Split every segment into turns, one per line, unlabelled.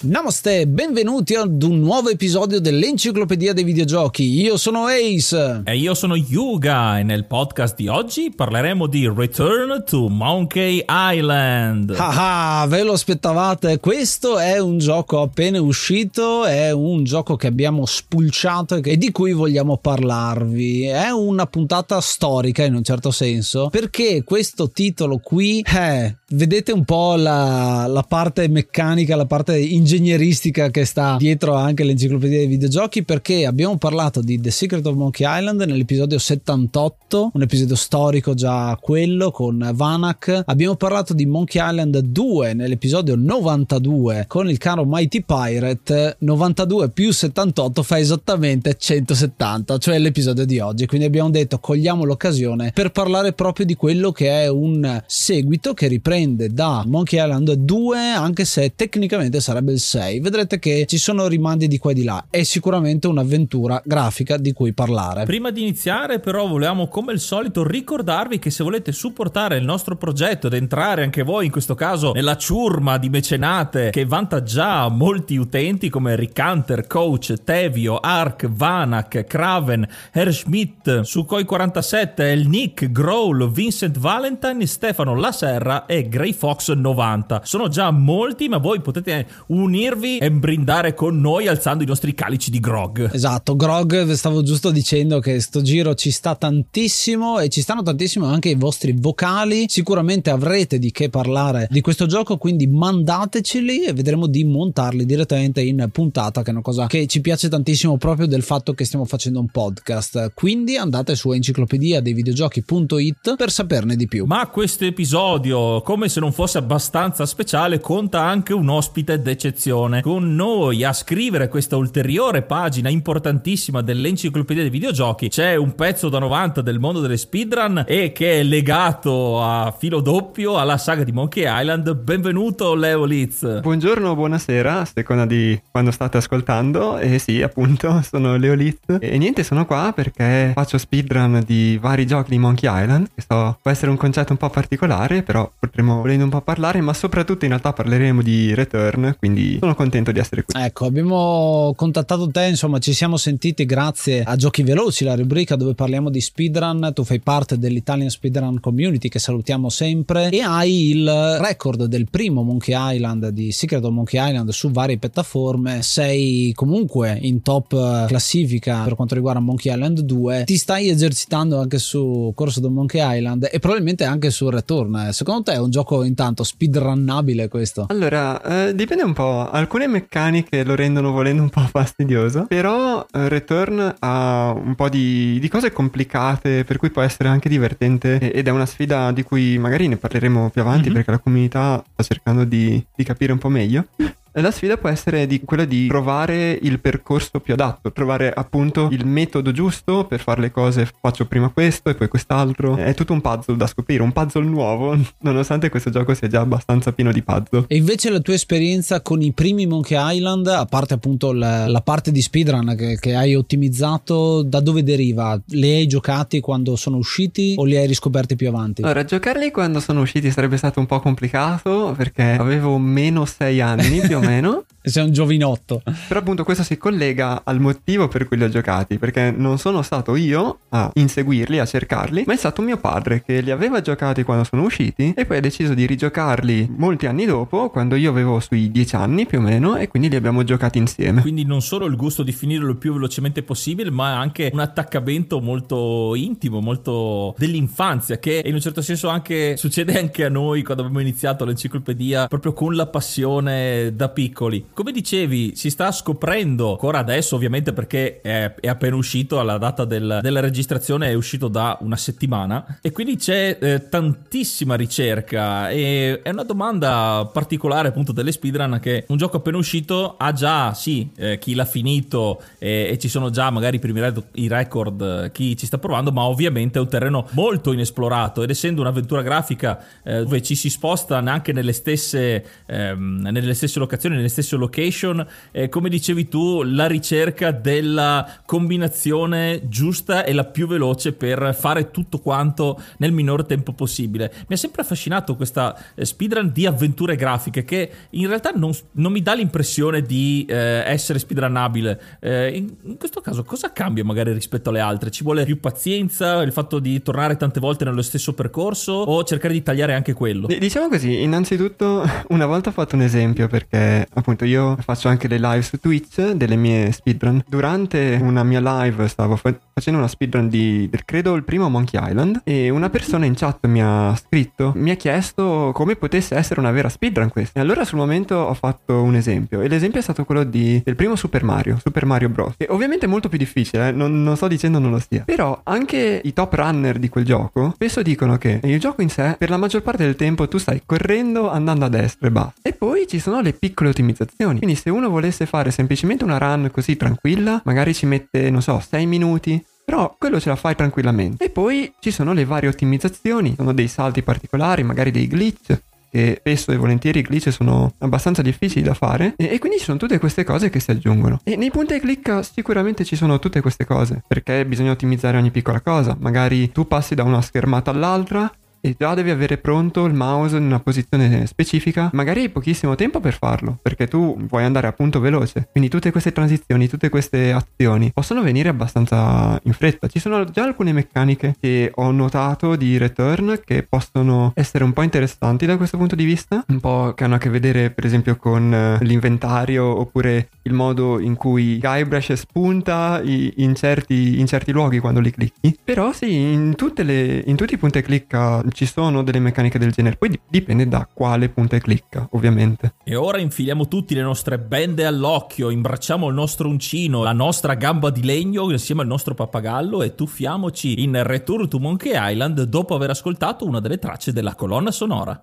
Namaste, benvenuti ad un nuovo episodio dell'Enciclopedia dei Videogiochi. Io sono Ace.
E io sono Yuga e nel podcast di oggi parleremo di Return to Monkey Island.
Ah, ah, ve lo aspettavate? Questo è un gioco appena uscito, è un gioco che abbiamo spulciato e di cui vogliamo parlarvi. È una puntata storica in un certo senso, perché questo titolo qui, eh, vedete un po' la, la parte meccanica, la parte ingegneristica che sta dietro anche l'enciclopedia dei videogiochi perché abbiamo parlato di The Secret of Monkey Island nell'episodio 78, un episodio storico già quello con Vanak. Abbiamo parlato di Monkey Island 2 nell'episodio 92 con il caro Mighty Pirate. 92 più 78 fa esattamente 170, cioè l'episodio di oggi. Quindi abbiamo detto cogliamo l'occasione per parlare proprio di quello che è un seguito che riprende da Monkey Island 2 anche se tecnicamente sarebbe il del 6 vedrete che ci sono rimandi di qua e di là. È sicuramente un'avventura grafica di cui parlare.
Prima di iniziare, però, volevamo come al solito ricordarvi che se volete supportare il nostro progetto ed entrare anche voi, in questo caso, nella ciurma di mecenate che vanta già molti utenti come Rick Hunter, Coach, Tevio, Ark, Vanak, Kraven, Herr Schmidt, Sukhoi47, El Nick, Growl, Vincent Valentine, Stefano La Serra e Grey Fox 90. Sono già molti, ma voi potete un unirvi e brindare con noi alzando i nostri calici di grog.
Esatto, grog, stavo giusto dicendo che sto giro ci sta tantissimo e ci stanno tantissimo anche i vostri vocali. Sicuramente avrete di che parlare di questo gioco, quindi mandateceli e vedremo di montarli direttamente in puntata, che è una cosa che ci piace tantissimo proprio del fatto che stiamo facendo un podcast. Quindi andate su enciclopedia dei videogiochi.it per saperne di più.
Ma questo episodio, come se non fosse abbastanza speciale, conta anche un ospite d'eccezione con noi a scrivere questa ulteriore pagina importantissima dell'enciclopedia dei videogiochi c'è un pezzo da 90 del mondo delle speedrun e che è legato a filo doppio alla saga di Monkey Island. Benvenuto Leo Litz.
Buongiorno, buonasera, a seconda di quando state ascoltando. E sì, appunto, sono Leo Litz. E niente, sono qua perché faccio speedrun di vari giochi di Monkey Island. Che so, può essere un concetto un po' particolare, però potremo volendo un po' parlare, ma soprattutto in realtà parleremo di Return, quindi sono contento di essere qui.
Ecco, abbiamo contattato te, insomma, ci siamo sentiti grazie a Giochi Veloci, la rubrica dove parliamo di speedrun. Tu fai parte dell'Italian Speedrun Community che salutiamo sempre e hai il record del primo Monkey Island di Secret of Monkey Island su varie piattaforme. Sei comunque in top classifica per quanto riguarda Monkey Island 2. Ti stai esercitando anche su Corso del Monkey Island e probabilmente anche su Return. Secondo te è un gioco intanto speedrunnabile questo?
Allora, eh, dipende un po' alcune meccaniche lo rendono volendo un po' fastidioso, però eh, Return ha un po' di, di, cose complicate, per cui può essere anche divertente ed è una sfida di cui magari ne parleremo più avanti mm-hmm. perché la comunità sta cercando di, di capire un po' meglio. La sfida può essere di quella di trovare il percorso più adatto, trovare appunto il metodo giusto per fare le cose. Faccio prima questo e poi quest'altro. È tutto un puzzle da scoprire, un puzzle nuovo, nonostante questo gioco sia già abbastanza pieno di puzzle.
E invece la tua esperienza con i primi Monkey Island, a parte appunto la, la parte di speedrun che, che, hai ottimizzato, da dove deriva? Le hai giocati quando sono usciti o li hai riscoperti più avanti?
Allora, giocarli quando sono usciti sarebbe stato un po' complicato perché avevo meno 6 anni più o meno meno
sei un giovinotto.
Però appunto questo si collega al motivo per cui li ho giocati, perché non sono stato io a inseguirli, a cercarli, ma è stato mio padre che li aveva giocati quando sono usciti e poi ha deciso di rigiocarli molti anni dopo, quando io avevo sui dieci anni più o meno, e quindi li abbiamo giocati insieme.
Quindi non solo il gusto di finirlo il più velocemente possibile, ma anche un attaccamento molto intimo, molto dell'infanzia, che in un certo senso anche succede anche a noi quando abbiamo iniziato l'enciclopedia, proprio con la passione da piccoli come dicevi, si sta scoprendo ancora adesso, ovviamente, perché è, è appena uscito alla data del, della registrazione, è uscito da una settimana. E quindi c'è eh, tantissima ricerca. E è una domanda particolare, appunto, delle speedrun. Che un gioco appena uscito ha già, sì, eh, chi l'ha finito e, e, ci sono già magari i primi i record, eh, chi ci sta provando, ma ovviamente è un terreno molto inesplorato. Ed essendo un'avventura grafica eh, dove ci si sposta neanche nelle stesse, ehm, nelle stesse locazioni, nelle stesse location, eh, come dicevi tu, la ricerca della combinazione giusta e la più veloce per fare tutto quanto nel minor tempo possibile. Mi ha sempre affascinato questa eh, speedrun di avventure grafiche che in realtà non, non mi dà l'impressione di eh, essere speedrunnabile. Eh, in, in, questo caso cosa cambia magari rispetto alle altre? Ci vuole più pazienza, il fatto di tornare tante volte nello stesso percorso o cercare di tagliare anche quello?
Diciamo così, innanzitutto una volta ho fatto un esempio perché appunto io io faccio anche le live su Twitch delle mie speedrun. Durante una mia live stavo fa- facendo una speedrun di, credo, il primo Monkey Island e una persona in chat mi ha scritto, mi ha chiesto come potesse essere una vera speedrun questa. E allora sul momento ho fatto un esempio e l'esempio è stato quello di, del primo Super Mario, Super Mario Bros. E ovviamente è molto più difficile, eh? non, non sto dicendo non lo sia. Però anche i top runner di quel gioco spesso dicono che il gioco in sé per la maggior parte del tempo tu stai correndo andando a destra e basta. E poi ci sono le piccole ottimizzazioni. Quindi se uno volesse fare semplicemente una run così tranquilla, magari ci mette, non so, 6 minuti, però quello ce la fai tranquillamente. E poi ci sono le varie ottimizzazioni, sono dei salti particolari, magari dei glitch, che spesso e volentieri i glitch sono abbastanza difficili da fare e, e, quindi ci sono tutte queste cose che si aggiungono. E nei punti e click sicuramente ci sono tutte queste cose perché bisogna ottimizzare ogni piccola cosa. Magari tu passi da una schermata all'altra e già devi avere pronto il mouse in una posizione specifica, magari hai pochissimo tempo per farlo, perché tu vuoi andare appunto veloce. Quindi tutte queste transizioni, tutte queste azioni possono venire abbastanza in fretta. Ci sono già alcune meccaniche che ho notato di return che possono essere un po' interessanti da questo punto di vista, un po' che hanno a che vedere per esempio con eh, l'inventario oppure il modo in cui Guybrush spunta in certi, in certi luoghi quando li clicchi. Però sì, in, le, in tutti i punti clicca ci sono delle meccaniche del genere, poi dipende da quale punta e clicca, ovviamente.
E ora infiliamo tutti le nostre bende all'occhio, imbracciamo il nostro uncino, la nostra gamba di legno insieme al nostro pappagallo e tuffiamoci in Return to Monkey Island dopo aver ascoltato una delle tracce della colonna sonora.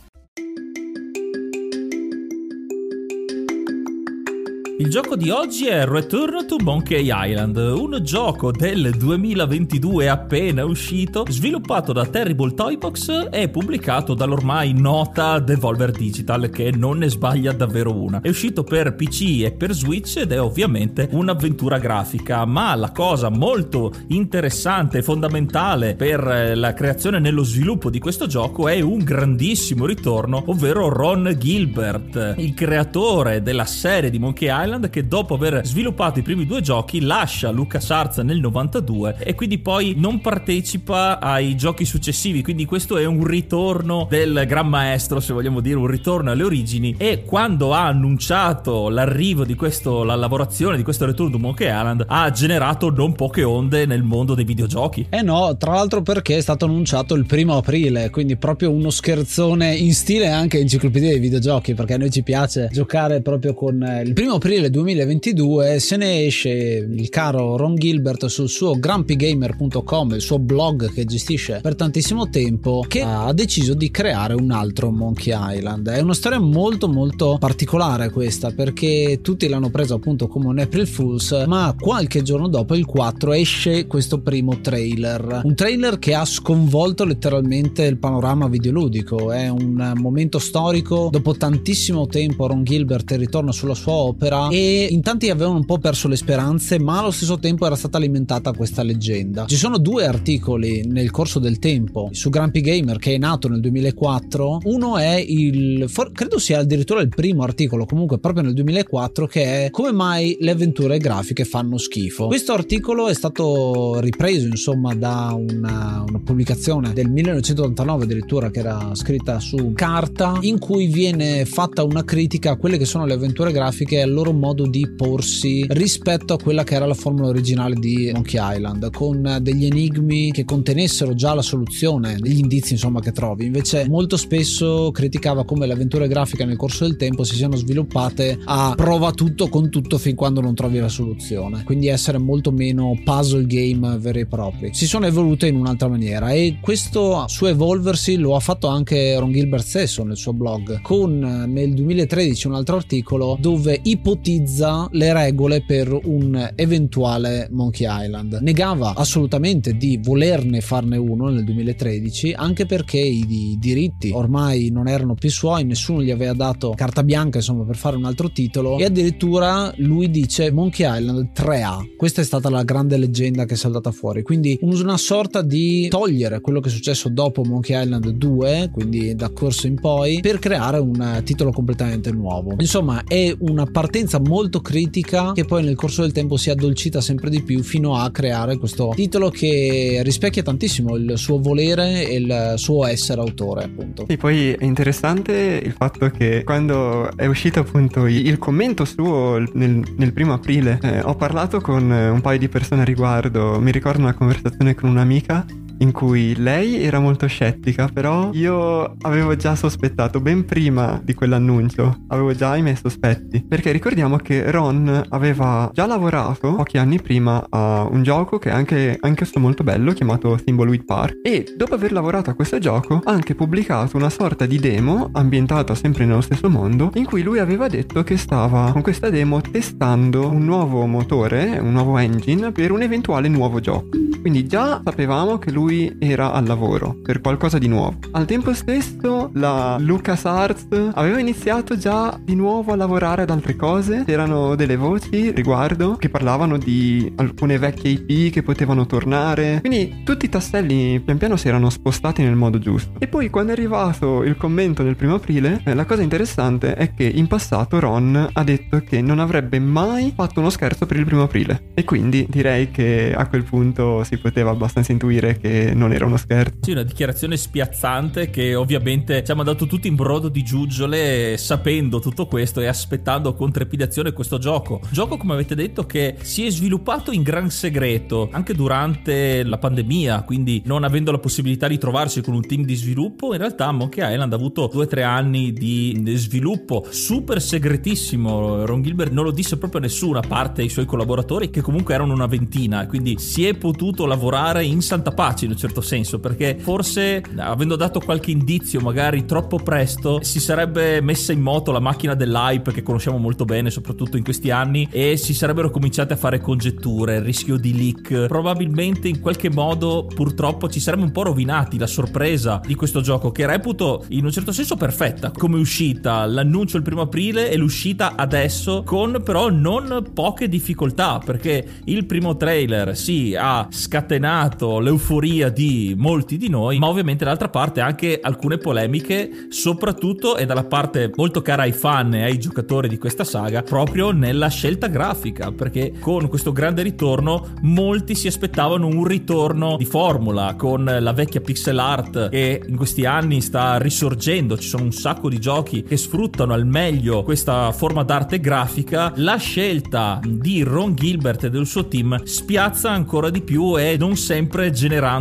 Il gioco di oggi è Return to Monkey Island, un gioco del 2022 appena uscito, sviluppato da Terrible Toybox e pubblicato dall'ormai nota Devolver Digital, che non ne sbaglia davvero una. È uscito per PC e per Switch ed è ovviamente un'avventura grafica, ma la cosa molto interessante e fondamentale per la creazione e nello sviluppo di questo gioco è un grandissimo ritorno, ovvero Ron Gilbert, il creatore della serie di Monkey Island Island che dopo aver sviluppato i primi due giochi lascia LucasArts nel 92 e quindi poi non partecipa ai giochi successivi, quindi questo è un ritorno del gran maestro, se vogliamo dire, un ritorno alle origini e quando ha annunciato l'arrivo di questo, la lavorazione di questo ritorno di Monkey Island ha generato non poche onde nel mondo dei videogiochi.
Eh no, tra l'altro perché è stato annunciato il primo aprile, quindi proprio uno scherzone in stile anche enciclopedia dei videogiochi, perché a noi ci piace giocare proprio con eh, il primo aprile aprile 2022 se ne esce il caro Ron Gilbert sul suo grumpygamer.com, il suo blog che gestisce per tantissimo tempo, che ha deciso di creare un altro Monkey Island. È una storia molto molto particolare questa perché tutti l'hanno preso appunto come un April Fools, ma qualche giorno dopo il 4 esce questo primo trailer. Un trailer che ha sconvolto letteralmente il panorama videoludico, è un momento storico, dopo tantissimo tempo Ron Gilbert ritorna sulla sua opera e in tanti avevano un po' perso le speranze, ma allo stesso tempo era stata alimentata questa leggenda. Ci sono due articoli nel corso del tempo su Grumpy Gamer che è nato nel 2004. Uno è il for, credo sia addirittura il primo articolo, comunque proprio nel 2004 che è come mai le avventure grafiche fanno schifo. Questo articolo è stato ripreso insomma da una, una pubblicazione del 1989 addirittura che era scritta su carta in cui viene fatta una critica a quelle che sono le avventure grafiche e al loro modo di porsi rispetto a quella che era la formula originale di Monkey Island, con degli enigmi che contenessero già la soluzione, degli indizi insomma che trovi. Invece molto spesso criticava come le avventure grafiche nel corso del tempo si siano sviluppate a prova tutto con tutto fin quando non trovi la soluzione, quindi essere molto meno puzzle game veri e propri. Si sono evolute in un'altra maniera e questo suo evolversi lo ha fatto anche Ron Gilbert stesso nel suo blog con nel 2013 un altro articolo dove ipotizza ipotizza le regole per un eventuale Monkey Island. Negava assolutamente di volerne farne uno nel 2013, anche perché i, i diritti ormai non erano più suoi, nessuno gli aveva dato carta bianca insomma per fare un altro titolo e addirittura lui dice Monkey Island 3A. Questa è stata la grande leggenda che è saltata fuori, quindi una sorta di togliere quello che è successo dopo Monkey Island 2, quindi da corso in poi, per creare un titolo completamente nuovo. Insomma, è una partenza molto critica che poi nel corso del tempo si è addolcita sempre di più fino a creare questo titolo che rispecchia tantissimo il suo volere e il suo essere autore appunto.
E poi è interessante il fatto che quando è uscito appunto il commento suo nel, nel primo aprile eh, ho parlato con un paio di persone a riguardo, mi ricordo una conversazione con un'amica in cui lei era molto scettica, però io avevo già sospettato ben prima di quell'annuncio, avevo già i miei sospetti, perché ricordiamo che Ron aveva già lavorato pochi anni prima a un gioco che è anche, anche molto bello chiamato Thimbleweed Park e dopo aver lavorato a questo gioco ha anche pubblicato una sorta di demo ambientata sempre nello stesso mondo in cui lui aveva detto che stava con questa demo testando un nuovo motore, un nuovo engine per un eventuale nuovo gioco. Quindi già sapevamo che lui lui era al lavoro per qualcosa di nuovo. Al tempo stesso la LucasArts aveva iniziato già di nuovo a lavorare ad altre cose, c'erano delle voci riguardo che parlavano di alcune vecchie IP che potevano tornare, quindi tutti i tasselli pian piano si erano spostati nel modo giusto. E poi quando è arrivato il commento del primo aprile, eh, la cosa interessante è che in passato Ron ha detto che non avrebbe mai fatto uno scherzo per il primo aprile e quindi direi che a quel punto si poteva abbastanza intuire che non era uno scherzo.
Sì, una dichiarazione spiazzante che ovviamente ci ha mandato tutti in brodo di giuggiole sapendo tutto questo e aspettando con trepidazione questo gioco. Gioco, come avete detto, che si è sviluppato in gran segreto anche durante la pandemia, quindi non avendo la possibilità di trovarsi con un team di sviluppo, in realtà Monkey Island ha avuto 2-3 anni di sviluppo super segretissimo. Ron Gilbert non lo disse proprio a nessuno, a parte i suoi collaboratori, che comunque erano una ventina, quindi si è potuto potuto lavorare in santa pace in un certo senso, perché forse avendo dato qualche indizio magari troppo presto si sarebbe messa in moto la macchina dell'hype che conosciamo molto bene, soprattutto in questi anni, e si sarebbero cominciate a fare congetture, rischio di leak. Probabilmente in qualche modo purtroppo ci saremmo un po' rovinati la sorpresa di questo gioco che reputo in un certo senso perfetta come uscita, l'annuncio il primo aprile e l'uscita adesso con però non poche difficoltà perché il primo trailer sì ha scatenato l'euforia di molti di noi, ma ovviamente d'altra parte anche alcune polemiche, soprattutto e dalla parte molto cara ai fan e ai giocatori di questa saga, proprio nella scelta grafica, perché con questo grande ritorno molti si aspettavano un ritorno di formula con la vecchia pixel art che in questi anni sta risorgendo, ci sono un sacco di giochi che sfruttano al meglio questa forma d'arte grafica, la scelta di Ron Gilbert e del suo team spiazza ancora di più e non sempre generando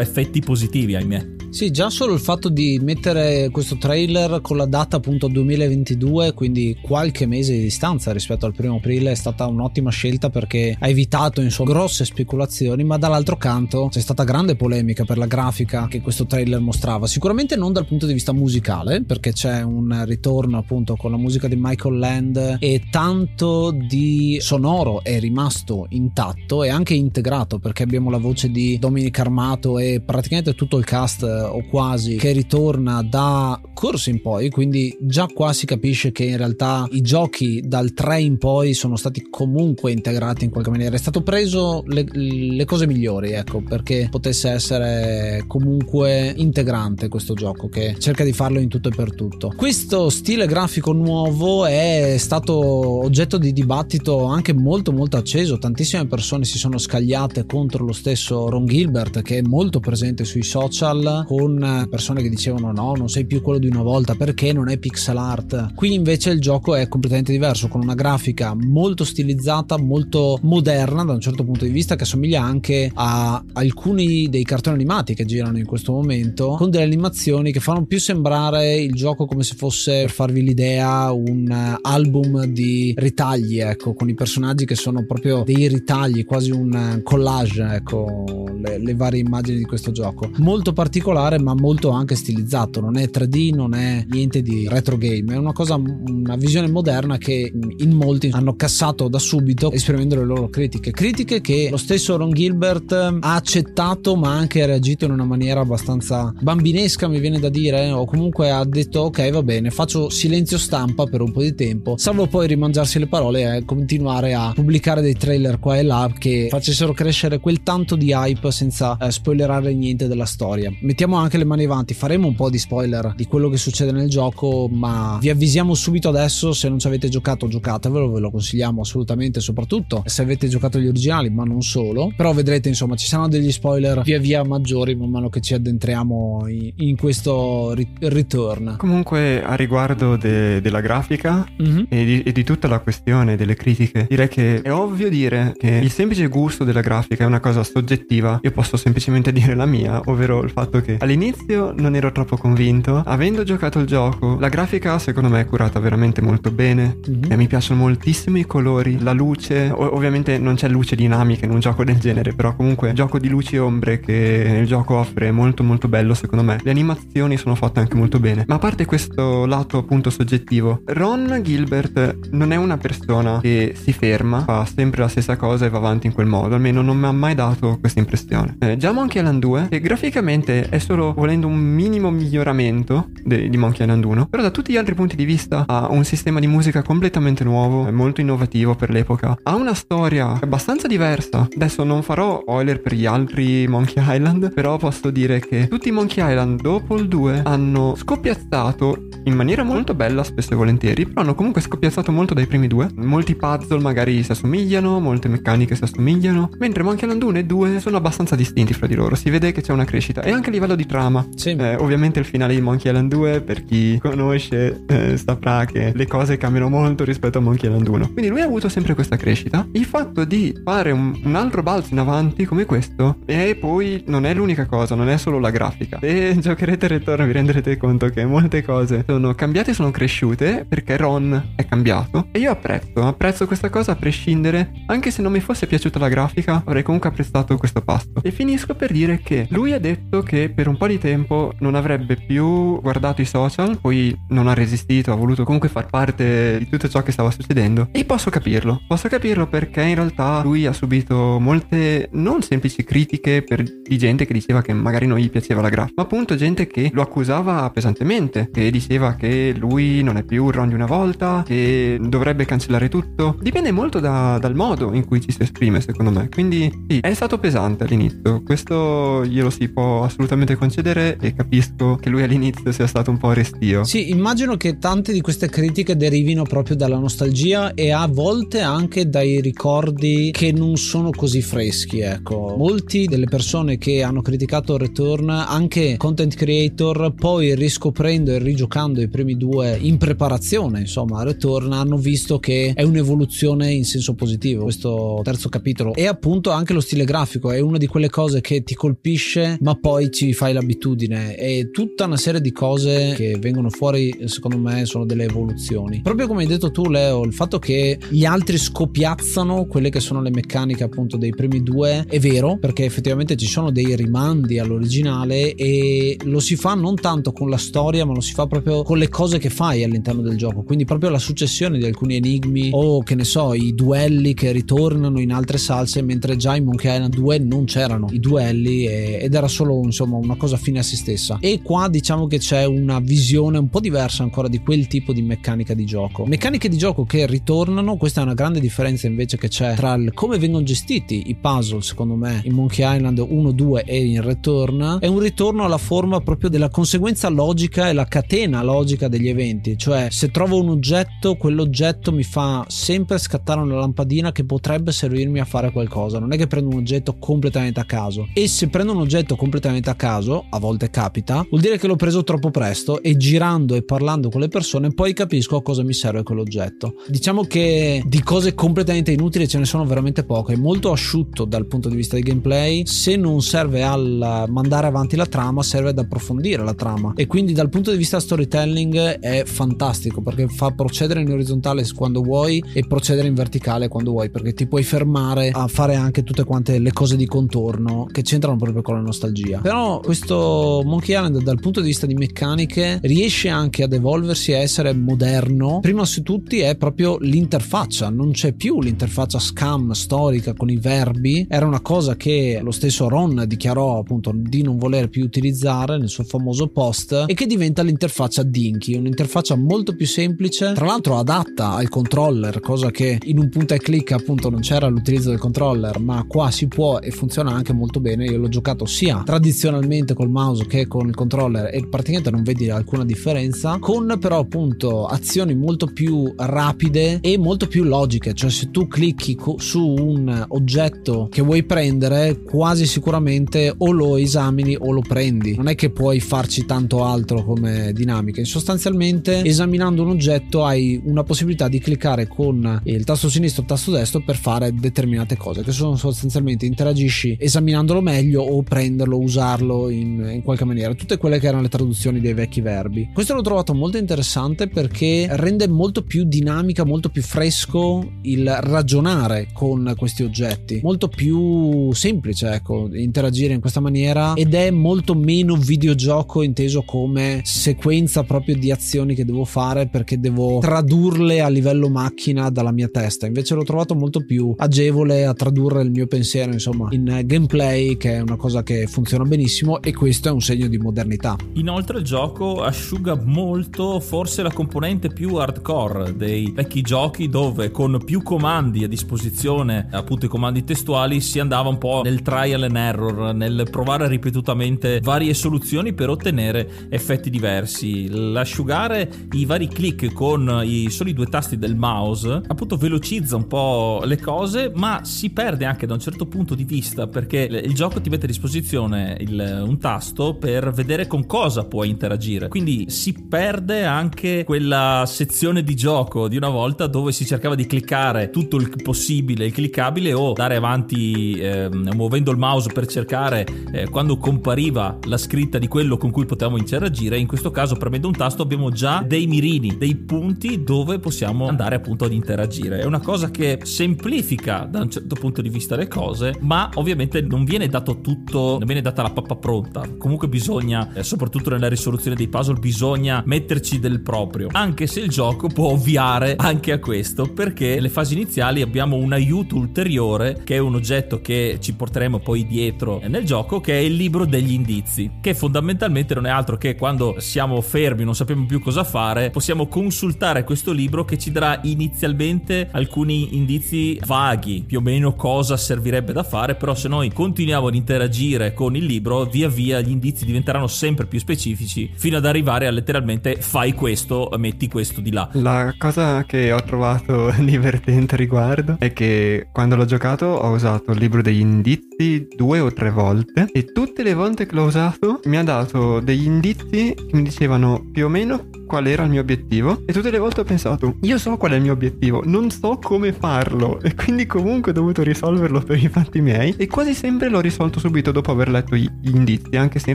effetti positivi, ahimè.
Sì, già solo il fatto di mettere questo trailer con la data appunto 2022, quindi qualche mese di distanza rispetto al primo aprile, è stata un'ottima scelta perché ha evitato insomma grosse speculazioni, ma dall'altro canto c'è stata grande polemica per la grafica che questo trailer mostrava. Sicuramente non dal punto di vista musicale, perché c'è un ritorno appunto con la musica di Michael Land e tanto di sonoro è rimasto intatto e anche integrato perché abbiamo la voce di Dominic Armato e praticamente tutto il cast o quasi che ritorna da corso in poi, quindi già qua si capisce che in realtà i giochi dal 3 in poi sono stati comunque integrati in qualche maniera. È stato preso le, le cose migliori, ecco, perché potesse essere comunque integrante questo gioco che cerca di farlo in tutto e per tutto. Questo stile grafico nuovo è stato oggetto di dibattito anche molto molto acceso, tantissime persone si sono scagliate contro lo stesso Ron Gilbert che è molto presente sui social con persone che dicevano no, non sei più quello di una volta perché non è pixel art. Qui invece il gioco è completamente diverso, con una grafica molto stilizzata, molto moderna da un certo punto di vista, che assomiglia anche a alcuni dei cartoni animati che girano in questo momento, con delle animazioni che fanno più sembrare il gioco come se fosse, per farvi l'idea, un album di ritagli, ecco, con i personaggi che sono proprio dei ritagli, quasi un collage, ecco, le, le varie immagini di questo gioco. Molto particolare particolare ma molto anche stilizzato. Non è 3D non è niente di retro game è una cosa una visione moderna che in molti hanno cassato da subito esprimendo le loro critiche. Critiche che lo stesso Ron Gilbert ha accettato ma anche reagito in una maniera abbastanza bambinesca mi viene da dire o comunque ha detto ok va bene faccio silenzio stampa per un po' di tempo salvo poi rimangiarsi le parole e continuare a pubblicare dei trailer qua e là che facessero crescere quel tanto di hype senza eh, spoilerare niente della storia. Mettiamo mettiamo anche le mani avanti, faremo un po' di spoiler di quello che succede nel gioco, ma vi avvisiamo subito adesso, se non ci avete giocato giocatevelo, ve lo consigliamo assolutamente, soprattutto se avete giocato gli originali, ma non solo. Però vedrete, insomma, ci saranno degli spoiler via via maggiori man mano che ci addentriamo in, in questo ri- return.
Comunque, a riguardo de- della grafica mm-hmm. e, di, e di tutta la questione delle critiche, direi che è ovvio dire che il semplice gusto della grafica è una cosa soggettiva. Io posso semplicemente dire la mia, ovvero il fatto che all'inizio non ero troppo convinto. Avendo giocato il gioco, la grafica secondo me è curata veramente molto bene. Mm-hmm. E mi piacciono moltissimo i colori, la luce. O- ovviamente non c'è luce dinamica in un gioco del genere, però comunque gioco di luci e ombre che il gioco offre è molto molto bello secondo me. Le animazioni sono fatte anche molto bene. Ma a parte questo lato appunto soggettivo, Ron Gilbert non è una persona che si ferma, fa sempre la stessa cosa e va avanti in quel modo. Almeno non mi ha mai dato questa impressione. Eh, già Monkey Island 2, che graficamente è solo volendo un minimo miglioramento de- di Monkey Island 1, però da tutti gli altri punti di vista ha un sistema di musica completamente nuovo, è molto innovativo per l'epoca, ha una storia abbastanza diversa. Adesso non farò spoiler per gli altri Monkey Island, però posso dire che tutti i Monkey Island dopo il 2 hanno scoppiazzato in maniera molto bella spesso e volentieri, però hanno comunque scoppiazzato molto dai primi due. Molti puzzle magari si assomigliano, molte meccaniche si assomigliano, mentre Monkey Island 1 e 2 sono abbastanza distinti fra di loro, si vede che c'è una crescita e anche a livello di trama.
Sì.
Eh, ovviamente il finale di Monkey Island 2, per chi conosce, eh, saprà che le cose cambiano molto rispetto a Monkey Island 1. Quindi lui ha avuto sempre questa crescita. Il fatto di fare un, un altro balzo in avanti come questo, e poi non è l'unica cosa, non è solo la grafica. Se giocherete Return vi renderete conto che molte cose sono cambiate, sono cresciute, perché Ron è cambiato. E io apprezzo, apprezzo questa cosa a prescindere, anche se non mi fosse piaciuta la grafica, avrei comunque apprezzato questo pasto. E finisco per dire che lui ha detto che per un po' di tempo non avrebbe più guardato i social, poi non ha resistito, ha voluto comunque far parte di tutto ciò che stava succedendo. E posso capirlo, posso capirlo perché in realtà lui ha subito molte non semplici critiche per, di gente che diceva che magari non gli piaceva la grafica, ma appunto gente che lo accusava pesantemente, che diceva che lui non è più Ron di una volta, che dovrebbe cancellare tutto. Dipende molto da- dal modo in cui ci si esprime, secondo me. Quindi sì, è stato pesante all'inizio. Questo glielo si può assolutamente concedere e capisco che lui all'inizio sia stato un po' restio.
Sì, immagino che tante di queste critiche derivino proprio dalla nostalgia e a volte anche dai ricordi che non sono così freschi, ecco. Molti delle persone che hanno criticato Return, anche content creator, poi riscoprendo e rigiocando i primi due in preparazione, insomma, a Return, hanno visto che è un'evoluzione in senso positivo questo terzo capitolo. E appunto anche lo stile grafico è una di quelle cose che ti colpisce, ma poi ci fai l'abitudine. E tutta una serie di cose che vengono fuori, secondo me, sono delle evoluzioni. Proprio come hai detto tu, Leo, il fatto che gli altri scopiazzano quelle che sono le meccaniche appunto dei primi due è vero, perché effettivamente ci sono dei rimandi all'originale e lo si fa non tanto con la storia, ma lo si fa proprio con le cose che fai all'interno del gioco. Quindi proprio la successione di alcuni enigmi o che ne so, i duelli che ritornano in altre salse, mentre già in Monkey Island 2 non c'erano i duelli ed era solo insomma una cosa fine a se stessa. E qua diciamo che c'è una visione un po' diversa ancora di quel tipo di meccanica di gioco. Meccaniche di gioco che ritornano, questa è una grande differenza invece che c'è tra il come vengono gestiti i puzzle, secondo me, in Monkey Island 1, 2 e in Return. È un ritorno alla forma proprio della conseguenza logica e la catena logica degli eventi. Cioè, se trovo un oggetto, quell'oggetto mi fa sempre scattare una lampadina che potrebbe servirmi a fare qualcosa. Non è che prendo un oggetto completamente a caso. E se prendo un oggetto completamente a caso, a volte capita, vuol dire che l'ho preso troppo presto e girando e parlando con le persone poi capisco a cosa mi serve quell'oggetto. Diciamo che di cose completamente inutili ce ne sono veramente poche, è molto asciutto dal punto di vista di gameplay, se non serve al mandare avanti la trama, serve ad approfondire la trama e quindi dal punto di vista storytelling è fantastico perché fa procedere in orizzontale quando vuoi e procedere in verticale quando vuoi perché ti puoi fermare a fare anche tutte quante le cose di contorno che c'entrano proprio con la nostalgia. Però questo Monkey Island dal punto di vista di meccaniche riesce anche ad evolversi a essere moderno. Prima su tutti è proprio l'interfaccia, non c'è più l'interfaccia scam storica con i verbi, era una cosa che lo stesso Ron dichiarò appunto di non voler più utilizzare nel suo famoso post e che diventa l'interfaccia Dinky, un'interfaccia molto più semplice, tra l'altro adatta al controller, cosa che in un punta e clic appunto non c'era l'utilizzo del controller, ma qua si può e funziona anche molto bene. Io l'ho giocato sia tradizionalmente col mouse che con il controller e praticamente non vedi alcuna differenza, con però appunto azioni molto più rapide e molto più logiche, cioè se tu clicchi co- su un oggetto che vuoi prendere, quasi sicuramente o lo esamini o lo prendi. Non è che puoi farci tanto altro come dinamica. Sostanzialmente, esaminando un oggetto, hai una possibilità di cliccare con il tasto sinistro e il tasto destro per fare determinate cose, che sono sostanzialmente interagisci esaminandolo meglio o prenderlo, usarlo in, in qualche maniera. Tutte quelle che erano le traduzioni dei vecchi verbi. Questo l'ho trovato molto interessante perché rende molto più dinamica, molto più fresco il ragionare con questi oggetti, molto più semplice, ecco, interagire in questa maniera ed è molto meno videogioco inteso come sequenza proprio di azioni che devo fare perché devo tradurle a livello macchina dalla mia testa. Invece l'ho trovato molto più agevole a tradurre il mio pensiero, insomma, in gameplay, che è una cosa che funziona benissimo e questo è un segno di modernità.
Inoltre il gioco asciuga molto forse la componente più hardcore dei vecchi giochi dove con più comandi a disposizione, appunto i comandi testuali, si andava un po' nel trial and error, nel provare ripetutamente varie soluzioni per ottenere effetti diversi. L'asciugare i vari click con i soli due tasti del mouse appunto velocizza un po' le cose, ma si perde anche da un certo punto di vista perché il gioco ti mette a disposizione il- un tasto per vedere con cosa puoi interagire. Quindi si perde anche quella sezione di gioco di una volta dove si cercava di cliccare tutto il possibile, il cliccabile o dare avanti eh, muovendo il mouse per cercare eh, quando compariva la scritta di quello con cui potevamo interagire. In questo caso premendo un tasto abbiamo già dei mirini, dei punti dove possiamo andare appunto ad interagire. È una cosa che semplifica da un certo punto di vista le cose, ma ovviamente non viene dato tutto, non viene data la pappa pronta. Comunque bisogna, eh, soprattutto nella risoluzione dei puzzle, bisogna metterci del proprio. Anche se il gioco può ovviare anche a questo, perché nelle fasi iniziali abbiamo un aiuto ulteriore, che è un oggetto che ci porteremo poi dietro nel gioco, che è il libro degli indizi, che fondamentalmente non è altro che quando siamo fermi, non sappiamo più cosa fare, possiamo consultare questo libro che ci darà inizialmente alcuni indizi vaghi, più o meno cosa servirebbe da fare, però se noi continuiamo ad interagire con il libro, via via gli indizi diventeranno sempre più specifici fino ad arrivare a letteralmente fai questo, metti questo di là.
La cosa che ho trovato divertente a riguardo è che quando l'ho giocato ho usato il libro degli indizi due o tre volte e tutte le volte che l'ho usato mi ha dato degli indizi che mi dicevano più o meno qual era il mio obiettivo e tutte le volte ho pensato io so qual è il mio obiettivo non so come farlo e quindi comunque ho dovuto risolverlo per i fatti miei e quasi sempre l'ho risolto subito dopo aver letto gli indizi anche se in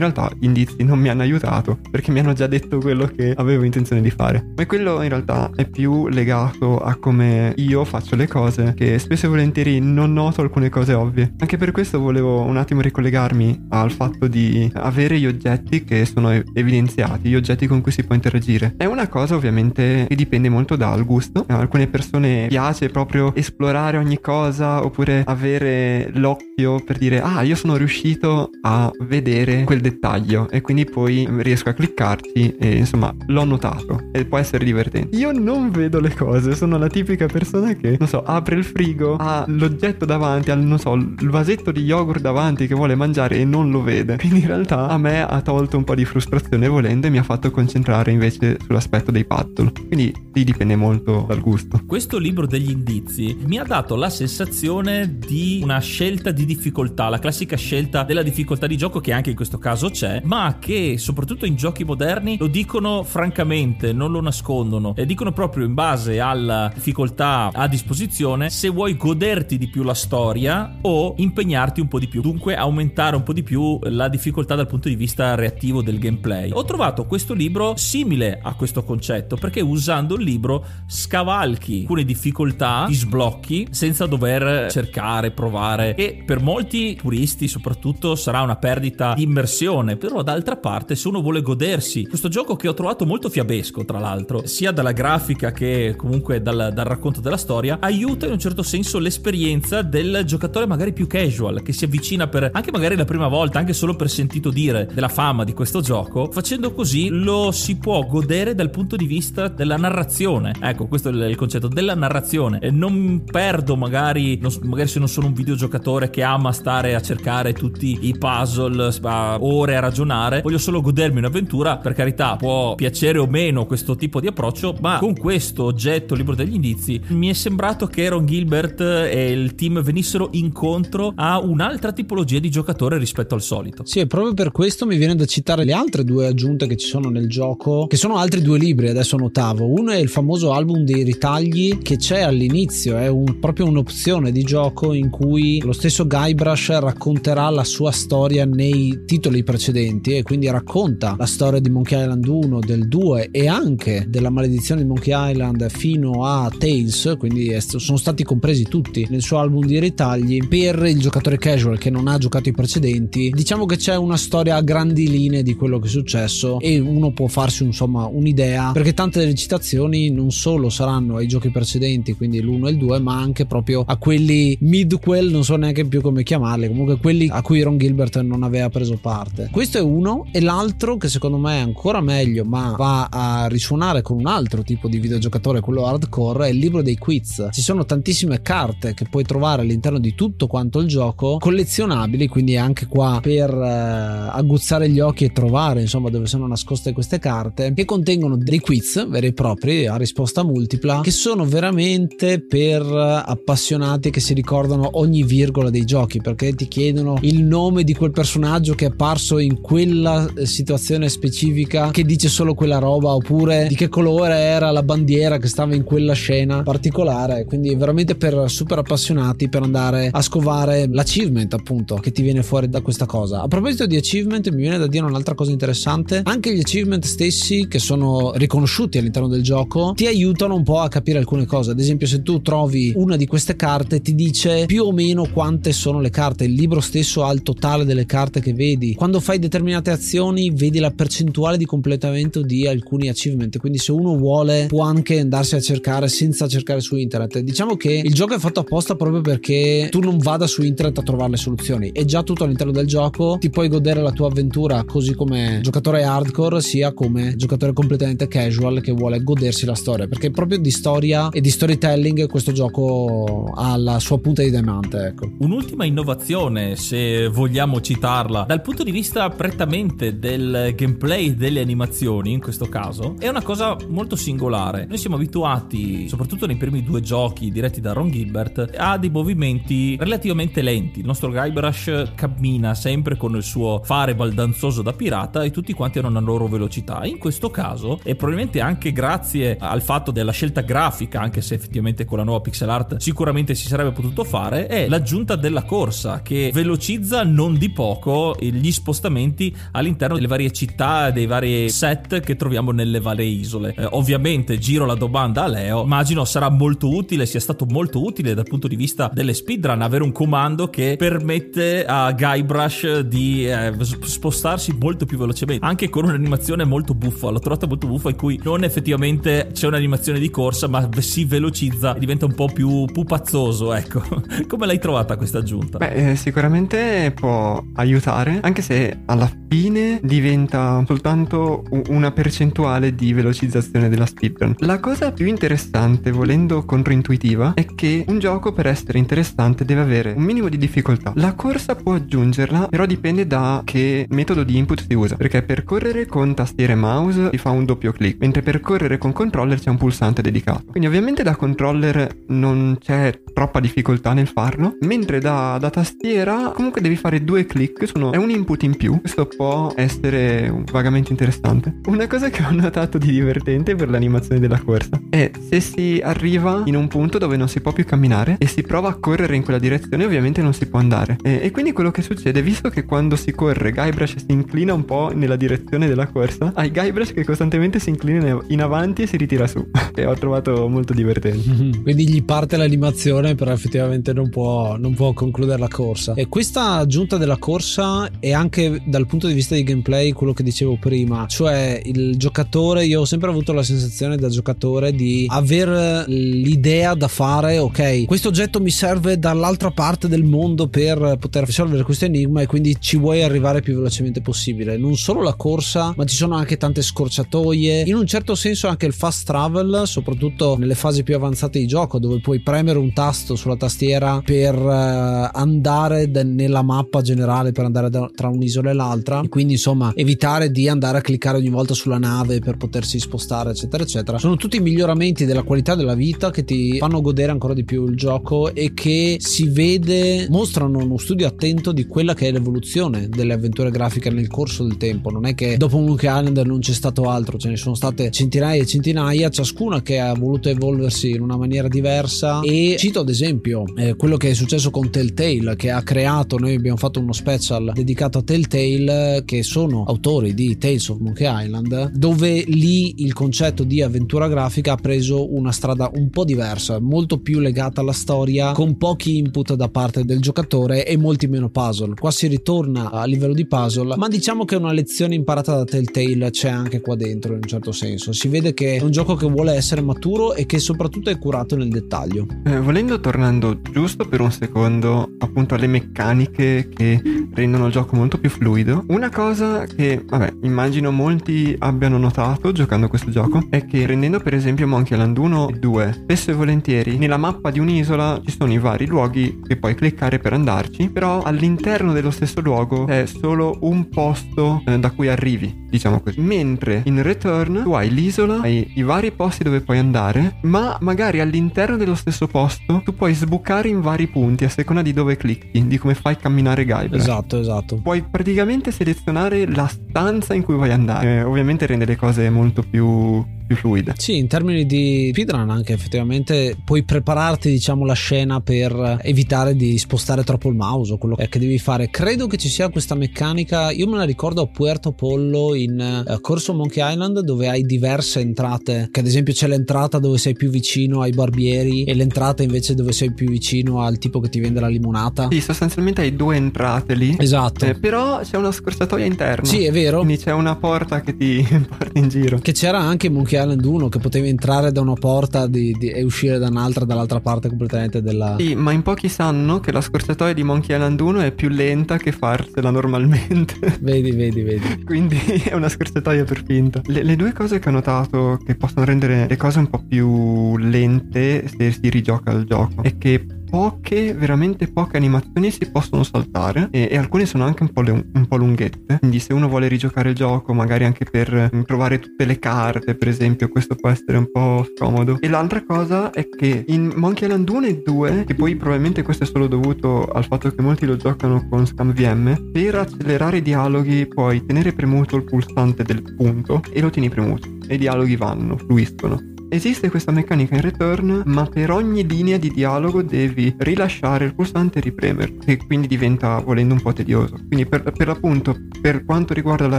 realtà gli indizi non mi hanno aiutato perché mi hanno già detto quello che avevo intenzione di fare ma quello in realtà è più legato a come io faccio le cose che spesso e volentieri non noto alcune cose ovvie anche per questo volevo un attimo ricollegarmi al fatto di avere gli oggetti che sono evidenziati gli oggetti con cui si può interagire. È una cosa ovviamente che dipende molto dal gusto. Alcune persone piace proprio esplorare ogni cosa oppure avere l'occhio per dire ah io sono riuscito a vedere quel dettaglio e quindi poi riesco a cliccarci e insomma l'ho notato e può essere divertente. Io non vedo le cose, sono la tipica persona che non so apre il frigo, ha l'oggetto davanti, ha non so il vasetto di yogurt davanti che vuole mangiare e non lo vede. Quindi in realtà a me ha tolto un po' di frustrazione volendo e mi ha fatto concentrare invece sull'aspetto dei paddle. Quindi sì, dipende molto dal gusto.
Questo libro degli indizi mi ha dato la sensazione di una scelta di difficoltà, la classica scelta della difficoltà di gioco che anche in questo caso c'è, ma che soprattutto in giochi moderni lo dicono francamente, non lo nascondono. E dicono proprio in base alla difficoltà a disposizione se vuoi goderti di più la storia o impegnarti un po' di più, dunque aumentare un po' di più la difficoltà dal punto di vista reattivo del gameplay. Ho trovato questo libro simile a questo concetto perché usando il libro scavalchi alcune difficoltà, ti sblocchi senza dover cercare, provare. E per molti turisti soprattutto sarà una perdita di immersione, però d'altra parte se uno vuole godersi questo gioco che ho trovato molto fiabesco tra l'altro, sia dalla grafica che comunque dal, dal racconto della storia, aiuta in un certo senso l'esperienza del giocatore magari più casual che si avvicina per anche magari la prima volta, anche solo per sentito dire della fama di questo gioco, facendo così lo si può godere dal punto di vista della narrazione. Ecco, questo è il concetto della narrazione. E non perdo magari, non, magari se non sono un videogiocatore che ama stare a cercare tutti i puzzle a ore a ragionare, voglio solo godermi un'avventura. Per carità, può piacere o meno questo tipo di approccio, ma con questo oggetto, libro degli indizi, mi è sembrato che Ron Gilbert e il team venissero incontro a un'altra tipologia di giocatore rispetto al solito.
Sì, e proprio per questo mi viene da citare le altre due aggiunte che ci sono nel gioco, che sono altri due libri, adesso notavo. Uno è il famoso album dei ritagli che c'è all'inizio, è un, proprio un'opzione di gioco in cui lo stesso Guybrush racconterà la sua storia nei titoli precedenti e quindi racconta la storia di Monkey Island 1, del 2 e anche della maledizione di Monkey Island fino a Tales, quindi sono stati compresi tutti nel suo album di ritagli. Per il giocatore casual che non ha giocato i precedenti, diciamo che c'è una storia a grandi linee di quello che è successo e uno può farsi insomma un'idea perché tante delle citazioni non solo saranno ai giochi precedenti quindi l'1 e il 2 ma anche proprio a quelli midquel non so neanche più come chiamarli comunque quelli a cui Ron Gilbert non aveva preso parte. Questo è uno e l'altro che secondo me è ancora meglio ma va a risuonare con un altro tipo di videogiocatore quello hardcore è il libro dei quiz. Ci sono tantissime carte che puoi trovare all'interno di tutto quanto il gioco collezionabili quindi anche qua per eh, aguzzare gli occhi e trovare insomma dove sono nascoste queste carte che contengono contengono dei quiz veri e propri a risposta multipla che sono veramente per appassionati che si ricordano ogni virgola dei giochi perché ti chiedono il nome di quel personaggio che è apparso in quella situazione specifica che dice solo quella roba oppure di che colore era la bandiera che stava in quella scena particolare. Quindi veramente per super appassionati per andare a scovare l'achievement appunto che ti viene fuori da questa cosa. A proposito di achievement mi viene da dire un'altra cosa interessante. Anche gli achievement stessi che sono riconosciuti all'interno del gioco ti aiutano un po' a capire alcune cose. Ad esempio se tu trovi una di queste carte ti dice più o meno quante sono le carte. Il libro stesso ha il totale delle carte che vedi. Quando fai determinate azioni vedi la percentuale di completamento di alcuni achievement. Quindi se uno vuole può anche andarsi a cercare senza cercare su internet. Diciamo che il gioco è fatto apposta proprio perché tu non vada su internet a trovare le soluzioni. È già tutto all'interno del gioco ti puoi godere la tua avventura così come giocatore hardcore sia come giocatore completamente casual che vuole godersi la storia. Perché proprio di storia e di storytelling questo gioco ha la sua punta di diamante ecco.
un'ultima innovazione se vogliamo citarla dal punto di vista prettamente del gameplay delle animazioni in questo caso è una cosa molto singolare. Noi siamo abituati soprattutto nei primi due giochi diretti da Ron Gilbert a dei movimenti relativamente lenti. Il nostro Guybrush cammina sempre con il suo fare baldanzoso da pirata e tutti quanti hanno una loro velocità. In questo caso e probabilmente anche grazie al fatto della scelta grafica anche se effettivamente con la nuova pixel art sicuramente si sarebbe potuto fare è l'aggiunta della corsa che velocizza non di poco gli spostamenti all'interno delle varie città dei vari set che troviamo nelle varie isole. Eh, ovviamente giro la domanda a Leo immagino sarà molto utile sia stato molto utile dal punto di vista delle speedrun avere un comando che permette a Guybrush di eh, spostarsi molto più velocemente anche con un'animazione molto buffa. L'ho trovata molto buffa in cui non effettivamente c'è un'animazione di corsa ma si velocizza e diventa un po' più pupazzoso ecco. Come l'hai trovata questa aggiunta?
Beh eh, sicuramente può aiutare anche se alla fine diventa soltanto una percentuale di velocizzazione della speedrun. La cosa più interessante volendo controintuitiva è che un gioco per essere interessante deve avere un minimo di difficoltà. La corsa può aggiungerla però dipende da che metodo di input si usa perché per correre con tastiere e mouse si fa un doppio clic mentre per correre con controller c'è un pulsante dedicato. Quindi ovviamente da controller non c'è troppa difficoltà nel farlo mentre da, da tastiera comunque devi fare due clic sono, è un input in più. Questo può essere vagamente interessante. Una cosa che ho notato di divertente per l'animazione della corsa è se si arriva in un punto dove non si può più camminare e si prova a correre in quella direzione ovviamente non si può andare. E, e quindi quello che succede visto che quando si corre Guybrush si inclina un po' nella direzione della corsa hai Guybrush che costantemente si inclina in avanti e si ritira su. Che ho trovato molto divertente.
Quindi gli parte l'animazione però effettivamente non può, non può concludere la corsa. E questa aggiunta della corsa è anche dal punto di vista di gameplay quello che dicevo prima. Cioè il giocatore io ho sempre avuto la sensazione da giocatore di aver l'idea da fare ok questo oggetto mi serve dall'altra parte del mondo per poter risolvere questo enigma e quindi ci vuoi arrivare più velocemente possibile. Non solo la corsa ma ci sono anche tante scorciatoie. In un certo senso anche il fast travel soprattutto nelle fasi più avanzate di gioco dove puoi premere un tasto sulla tastiera per uh, andare nella mappa generale per andare da- tra un'isola e l'altra. E quindi insomma evitare di andare a cliccare ogni volta sulla nave per potersi spostare eccetera eccetera. Sono tutti miglioramenti della qualità della vita che ti fanno godere ancora di più il gioco e che si vede mostrano uno studio attento di quella che è l'evoluzione delle avventure grafiche nel corso del tempo. Non è che dopo Monkey Island non c'è stato altro ce ne sono state centinaia e centinaia ciascuna che ha voluto evolversi in una maniera diversa. E cito ad esempio eh, quello che è successo con Telltale che ha creato noi abbiamo fatto uno special dedicato a Telltale che sono autori di Tales of Monkey Island dove lì il concetto di avventura grafica ha preso una strada un po' diversa molto più legata alla storia con pochi input da parte del giocatore e molti meno puzzle. Qua si ritorna a livello di puzzle ma diciamo che una lezione imparata da Telltale c'è anche qua dentro in un certo senso. Si vede che è un gioco che vuole essere maturo e che soprattutto è curato nel dettaglio.
Eh, volendo tornando giusto per un secondo appunto alle meccaniche che rendono il gioco molto più fluido una cosa che vabbè immagino molti abbiano notato giocando questo gioco è che prendendo per esempio Monkey Island 1 e 2 spesso e volentieri nella mappa di un'isola ci sono i vari luoghi che puoi cliccare per andarci però all'interno dello stesso luogo è solo un posto eh, da cui arrivi diciamo così. Mentre in Return tu hai l'isola, hai i vari posti dove puoi andare, ma magari all'interno dello stesso posto tu puoi sbucare in vari punti a seconda di dove clicchi, di come fai camminare Guybrush.
Esatto, esatto.
Puoi praticamente selezionare la stanza in cui vuoi andare. Eh, ovviamente rende le cose molto più più fluida.
Sì, in termini di speedrun anche effettivamente puoi prepararti diciamo la scena per evitare di spostare troppo il mouse o quello che devi fare. Credo che ci sia questa meccanica, io me la ricordo a Puerto Pollo in uh, Corso Monkey Island dove hai diverse entrate, che ad esempio c'è l'entrata dove sei più vicino ai barbieri e l'entrata invece dove sei più vicino al tipo che ti vende la limonata.
Sì, sostanzialmente hai due entrate lì.
Esatto.
Eh, però c'è una scorsatoia interna.
Sì, è vero.
Quindi c'è una porta che ti porta in giro.
Che c'era anche Monkey Island 1 che potevi entrare da una porta di, di, e uscire da un'altra dall'altra parte completamente della...
Sì, ma in pochi sanno che la scorciatoia di Monkey Island 1 è più lenta che farsela normalmente.
Vedi, vedi, vedi.
Quindi è una scorciatoia per finta. Le, le due cose che ho notato che possono rendere le cose un po' più lente se si rigioca il gioco è che poche, veramente poche animazioni si possono saltare e, e alcune sono anche un po, le, un po', lunghette. Quindi se uno vuole rigiocare il gioco, magari anche per mm, trovare tutte le carte, per esempio, questo può essere un po' scomodo. E l'altra cosa è che in Monkey Island 1 e 2, che poi probabilmente questo è solo dovuto al fatto che molti lo giocano con ScamVM, per accelerare i dialoghi puoi tenere premuto il pulsante del punto e lo tieni premuto e i dialoghi vanno, fluiscono. Esiste questa meccanica in return, ma per ogni linea di dialogo devi rilasciare il pulsante e ripremerlo, e quindi diventa volendo un po' tedioso. Quindi per, per l'appunto, per quanto riguarda la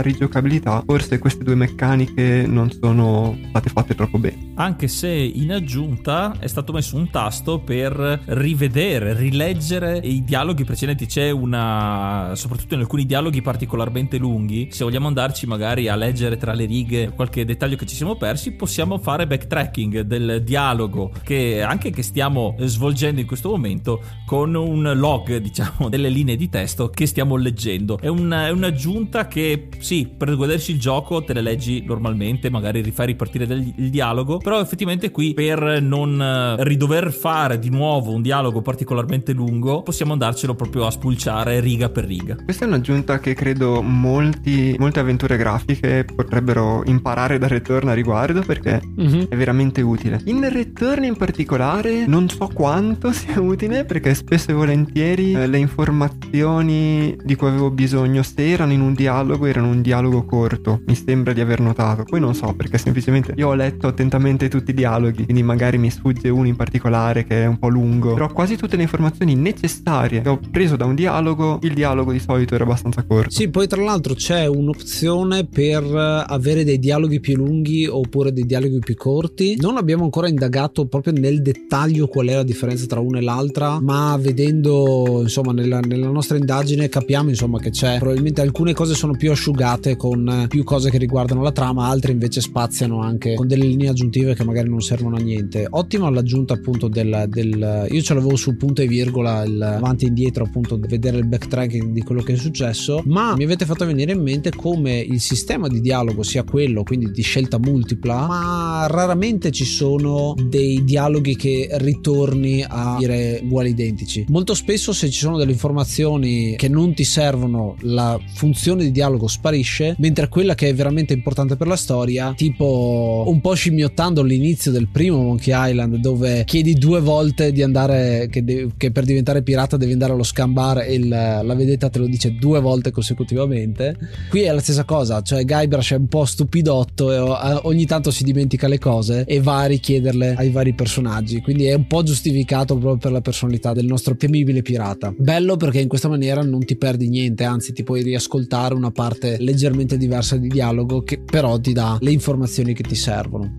rigiocabilità, forse queste due meccaniche non sono state fatte troppo bene.
Anche se in aggiunta è stato messo un tasto per rivedere, rileggere i dialoghi precedenti. C'è una, soprattutto in alcuni dialoghi particolarmente lunghi, se vogliamo andarci magari a leggere tra le righe qualche dettaglio che ci siamo persi, possiamo fare backtrack tracking del dialogo che anche che stiamo svolgendo in questo momento con un log, diciamo, delle linee di testo che stiamo leggendo. È, una, è un'aggiunta che sì, per godersi il gioco te le leggi normalmente, magari rifai ripartire del, il dialogo, però effettivamente qui per non eh, ridover fare di nuovo un dialogo particolarmente lungo, possiamo andarcelo proprio a spulciare riga per riga.
Questa è un'aggiunta che credo molti, molte avventure grafiche potrebbero imparare da Return a riguardo perché mm-hmm. è veramente veramente utile. In Return in particolare non so quanto sia utile perché spesso e volentieri eh, le informazioni di cui avevo bisogno se erano in un dialogo erano un dialogo corto, mi sembra di aver notato. Poi non so perché semplicemente io ho letto attentamente tutti i dialoghi, quindi magari mi sfugge uno in particolare che è un po' lungo, però quasi tutte le informazioni necessarie che ho preso da un dialogo, il dialogo di solito era abbastanza corto.
Sì, poi tra l'altro c'è un'opzione per avere dei dialoghi più lunghi oppure dei dialoghi più corti corti. Non abbiamo ancora indagato proprio nel dettaglio qual è la differenza tra una e l'altra, ma vedendo insomma nella, nella nostra indagine capiamo insomma che c'è probabilmente alcune cose sono più asciugate con più cose che riguardano la trama, altre invece spaziano anche con delle linee aggiuntive che magari non servono a niente. Ottima l'aggiunta appunto del, del io ce l'avevo su punto e virgola il avanti e indietro appunto vedere il backtracking di quello che è successo, ma mi avete fatto venire in mente come il sistema di dialogo sia quello, quindi di scelta multipla, ma raramente raramente ci sono dei dialoghi che ritorni a dire uguali identici. Molto spesso se ci sono delle informazioni che non ti servono, la funzione di dialogo sparisce, mentre quella che è veramente importante per la storia, tipo un po' scimmiottando l'inizio del primo Monkey Island dove chiedi due volte di andare che, de- che per diventare pirata devi andare allo scambar e il, la vedetta te lo dice due volte consecutivamente. Qui è la stessa cosa, cioè Guybrush è un po' stupidotto e ogni tanto si dimentica le cose e va a richiederle ai vari personaggi. Quindi è un po' giustificato proprio per la personalità del nostro temibile pirata. Bello perché in questa maniera non ti perdi niente, anzi ti puoi riascoltare una parte leggermente diversa di dialogo che però ti dà le informazioni che ti servono.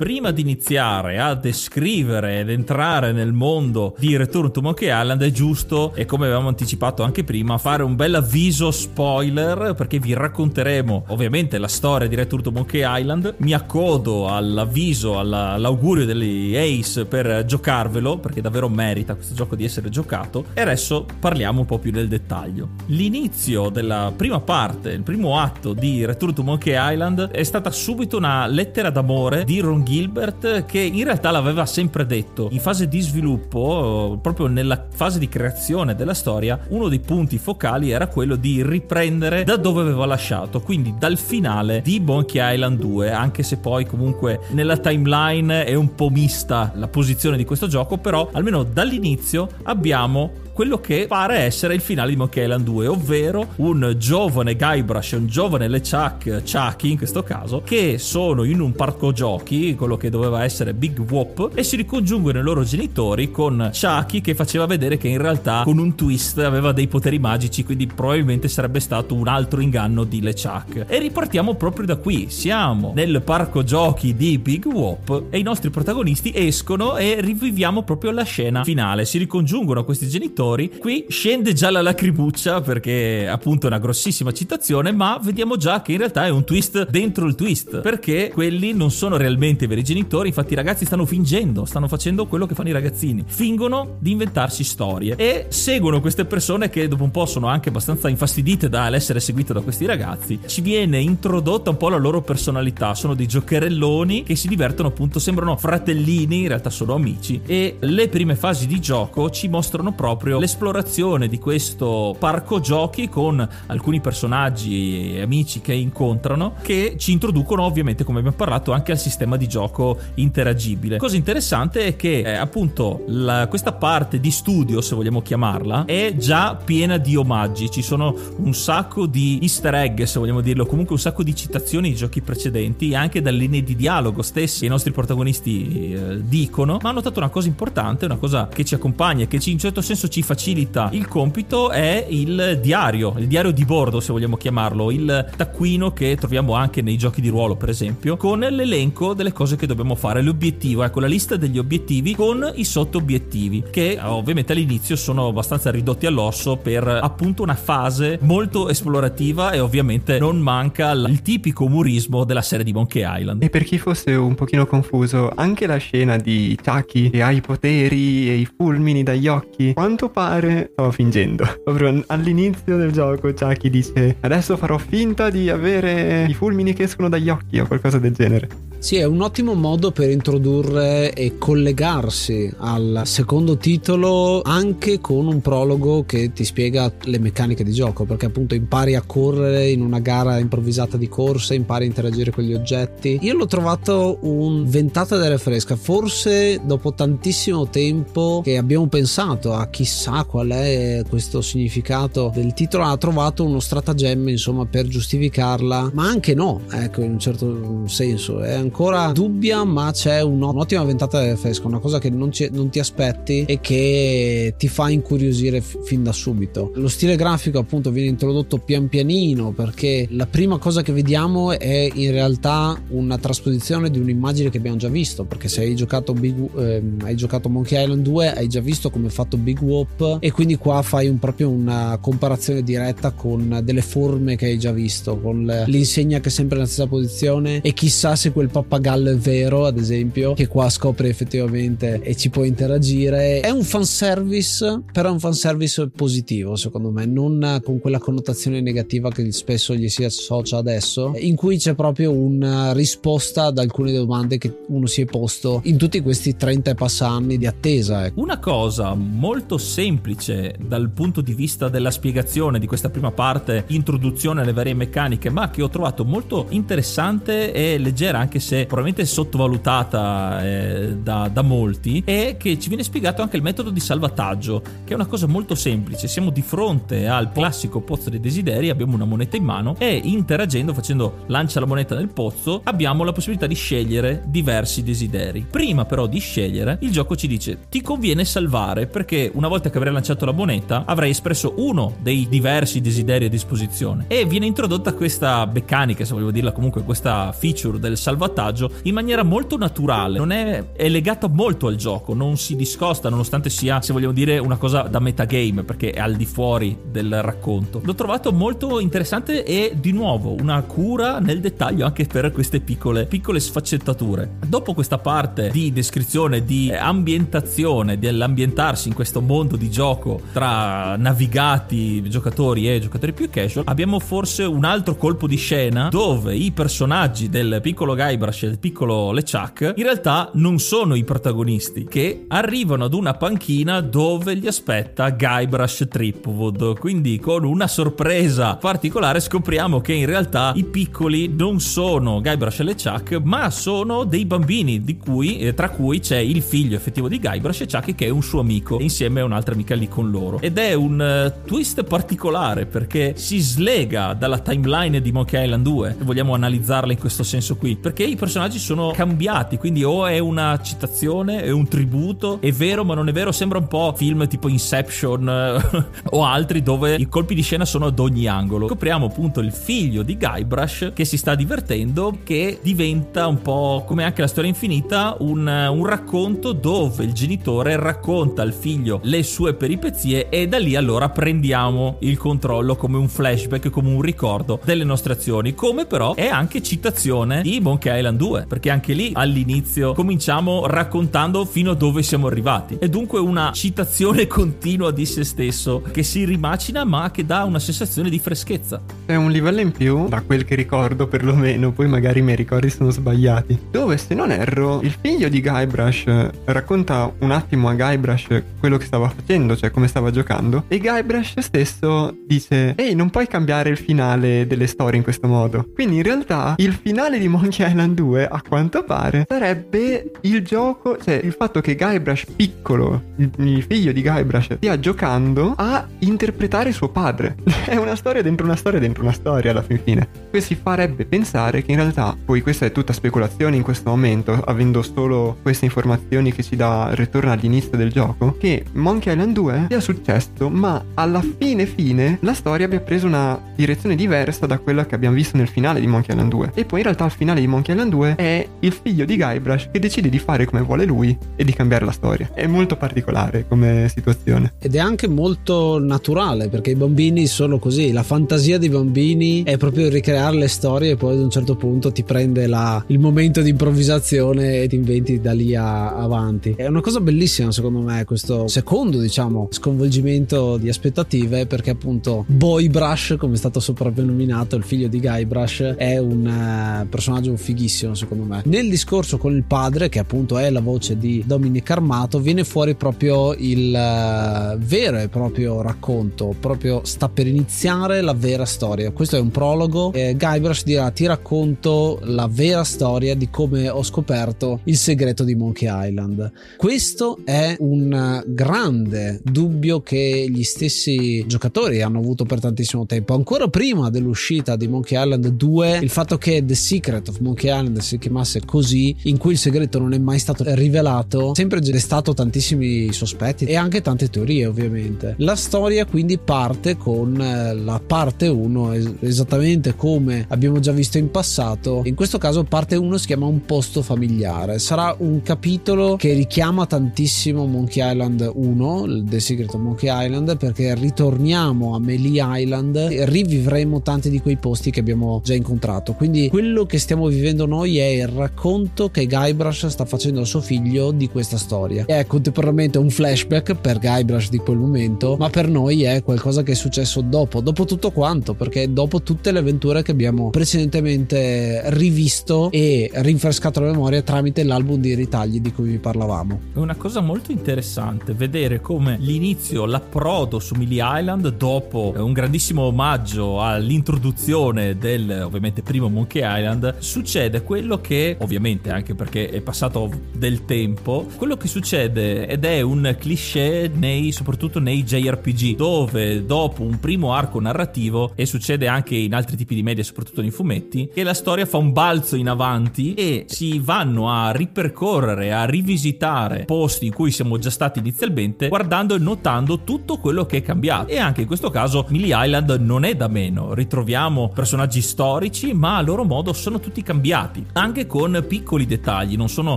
Prima di iniziare a descrivere ed entrare nel mondo di Return to Monkey Island è giusto, e come avevamo anticipato anche prima, fare un bel avviso spoiler perché vi racconteremo ovviamente la storia di Return to Monkey Island. Mi accodo all'avviso, all'augurio degli Ace per giocarvelo perché davvero merita questo gioco di essere giocato e adesso parliamo un po' più nel dettaglio. L'inizio della prima parte, il primo atto di Return to Monkey Island è stata subito una lettera d'amore di Ron Gilbert che in realtà l'aveva sempre detto. In fase di sviluppo, proprio nella fase di creazione della storia, uno dei punti focali era quello di riprendere da dove aveva lasciato, quindi dal finale di Monkey Island 2, anche se poi comunque nella timeline è un po' mista la posizione di questo gioco, però almeno dall'inizio abbiamo quello che pare essere il finale di Monkey Island 2, ovvero un giovane Guybrush un giovane LeChuck, Chucky in questo caso, che sono in un parco giochi, quello che doveva essere Big Whoop, e si ricongiungono i loro genitori con Chucky che faceva vedere che in realtà con un twist aveva dei poteri magici, quindi probabilmente sarebbe stato un altro inganno di LeChuck. E ripartiamo proprio da qui, siamo nel parco giochi di Big Whoop e i nostri protagonisti escono e riviviamo proprio la scena finale, si ricongiungono questi genitori genitori. Qui scende già la lacrimuccia perché appunto è una grossissima citazione, ma vediamo già che in realtà è un twist dentro il twist, perché quelli non sono realmente i veri genitori, infatti i ragazzi stanno fingendo, stanno facendo quello che fanno i ragazzini, fingono di inventarsi storie e seguono queste persone che dopo un po' sono anche abbastanza infastidite dall'essere seguite da questi ragazzi. Ci viene introdotta un po' la loro personalità, sono dei giocherelloni che si divertono appunto, sembrano fratellini, in realtà sono amici e le prime fasi di gioco ci mostrano proprio l'esplorazione di questo parco giochi con alcuni personaggi e amici che incontrano che ci introducono ovviamente come abbiamo parlato anche al sistema di gioco interagibile. Cosa interessante è che eh, appunto la, questa parte di studio se vogliamo chiamarla è già piena di omaggi, ci sono un sacco di easter egg se vogliamo dirlo, comunque un sacco di citazioni di giochi precedenti anche dalle linee di dialogo stessi i nostri protagonisti eh, dicono, ma ho notato una cosa importante, una cosa che ci accompagna e che ci, in un certo senso ci facilita il compito è il diario, il diario di bordo se vogliamo chiamarlo, il taccuino che troviamo anche nei giochi di ruolo per esempio, con l'elenco delle cose che dobbiamo fare, l'obiettivo, ecco la lista degli obiettivi con i sotto obiettivi che ovviamente all'inizio sono abbastanza ridotti all'osso per appunto una fase molto esplorativa e ovviamente non manca il tipico umorismo della serie di Monkey Island.
E per chi fosse un pochino confuso, anche la scena di Chucky che ha i poteri e i fulmini dagli occhi, quanto pare stavo fingendo. Proprio all'inizio del gioco Chucky dice adesso farò finta di avere i fulmini che escono dagli occhi o qualcosa del genere.
Sì, è un ottimo modo per introdurre e collegarsi al secondo titolo anche con un prologo che ti spiega le meccaniche di gioco, perché appunto impari a correre in una gara improvvisata di corsa, impari a interagire con gli oggetti. Io l'ho trovato un ventata d'aria fresca, forse dopo tantissimo tempo che abbiamo pensato a chissà qual è questo significato del titolo, ha trovato uno stratagemma insomma per giustificarla, ma anche no, ecco in un certo senso. È ancora dubbia, ma c'è un'ottima ventata del fresco, una cosa che non, non, ti aspetti e che ti fa incuriosire fin da subito. Lo stile grafico, appunto, viene introdotto pian pianino perché la prima cosa che vediamo è in realtà una trasposizione di un'immagine che abbiamo già visto. Perché se hai giocato, Big, eh, hai giocato Monkey Island 2, hai già visto come è fatto Big Whoop, e quindi qua fai un, proprio una comparazione diretta con delle forme che hai già visto, con l'insegna che è sempre nella stessa posizione, e chissà se quel pappagallo è vero, ad esempio, che qua scopre effettivamente e ci può interagire. È un fanservice, però è un fanservice positivo, secondo me, non con quella connotazione negativa che spesso gli si associa adesso, in cui c'è proprio una risposta ad alcune domande che uno si è posto in tutti questi 30 e passa anni di attesa.
Ecco. Una cosa molto semplice semplice dal punto di vista della spiegazione di questa prima parte, introduzione alle varie meccaniche, ma che ho trovato molto interessante e leggera, anche se probabilmente sottovalutata eh, da, da molti, è che ci viene spiegato anche il metodo di salvataggio, che è una cosa molto semplice. Siamo di fronte al classico pozzo dei desideri, abbiamo una moneta in mano e interagendo, facendo lancia la moneta nel pozzo, abbiamo la possibilità di scegliere diversi desideri. Prima però di scegliere, il gioco ci dice ti conviene salvare perché una volta che avrai lanciato la moneta avrai espresso uno dei diversi desideri a disposizione e viene introdotta questa meccanica, se volevo dirla comunque, questa feature del salvataggio in maniera molto naturale, non è, è legata molto al gioco, non si discosta nonostante sia, se vogliamo dire, una cosa da metagame perché è al di fuori del racconto. L'ho trovato molto interessante e di nuovo una cura nel dettaglio anche per queste piccole, piccole sfaccettature. Dopo questa parte di descrizione, di ambientazione, dell'ambientarsi in questo mondo di gioco tra navigati, giocatori e giocatori più casual, abbiamo forse un altro colpo di scena dove i personaggi del piccolo Guybrush e del piccolo LeChuck in realtà non sono i protagonisti, che arrivano ad una panchina dove gli aspetta Guybrush Tripwood. Quindi con una sorpresa particolare scopriamo che in realtà i piccoli non sono Guybrush e LeChuck, ma sono dei bambini di cui, eh, tra cui c'è il figlio effettivo di Guybrush e Chucky che è un suo amico insieme a un'altra amica lì con loro. Ed è un uh, twist particolare perché si slega dalla timeline di Monkey Island 2, vogliamo analizzarla in questo senso qui, perché i personaggi sono cambiati, quindi o è una citazione, è un tributo, è vero ma non è vero, sembra un po' film tipo Inception o altri dove i colpi di scena sono ad ogni angolo. Scopriamo appunto il figlio di Guybrush che si sta divertendo, che diventa un po' come anche la storia infinita, un, un racconto dove il genitore racconta al figlio le sue peripezie e da lì allora prendiamo il controllo come un flashback, come un ricordo delle nostre azioni, come però è anche citazione di Monkey Island 2, perché anche lì all'inizio cominciamo raccontando fino a dove siamo arrivati. È dunque una citazione continua di se stesso che si rimacina ma che dà una sensazione di freschezza.
È un livello in più, da quel che ricordo perlomeno, poi magari i miei ricordi sono sbagliati, dove se non erro il figlio di Guybrush racconta un attimo a Guybrush quello che stava facendo, cioè come stava giocando, e Guybrush stesso dice ehi non puoi cambiare il finale delle storie in questo modo. Quindi in realtà il finale di Monkey Island 2 a quanto pare sarebbe il gioco, cioè il fatto che Guybrush piccolo, il, figlio di Guybrush, stia giocando a interpretare suo padre. è una storia dentro una storia dentro una storia alla fin fine. Questo farebbe pensare che in realtà, poi questa è tutta speculazione in questo momento, avendo solo queste informazioni che ci dà ritorno all'inizio del gioco, che Monkey Island 2 sia successo, ma alla fine fine la storia abbia preso una direzione diversa da quella che abbiamo visto nel finale di Monkey Island 2. E poi in realtà il finale di Monkey Island 2 è il figlio di Guybrush che decide di fare come vuole lui e di cambiare la storia. È molto particolare come situazione.
Ed è anche molto naturale perché i bambini sono così, la fantasia dei bambini è proprio ricreare le storie e poi ad un certo punto ti prende la, il momento di improvvisazione e ti inventi da lì a, avanti. È una cosa bellissima secondo me questo secondo diciamo sconvolgimento di aspettative perché appunto Boy Brush come è stato soprannominato il figlio di Guybrush è un uh, personaggio fighissimo secondo me. Nel discorso con il padre che appunto è la voce di Dominic Armato viene fuori proprio il uh, vero e proprio racconto, proprio sta per iniziare la vera storia. Questo è un prologo e Guybrush dirà ti racconto la vera storia di come ho scoperto il segreto di Monkey Island. Questo è un grande dubbio che gli stessi giocatori hanno avuto per tantissimo tempo. Ancora prima dell'uscita di Monkey Island 2, il fatto che The Secret of Monkey Island si chiamasse così, in cui il segreto non è mai stato rivelato, sempre destato tantissimi sospetti e anche tante teorie, ovviamente. La storia quindi parte con eh, la parte 1, esattamente come abbiamo già visto in passato. In questo caso parte 1 si chiama Un posto familiare. Sarà un capitolo che richiama tantissimo Monkey Island 1, The Secret of Monkey Island, perché ritorniamo a Melee Island e rivivremo tanti di quei posti che abbiamo già incontrato. Quindi quello che stiamo vivendo noi è il racconto che Guybrush sta facendo al suo figlio di questa storia. È contemporaneamente un flashback per Guybrush di quel momento, ma per noi è qualcosa che è successo dopo, dopo tutto quanto, perché dopo tutte le avventure che abbiamo precedentemente rivisto e rinfrescato la memoria tramite l'album di ritagli di cui vi parlavamo.
È una cosa molto interessante vedere come l'inizio, l'approdo su Melee Island dopo un grandissimo omaggio all'introduzione del ovviamente primo Monkey Island, succede quello che ovviamente anche perché è passato del tempo, quello che succede ed è un cliché nei soprattutto nei JRPG dove dopo un primo arco narrativo e succede anche in altri tipi di media, soprattutto nei fumetti, che la storia fa un balzo in avanti e si vanno a ripercorrere, a rivisitare posti in cui siamo già stati inizialmente, guardando e notando tutto quello che è cambiato. E anche in questo caso Millie Island non è da meno. Ritroviamo personaggi storici, ma a loro modo sono tutti cambiati, anche con piccoli dettagli, non sono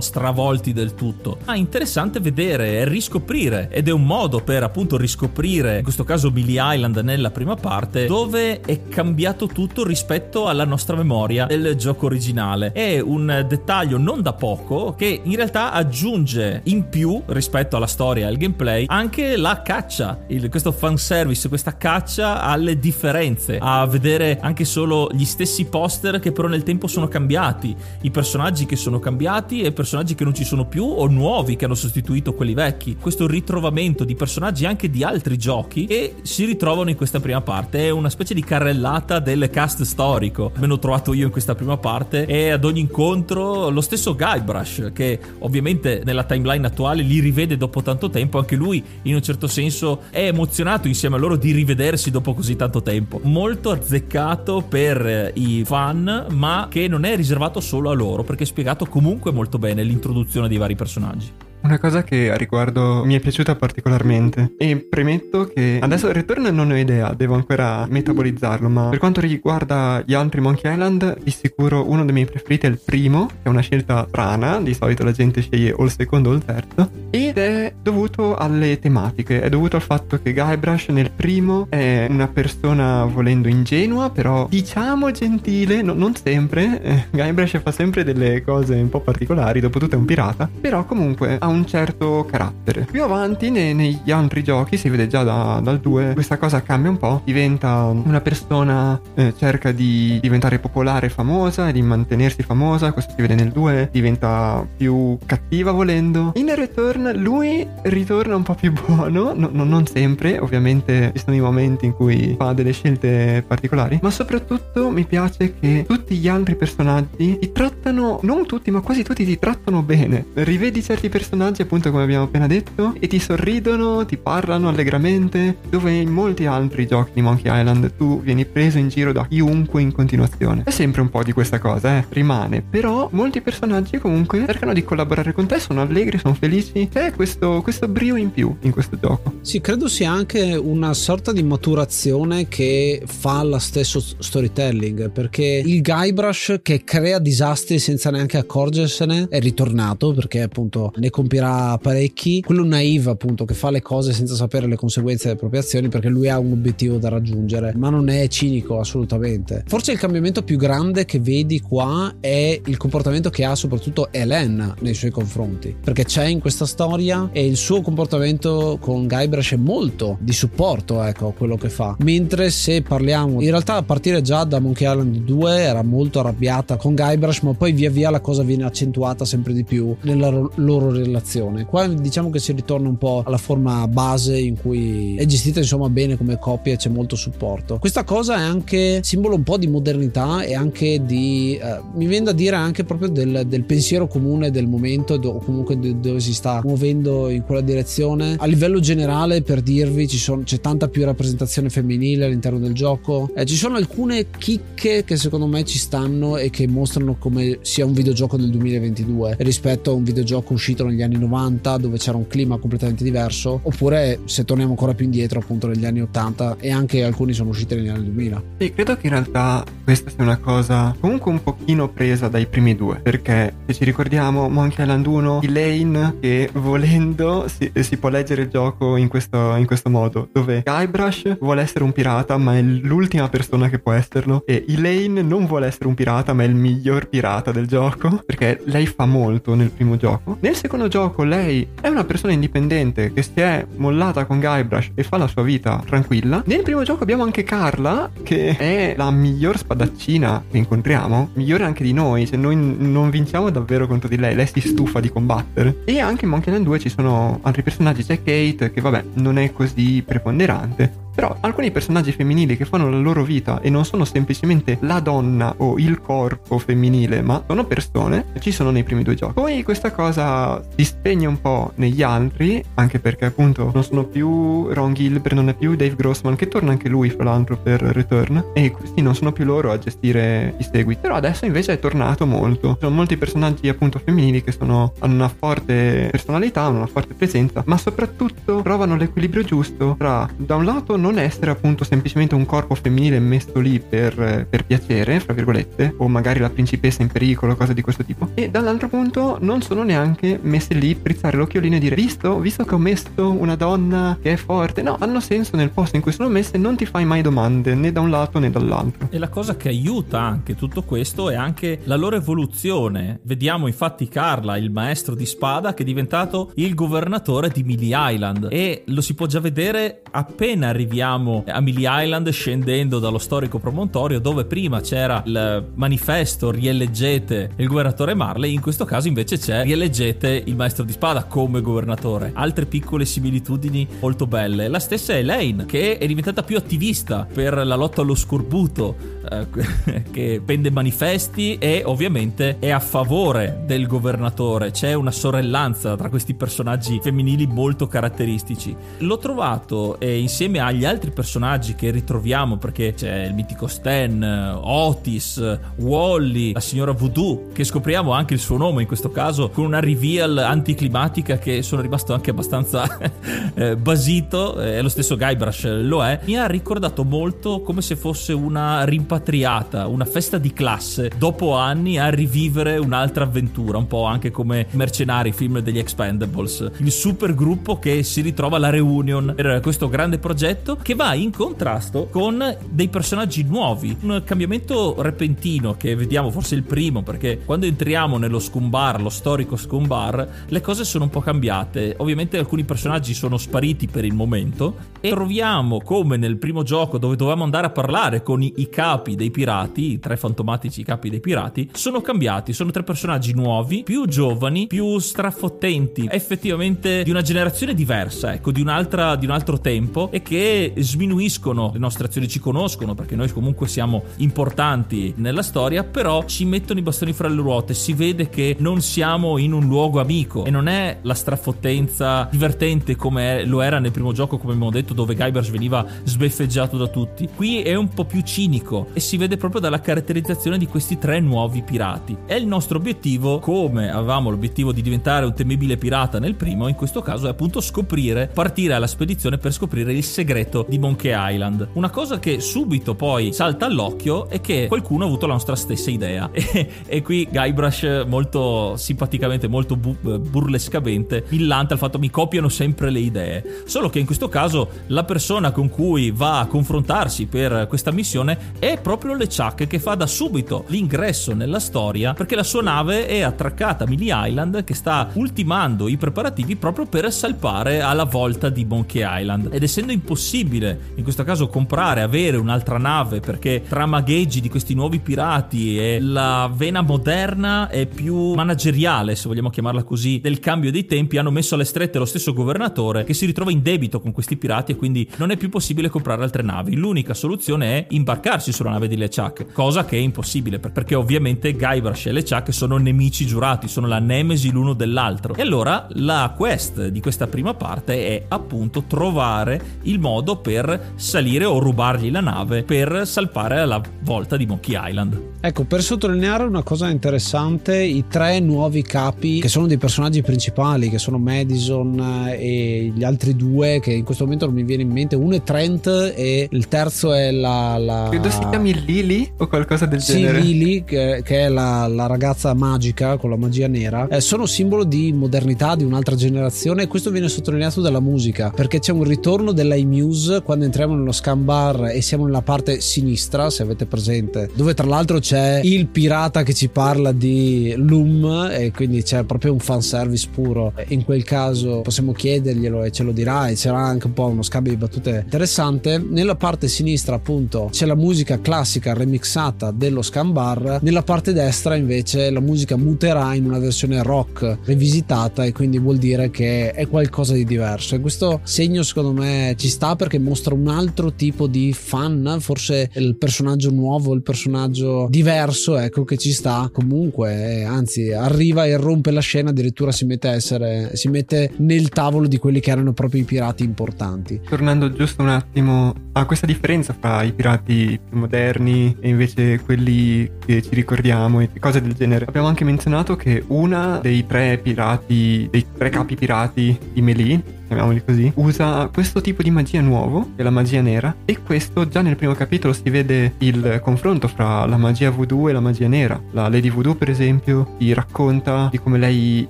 stravolti del tutto. Ma è interessante vedere e riscoprire ed è un modo per appunto riscoprire in questo caso Millie Island nella prima parte dove è cambiato tutto rispetto alla nostra memoria del gioco originale. È un dettaglio non da poco che in realtà aggiunge in più rispetto alla storia e al gameplay anche la caccia, il, questo fanservice, questa caccia alle differenze, a vedere anche solo gli stessi poster che però nel tempo sono cambiati, i personaggi che sono cambiati e personaggi che non ci sono più o nuovi che hanno sostituito quelli vecchi. Questo ritrovamento di personaggi anche di altri giochi che si ritrovano in questa prima parte. È una specie di carrellata del cast storico. Almeno ho trovato io in questa prima parte e ad ogni incontro lo stesso Guybrush che ovviamente nella timeline attuale li rivede dopo tanto tempo, anche lui in un certo senso è emozionato insieme a loro di rivedersi dopo così tanto tempo. Molto azzeccato per i fan, ma che non è riservato solo a loro perché è spiegato comunque molto bene l'introduzione dei vari personaggi.
Una cosa che a riguardo mi è piaciuta particolarmente. E premetto che adesso il ritorno non ho idea, devo ancora metabolizzarlo, ma per quanto riguarda gli altri Monkey Island, di sicuro uno dei miei preferiti è il primo, che è una scelta strana, di solito la gente sceglie o il secondo o il terzo, ed è dovuto alle tematiche, è dovuto al fatto che Guybrush nel primo è una persona volendo ingenua, però diciamo gentile, no, non sempre, eh, Guybrush fa sempre delle cose un po' particolari, dopotutto è un pirata, però comunque ha un un certo carattere. Più avanti ne, negli altri giochi, si vede già da, dal 2, questa cosa cambia un po', diventa una persona, eh, cerca di diventare popolare, famosa di mantenersi famosa, questo si vede nel 2, diventa più cattiva volendo. In Return lui ritorna un po' più buono, no, no, non sempre, ovviamente ci sono i momenti in cui fa delle scelte particolari, ma soprattutto mi piace che tutti gli altri personaggi ti trattano, non tutti, ma quasi tutti ti trattano bene. Rivedi certi personaggi personaggi, appunto come abbiamo appena detto, e ti sorridono, ti parlano allegramente, dove in molti altri giochi di Monkey Island tu vieni preso in giro da chiunque in continuazione. È sempre un po' di questa cosa, eh, rimane, però molti personaggi comunque cercano di collaborare con te, sono allegri, sono felici, c'è questo, questo brio in più in questo gioco.
Sì, credo sia anche una sorta di maturazione che fa la stesso storytelling, perché il Guybrush che crea disastri senza neanche accorgersene è ritornato, perché appunto ne compie colpirà parecchi. Quello naive, appunto, che fa le cose senza sapere le conseguenze delle proprie azioni perché lui ha un obiettivo da raggiungere, ma non è cinico assolutamente. Forse il cambiamento più grande che vedi qua è il comportamento che ha soprattutto Helen nei suoi confronti, perché c'è in questa storia e il suo comportamento con Guybrush è molto di supporto, ecco, quello che fa. Mentre se parliamo, in realtà a partire già da Monkey Island 2 era molto arrabbiata con Guybrush, ma poi via via la cosa viene accentuata sempre di più nella loro relazione relazione. Qua diciamo che si ritorna un po' alla forma base in cui è gestita insomma bene come coppia e c'è molto supporto. Questa cosa è anche simbolo un po' di modernità e anche di, eh, mi viene da dire anche proprio del, del pensiero comune del momento o comunque do, dove si sta muovendo in quella direzione. A livello generale per dirvi sono, c'è tanta più rappresentazione femminile all'interno del gioco. Eh, ci sono alcune chicche che secondo me ci stanno e che mostrano come sia un videogioco del 2022 rispetto a un videogioco uscito negli anni 90 dove c'era un clima completamente diverso oppure se torniamo ancora più indietro appunto negli anni 80 e anche alcuni sono usciti negli anni 2000
sì credo che in realtà questa sia una cosa comunque un pochino presa dai primi due perché se ci ricordiamo Monkey Island 1 Elaine che volendo si, si può leggere il gioco in questo, in questo modo dove Guybrush vuole essere un pirata ma è l'ultima persona che può esserlo e Elaine non vuole essere un pirata ma è il miglior pirata del gioco perché lei fa molto nel primo gioco. Nel secondo gioco lei è una persona indipendente che si è mollata con Guybrush e fa la sua vita tranquilla. Nel primo gioco abbiamo anche Carla, che è la miglior spadaccina che incontriamo, migliore anche di noi, se noi non vinciamo davvero contro di lei, lei si stufa di combattere. E anche in Monkey Island 2 ci sono altri personaggi, c'è Kate che vabbè non è così preponderante, però alcuni personaggi femminili che fanno la loro vita e non sono semplicemente la donna o il corpo femminile, ma sono persone, ci sono nei primi due giochi. Poi questa cosa si spegne un po' negli altri, anche perché appunto non sono più Ron Gilbert, non è più Dave Grossman, che torna anche lui fra l'altro per Return, e questi non sono più loro a gestire i seguiti. Però adesso invece è tornato molto. Ci sono molti personaggi appunto femminili che sono, hanno una forte personalità, hanno una forte presenza, ma soprattutto trovano l'equilibrio giusto tra da un lato non essere appunto semplicemente un corpo femminile messo lì per, per piacere, fra virgolette, o magari la principessa in pericolo, cose di questo tipo, e dall'altro punto non sono neanche messe lì, prizzare l'occhiolino e dire visto, visto che ho messo una donna che è forte, no, hanno senso nel posto in cui sono messe, non ti fai mai domande né da un lato né dall'altro.
E la cosa che aiuta anche tutto questo è anche la loro evoluzione. Vediamo infatti Carla, il maestro di spada, che è diventato il governatore di Millie Island e lo si può già vedere appena arriviamo arriviamo a Millie Island scendendo dallo storico promontorio dove prima c'era il manifesto rieleggete il governatore Marley, in questo caso invece c'è rieleggete il maestro di spada come governatore. Altre piccole similitudini molto belle. La stessa Elaine che è diventata più attivista per la lotta allo scorbuto, eh, che pende manifesti e ovviamente è a favore del governatore. C'è una sorellanza tra questi personaggi femminili molto caratteristici. L'ho trovato e insieme agli gli altri personaggi che ritroviamo, perché c'è il mitico Stan, Otis, Wally, la signora Voodoo, che scopriamo anche il suo nome in questo caso, con una reveal anticlimatica che sono rimasto anche abbastanza eh, basito, e lo stesso Guybrush lo è, mi ha ricordato molto come se fosse una rimpatriata, una festa di classe, dopo anni a rivivere un'altra avventura, un po' anche come Mercenari, film degli Expendables, il super gruppo che si ritrova alla reunion. Per questo grande progetto che va in contrasto con dei personaggi nuovi. Un cambiamento repentino che vediamo forse il primo, perché quando entriamo nello Scumbar, lo storico Scumbar, le cose sono un po' cambiate. Ovviamente alcuni personaggi sono spariti per il momento e troviamo come nel primo gioco dove dovevamo andare a parlare con i, i capi dei pirati, i tre fantomatici capi dei pirati, sono cambiati. Sono tre personaggi nuovi, più giovani, più strafottenti, effettivamente di una generazione diversa, ecco, di, di un altro tempo e che sminuiscono le nostre azioni, ci conoscono perché noi comunque siamo importanti nella storia, però ci mettono i bastoni fra le ruote, si vede che non siamo in un luogo amico e non è la strafottenza divertente come lo era nel primo gioco, come abbiamo detto, dove Guybrush veniva sbeffeggiato da tutti. Qui è un po' più cinico e si vede proprio dalla caratterizzazione di questi tre nuovi pirati. È il nostro obiettivo, come avevamo l'obiettivo di diventare un temibile pirata nel primo, in questo caso è appunto scoprire, partire alla spedizione per scoprire il segreto progetto di Monkey Island. Una cosa che subito poi salta all'occhio è che qualcuno ha avuto la nostra stessa idea. E, e qui Guybrush molto simpaticamente, molto bu- burlescamente millanta il fatto che mi copiano sempre le idee. Solo che in questo caso la persona con cui va a confrontarsi per questa missione è proprio LeChuck che fa da subito l'ingresso nella storia perché la sua nave è attraccata a Millie Island che sta ultimando i preparativi proprio per salpare alla volta di Monkey Island. Ed essendo impossibile possibile in questo caso comprare, avere un'altra nave perché tra magheggi di questi nuovi pirati e la vena moderna e più manageriale, se vogliamo chiamarla così, del cambio dei tempi hanno messo alle strette lo stesso governatore che si ritrova in debito con questi pirati e quindi non è più possibile comprare altre navi. L'unica soluzione è imbarcarsi sulla nave di LeChuck, cosa che è impossibile perché ovviamente Guybrush e LeChuck sono nemici giurati, sono la nemesi l'uno dell'altro. E allora la quest di questa prima parte è appunto trovare il modo per salire o rubargli la nave per salpare alla volta di Monkey Island.
Ecco, per sottolineare una cosa interessante, i tre nuovi capi che sono dei personaggi principali, che sono Madison eh, e gli altri due, che in questo momento non mi viene in mente, uno è Trent e il terzo è la... la...
Credo si chiami Lily o qualcosa del
sì,
genere.
Sì, Lily, che, che è la, la, ragazza magica con la magia nera, eh, sono simbolo di modernità di un'altra generazione e questo viene sottolineato dalla musica, perché c'è un ritorno della music news quando entriamo nello scan bar e siamo nella parte sinistra, se avete presente, dove tra l'altro c'è il pirata che ci parla di Loom e quindi c'è proprio un fanservice puro. In quel caso possiamo chiederglielo e ce lo dirà e c'era anche un po' uno scambio di battute interessante. Nella parte sinistra appunto c'è la musica classica remixata dello scan bar, nella parte destra invece la musica muterà in una versione rock rivisitata e quindi vuol dire che è qualcosa di diverso e questo segno secondo me ci sta perché mostra un altro tipo di fan, forse il personaggio nuovo, il personaggio diverso, ecco che ci sta comunque, anzi arriva e rompe la scena, addirittura si mette a essere si mette nel tavolo di quelli che erano proprio i pirati importanti.
Tornando giusto un attimo a questa differenza fra i pirati più moderni e invece quelli che ci ricordiamo e cose del genere. Abbiamo anche menzionato che una dei tre pirati, dei tre capi pirati di Melee chiamiamoli così, usa questo tipo di magia nuovo, che è la magia nera, e questo già nel primo capitolo si vede il confronto fra la magia voodoo e la magia nera. La Lady Voodoo, per esempio, ti racconta di come lei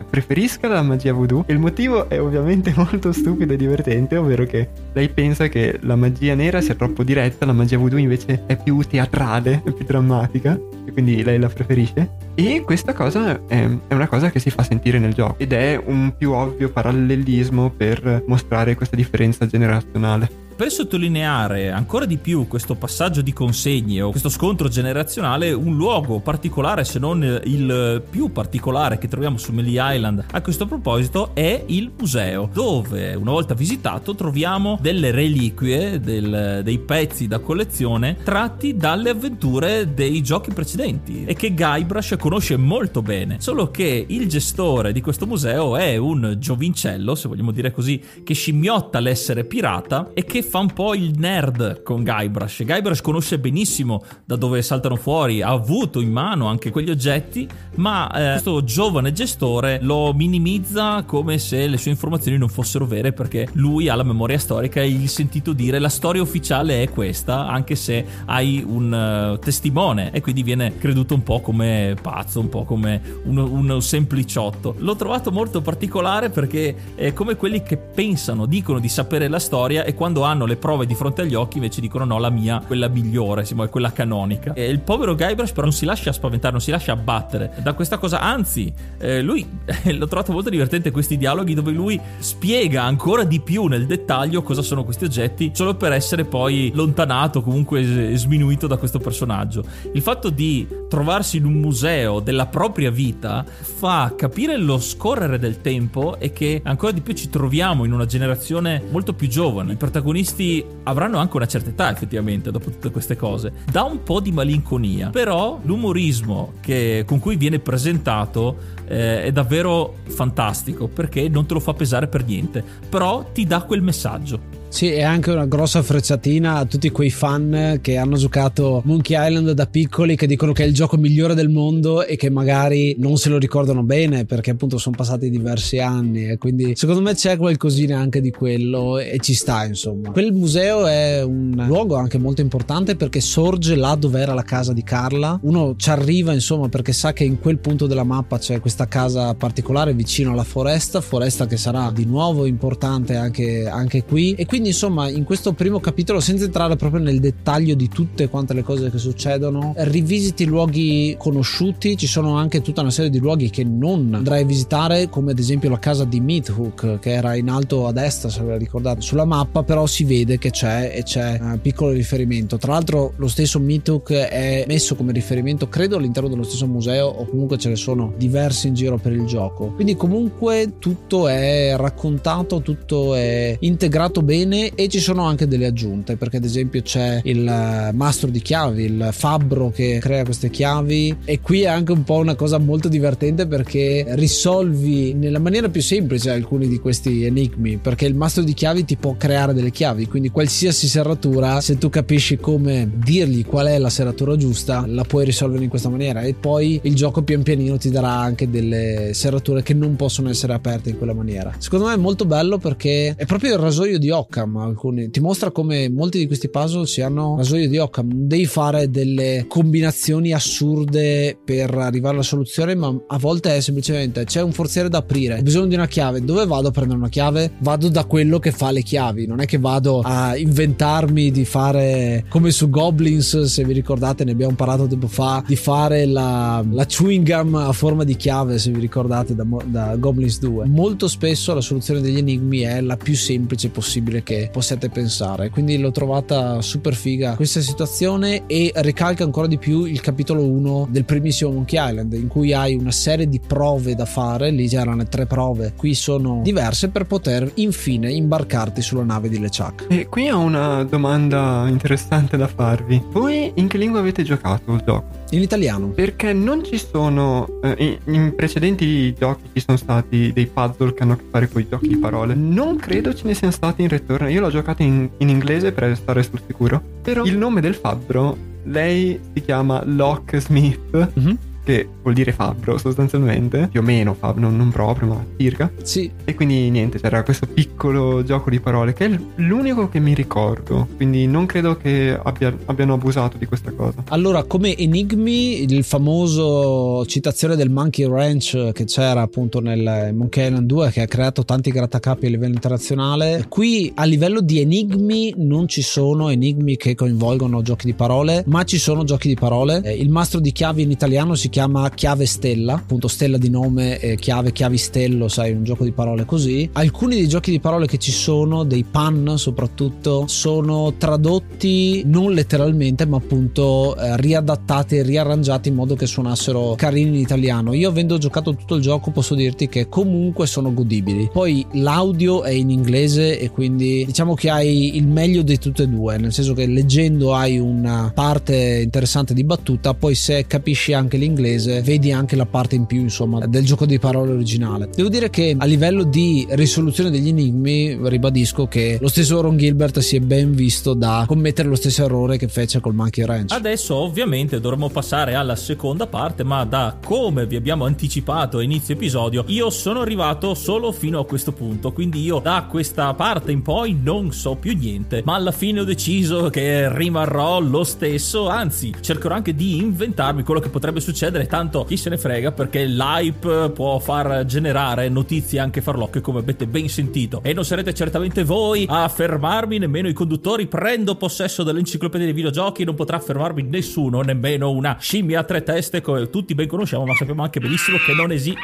preferisca la magia voodoo, e il motivo è ovviamente molto stupido e divertente, ovvero che lei pensa che la magia nera sia troppo diretta, la magia voodoo invece è più teatrale, è più drammatica, e quindi lei la preferisce. E questa cosa è, è una cosa che si fa sentire nel gioco, ed è un più ovvio parallelismo per mostrare questa differenza generazionale.
Per sottolineare ancora di più questo passaggio di consegne o questo scontro generazionale, un luogo particolare, se non il più particolare che troviamo su Melee Island a questo proposito, è il museo, dove una volta visitato troviamo delle reliquie, del, dei pezzi da collezione tratti dalle avventure dei giochi precedenti e che Guybrush conosce molto bene. Solo che il gestore di questo museo è un giovincello, se vogliamo dire così, che scimmiotta l'essere pirata e che fa un po' il nerd con Guybrush. Guybrush conosce benissimo da dove saltano fuori, ha avuto in mano anche quegli oggetti, ma eh, questo giovane gestore lo minimizza come se le sue informazioni non fossero vere perché lui ha la memoria storica e gli sentito dire la storia ufficiale è questa, anche se hai un uh, testimone e quindi viene creduto un po' come pazzo, un po' come un, un sempliciotto. L'ho trovato molto particolare perché è come quelli che pensano, dicono di sapere la storia e quando hanno hanno le prove di fronte agli occhi invece dicono no la mia quella migliore è quella canonica. E il povero Guybrush però non si lascia spaventare non si lascia abbattere da questa cosa. Anzi eh, lui l'ho trovato molto divertente questi dialoghi dove lui spiega ancora di più nel dettaglio cosa sono questi oggetti solo per essere poi lontanato comunque sminuito da questo personaggio. Il fatto di trovarsi in un museo della propria vita fa capire lo scorrere del tempo e che ancora di più ci troviamo in una generazione molto più giovane. I protagonisti protagonisti avranno anche una certa età effettivamente dopo tutte queste cose. Dà un po' di malinconia, però l'umorismo che, con cui viene presentato eh, è davvero fantastico perché non te lo fa pesare per niente, però ti dà quel messaggio.
Sì, è anche una grossa frecciatina a tutti quei fan che hanno giocato Monkey Island da piccoli, che dicono che è il gioco migliore del mondo e che magari non se lo ricordano bene perché appunto sono passati diversi anni e quindi secondo me c'è qualcosina anche di quello e ci sta insomma. Quel museo è un luogo anche molto importante perché sorge là dove era la casa di Carla. Uno ci arriva insomma perché sa che in quel punto della mappa c'è questa casa particolare vicino alla foresta, foresta che sarà di nuovo importante anche, anche qui e quindi quindi insomma in questo primo capitolo senza entrare proprio nel dettaglio di tutte quante le cose che succedono rivisiti luoghi conosciuti ci sono anche tutta una serie di luoghi che non andrai a visitare come ad esempio la casa di Meathook che era in alto a destra se ve la ricordate sulla mappa però si vede che c'è e c'è un piccolo riferimento. Tra l'altro lo stesso Meathook è messo come riferimento credo all'interno dello stesso museo o comunque ce ne sono diversi in giro per il gioco. Quindi comunque tutto è raccontato tutto è integrato bene bene e ci sono anche delle aggiunte perché ad esempio c'è il eh, mastro di chiavi, il fabbro che crea queste chiavi e qui è anche un po' una cosa molto divertente perché risolvi nella maniera più semplice alcuni di questi enigmi perché il mastro di chiavi ti può creare delle chiavi quindi qualsiasi serratura se tu capisci come dirgli qual è la serratura giusta la puoi risolvere in questa maniera e poi il gioco pian pianino ti darà anche delle serrature che non possono essere aperte in quella maniera. Secondo me è molto bello perché è proprio il rasoio di Occa Occam. Alcuni, ti mostra come molti di questi puzzle siano rasoio di Occam. Devi fare delle combinazioni assurde per arrivare alla soluzione, ma a volte è semplicemente c'è un forziere da aprire, ho bisogno di una chiave. Dove vado a prendere una chiave? Vado da quello che fa le chiavi. Non è che vado a inventarmi di fare come su Goblins, se vi ricordate, ne abbiamo parlato tempo fa, di fare la, la chewing gum a forma di chiave, se vi ricordate, da, da Goblins 2. Molto spesso la soluzione degli enigmi è la più semplice possibile che possiate pensare. Quindi l'ho trovata super figa questa situazione e ricalca ancora di più il capitolo 1 del primissimo Monkey Island, in cui hai una serie di prove da fare. Lì c'erano tre prove, qui sono diverse per poter infine imbarcarti sulla nave di LeChuck.
E qui ho una domanda interessante da farvi. Voi in che lingua avete giocato il gioco?
In italiano.
Perché non ci sono. Eh, in precedenti giochi ci sono stati dei puzzle che hanno a che fare con i giochi di parole. Non credo ce ne siano stati in Return. Io l'ho giocato in, in inglese per stare sul sicuro. Però il nome del fabbro, lei si chiama Locksmith. Mm-hmm che vuol dire fabbro sostanzialmente, più o meno fabbro, non, non proprio, ma circa.
Sì.
E quindi niente, c'era questo piccolo gioco di parole che è l'unico che mi ricordo, quindi non credo che abbia, abbiano abusato di questa cosa.
Allora, come enigmi, il famoso citazione del Monkey Ranch che c'era appunto nel Monkey Island 2 che ha creato tanti grattacapi a livello internazionale, qui a livello di enigmi non ci sono enigmi che coinvolgono giochi di parole, ma ci sono giochi di parole. Eh, il mastro di chiavi in italiano si chiama Chiave Stella, appunto stella di nome, eh, chiave, chiavistello, sai, un gioco di parole così. Alcuni dei giochi di parole che ci sono, dei pan soprattutto, sono tradotti non letteralmente, ma appunto eh, riadattati e riarrangiati in modo che suonassero carini in italiano. Io avendo giocato tutto il gioco posso dirti che comunque sono godibili. Poi l'audio è in inglese e quindi diciamo che hai il meglio di tutte e due, nel senso che leggendo hai una parte interessante di battuta, poi se capisci anche l'inglese inglese vedi anche la parte in più insomma del gioco di parole originale. Devo dire che a livello di risoluzione degli enigmi ribadisco che lo stesso Ron Gilbert si è ben visto da commettere lo stesso errore che fece col Monkey Ranch.
Adesso ovviamente dovremmo passare alla seconda parte ma da come vi abbiamo anticipato a inizio episodio io sono arrivato solo fino a questo punto quindi io da questa parte in poi non so più niente ma alla fine ho deciso che rimarrò lo stesso anzi cercherò anche di inventarmi quello che potrebbe succedere succedere, tanto chi se ne frega perché l'hype può far generare notizie anche farlocche come avete ben sentito. E non sarete certamente voi a fermarmi, nemmeno i conduttori. Prendo possesso dell'enciclopedia dei videogiochi, non potrà fermarmi nessuno, nemmeno una scimmia a tre teste che tutti ben conosciamo, ma sappiamo anche benissimo che non esiste.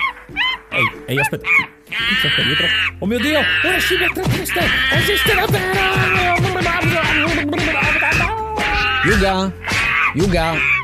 Ehi, ehi, aspetta. Chi dietro? Oh mio dio, una scimmia a tre teste! Esiste davvero!
Yuga! Yuga!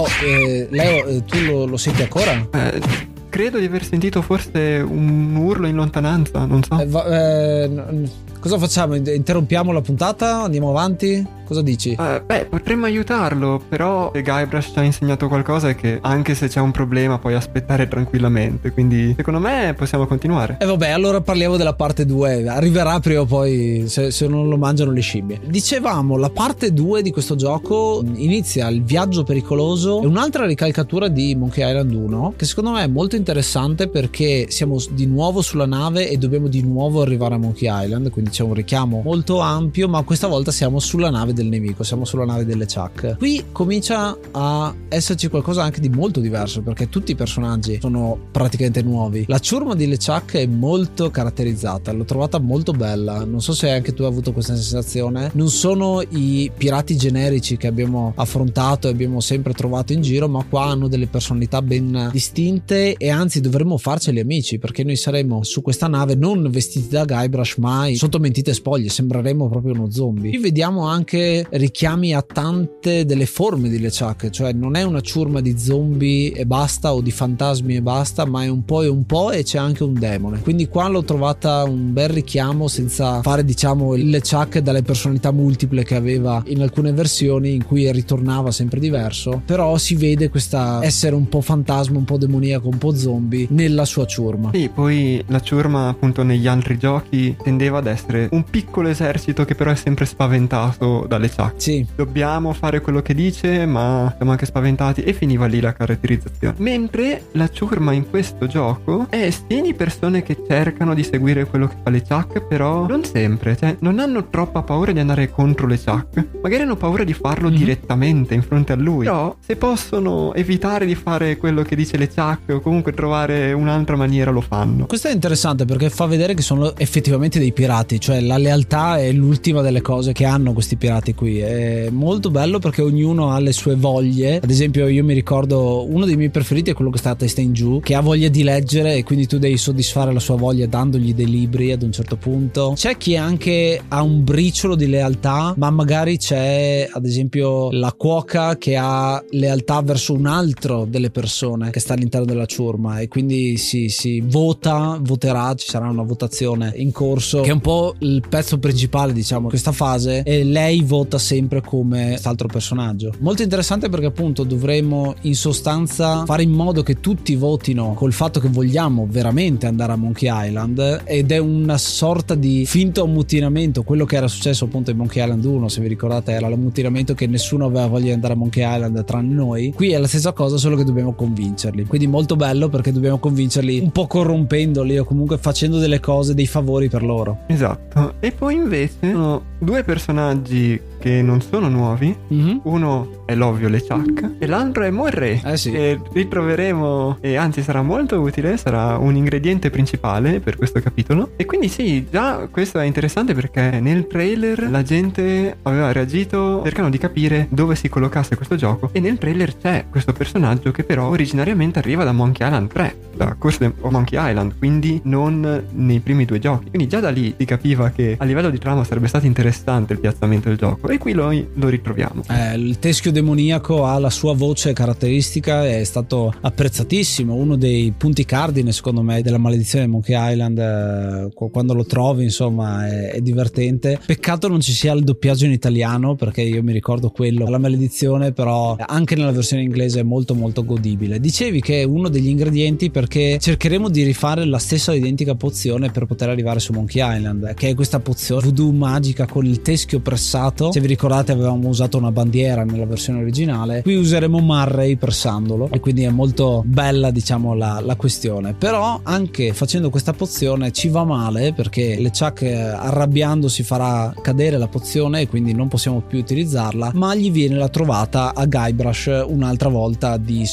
Oh, eh, Leo, eh, tu lo, lo senti ancora?
Eh, credo di aver sentito forse un urlo in lontananza, non so.
Eh, va, eh, cosa facciamo? Interrompiamo la puntata? Andiamo avanti? Cosa dici?
Uh, beh, potremmo aiutarlo, però Guybrush ci ha insegnato qualcosa è che anche se c'è un problema puoi aspettare tranquillamente, quindi secondo me possiamo continuare.
E eh vabbè, allora parliamo della parte 2, arriverà prima o poi se, se non lo mangiano le scimmie. Dicevamo, la parte 2 di questo gioco inizia il viaggio pericoloso e un'altra ricalcatura di Monkey Island 1 che secondo me è molto interessante perché siamo di nuovo sulla nave e dobbiamo di nuovo arrivare a Monkey Island, quindi c'è un richiamo molto ampio, ma questa volta siamo sulla nave del nemico, siamo sulla nave delle Chuck. Qui comincia a esserci qualcosa anche di molto diverso perché tutti i personaggi sono praticamente nuovi. La ciurma di LeChuck è molto caratterizzata, l'ho trovata molto bella. Non so se anche tu hai avuto questa sensazione. Non sono i pirati generici che abbiamo affrontato e abbiamo sempre trovato in giro, ma qua hanno delle personalità ben distinte e anzi dovremmo farceli amici perché noi saremo su questa nave non vestiti da Guybrush ma sotto mentite spoglie, sembreremo proprio uno zombie. Qui vediamo anche richiami a tante delle forme di LeChuck, cioè non è una ciurma di zombie e basta o di fantasmi e basta, ma è un po' e un po' e c'è anche un demone. Quindi qua l'ho trovata un bel richiamo senza fare diciamo il LeChuck dalle personalità multiple che aveva in alcune versioni in cui ritornava sempre diverso, però si vede questa essere un po' fantasma, un po' demoniaco, un po' zombie nella sua ciurma.
Sì, poi la ciurma appunto negli altri giochi tendeva ad essere un piccolo esercito che però è sempre spaventato dalle LeChuck.
Sì.
Dobbiamo fare quello che dice, ma siamo anche spaventati e finiva lì la caratterizzazione. Mentre la ciurma in questo gioco è sì di persone che cercano di seguire quello che fa LeChuck, però non sempre, cioè non hanno troppa paura di andare contro LeChuck. Magari hanno paura di farlo mm-hmm. direttamente in fronte a lui. Però se possono evitare di fare quello che dice LeChuck o comunque trovare un'altra maniera lo fanno.
Questo è interessante perché fa vedere che sono effettivamente dei pirati, cioè la lealtà è l'ultima delle cose che hanno questi pirati qui. È molto bello perché ognuno ha le sue voglie. Ad esempio, io mi ricordo uno dei miei preferiti è quello che sta a testa in giù, che ha voglia di leggere e quindi tu devi soddisfare la sua voglia dandogli dei libri ad un certo punto. C'è chi anche ha un briciolo di lealtà, ma magari c'è ad esempio la cuoca che ha lealtà verso un altro delle persone che sta all'interno della ciurma e quindi si, si vota, voterà, ci sarà una votazione in corso che è un po' il pezzo principale diciamo questa fase e lei vota sempre come quest'altro personaggio. Molto interessante perché appunto dovremmo in sostanza fare in modo che tutti votino col fatto che vogliamo veramente andare a Monkey Island ed è una sorta di finto ammutinamento, quello che era successo appunto in Monkey Island 1, se vi ricordate era l'ammutinamento che nessuno aveva voglia di andare a Monkey Island tranne noi. Qui è la stessa cosa solo che dobbiamo convincerli. Quindi molto bello perché dobbiamo convincerli un po' corrompendoli o comunque facendo delle cose, dei favori per loro.
Esatto. E poi invece sono due personaggi che non sono nuovi. Mm-hmm. Uno è l'ovvio LeChuck e l'altro è Morre.
Eh sì.
E ritroveremo, e anzi sarà molto utile, sarà un ingrediente principale per questo capitolo. E quindi sì, già questo è interessante perché nel trailer la gente aveva reagito cercando di capire dove si collocasse questo gioco e nel trailer c'è questo personaggio che però originariamente arriva da Monkey Island 3, da Curse of Monkey Island, quindi non nei primi due giochi. Quindi già da lì si capiva che a livello di trama sarebbe stato interessante il piazzamento del gioco e qui lo, lo ritroviamo.
Eh, il teschio demoniaco ha la sua voce caratteristica, è stato apprezzatissimo, uno dei punti cardine secondo me della maledizione di Monkey Island, eh, quando lo trovi insomma è, è, divertente. Peccato non ci sia il doppiaggio in italiano perché io mi ricordo quello, la maledizione però anche nella versione inglese è molto molto godibile. Dicevi che è uno degli ingredienti perché cercheremo di rifare la stessa identica pozione per poter arrivare su Monkey Island, che è questa pozione voodoo magica con il teschio pressato vi ricordate avevamo usato una bandiera nella versione originale, qui useremo Murray pressandolo e quindi è molto bella diciamo la, la questione. Però anche facendo questa pozione ci va male perché LeChuck eh, arrabbiandosi farà cadere la pozione e quindi non possiamo più utilizzarla, ma gli viene la trovata a Guybrush un'altra volta di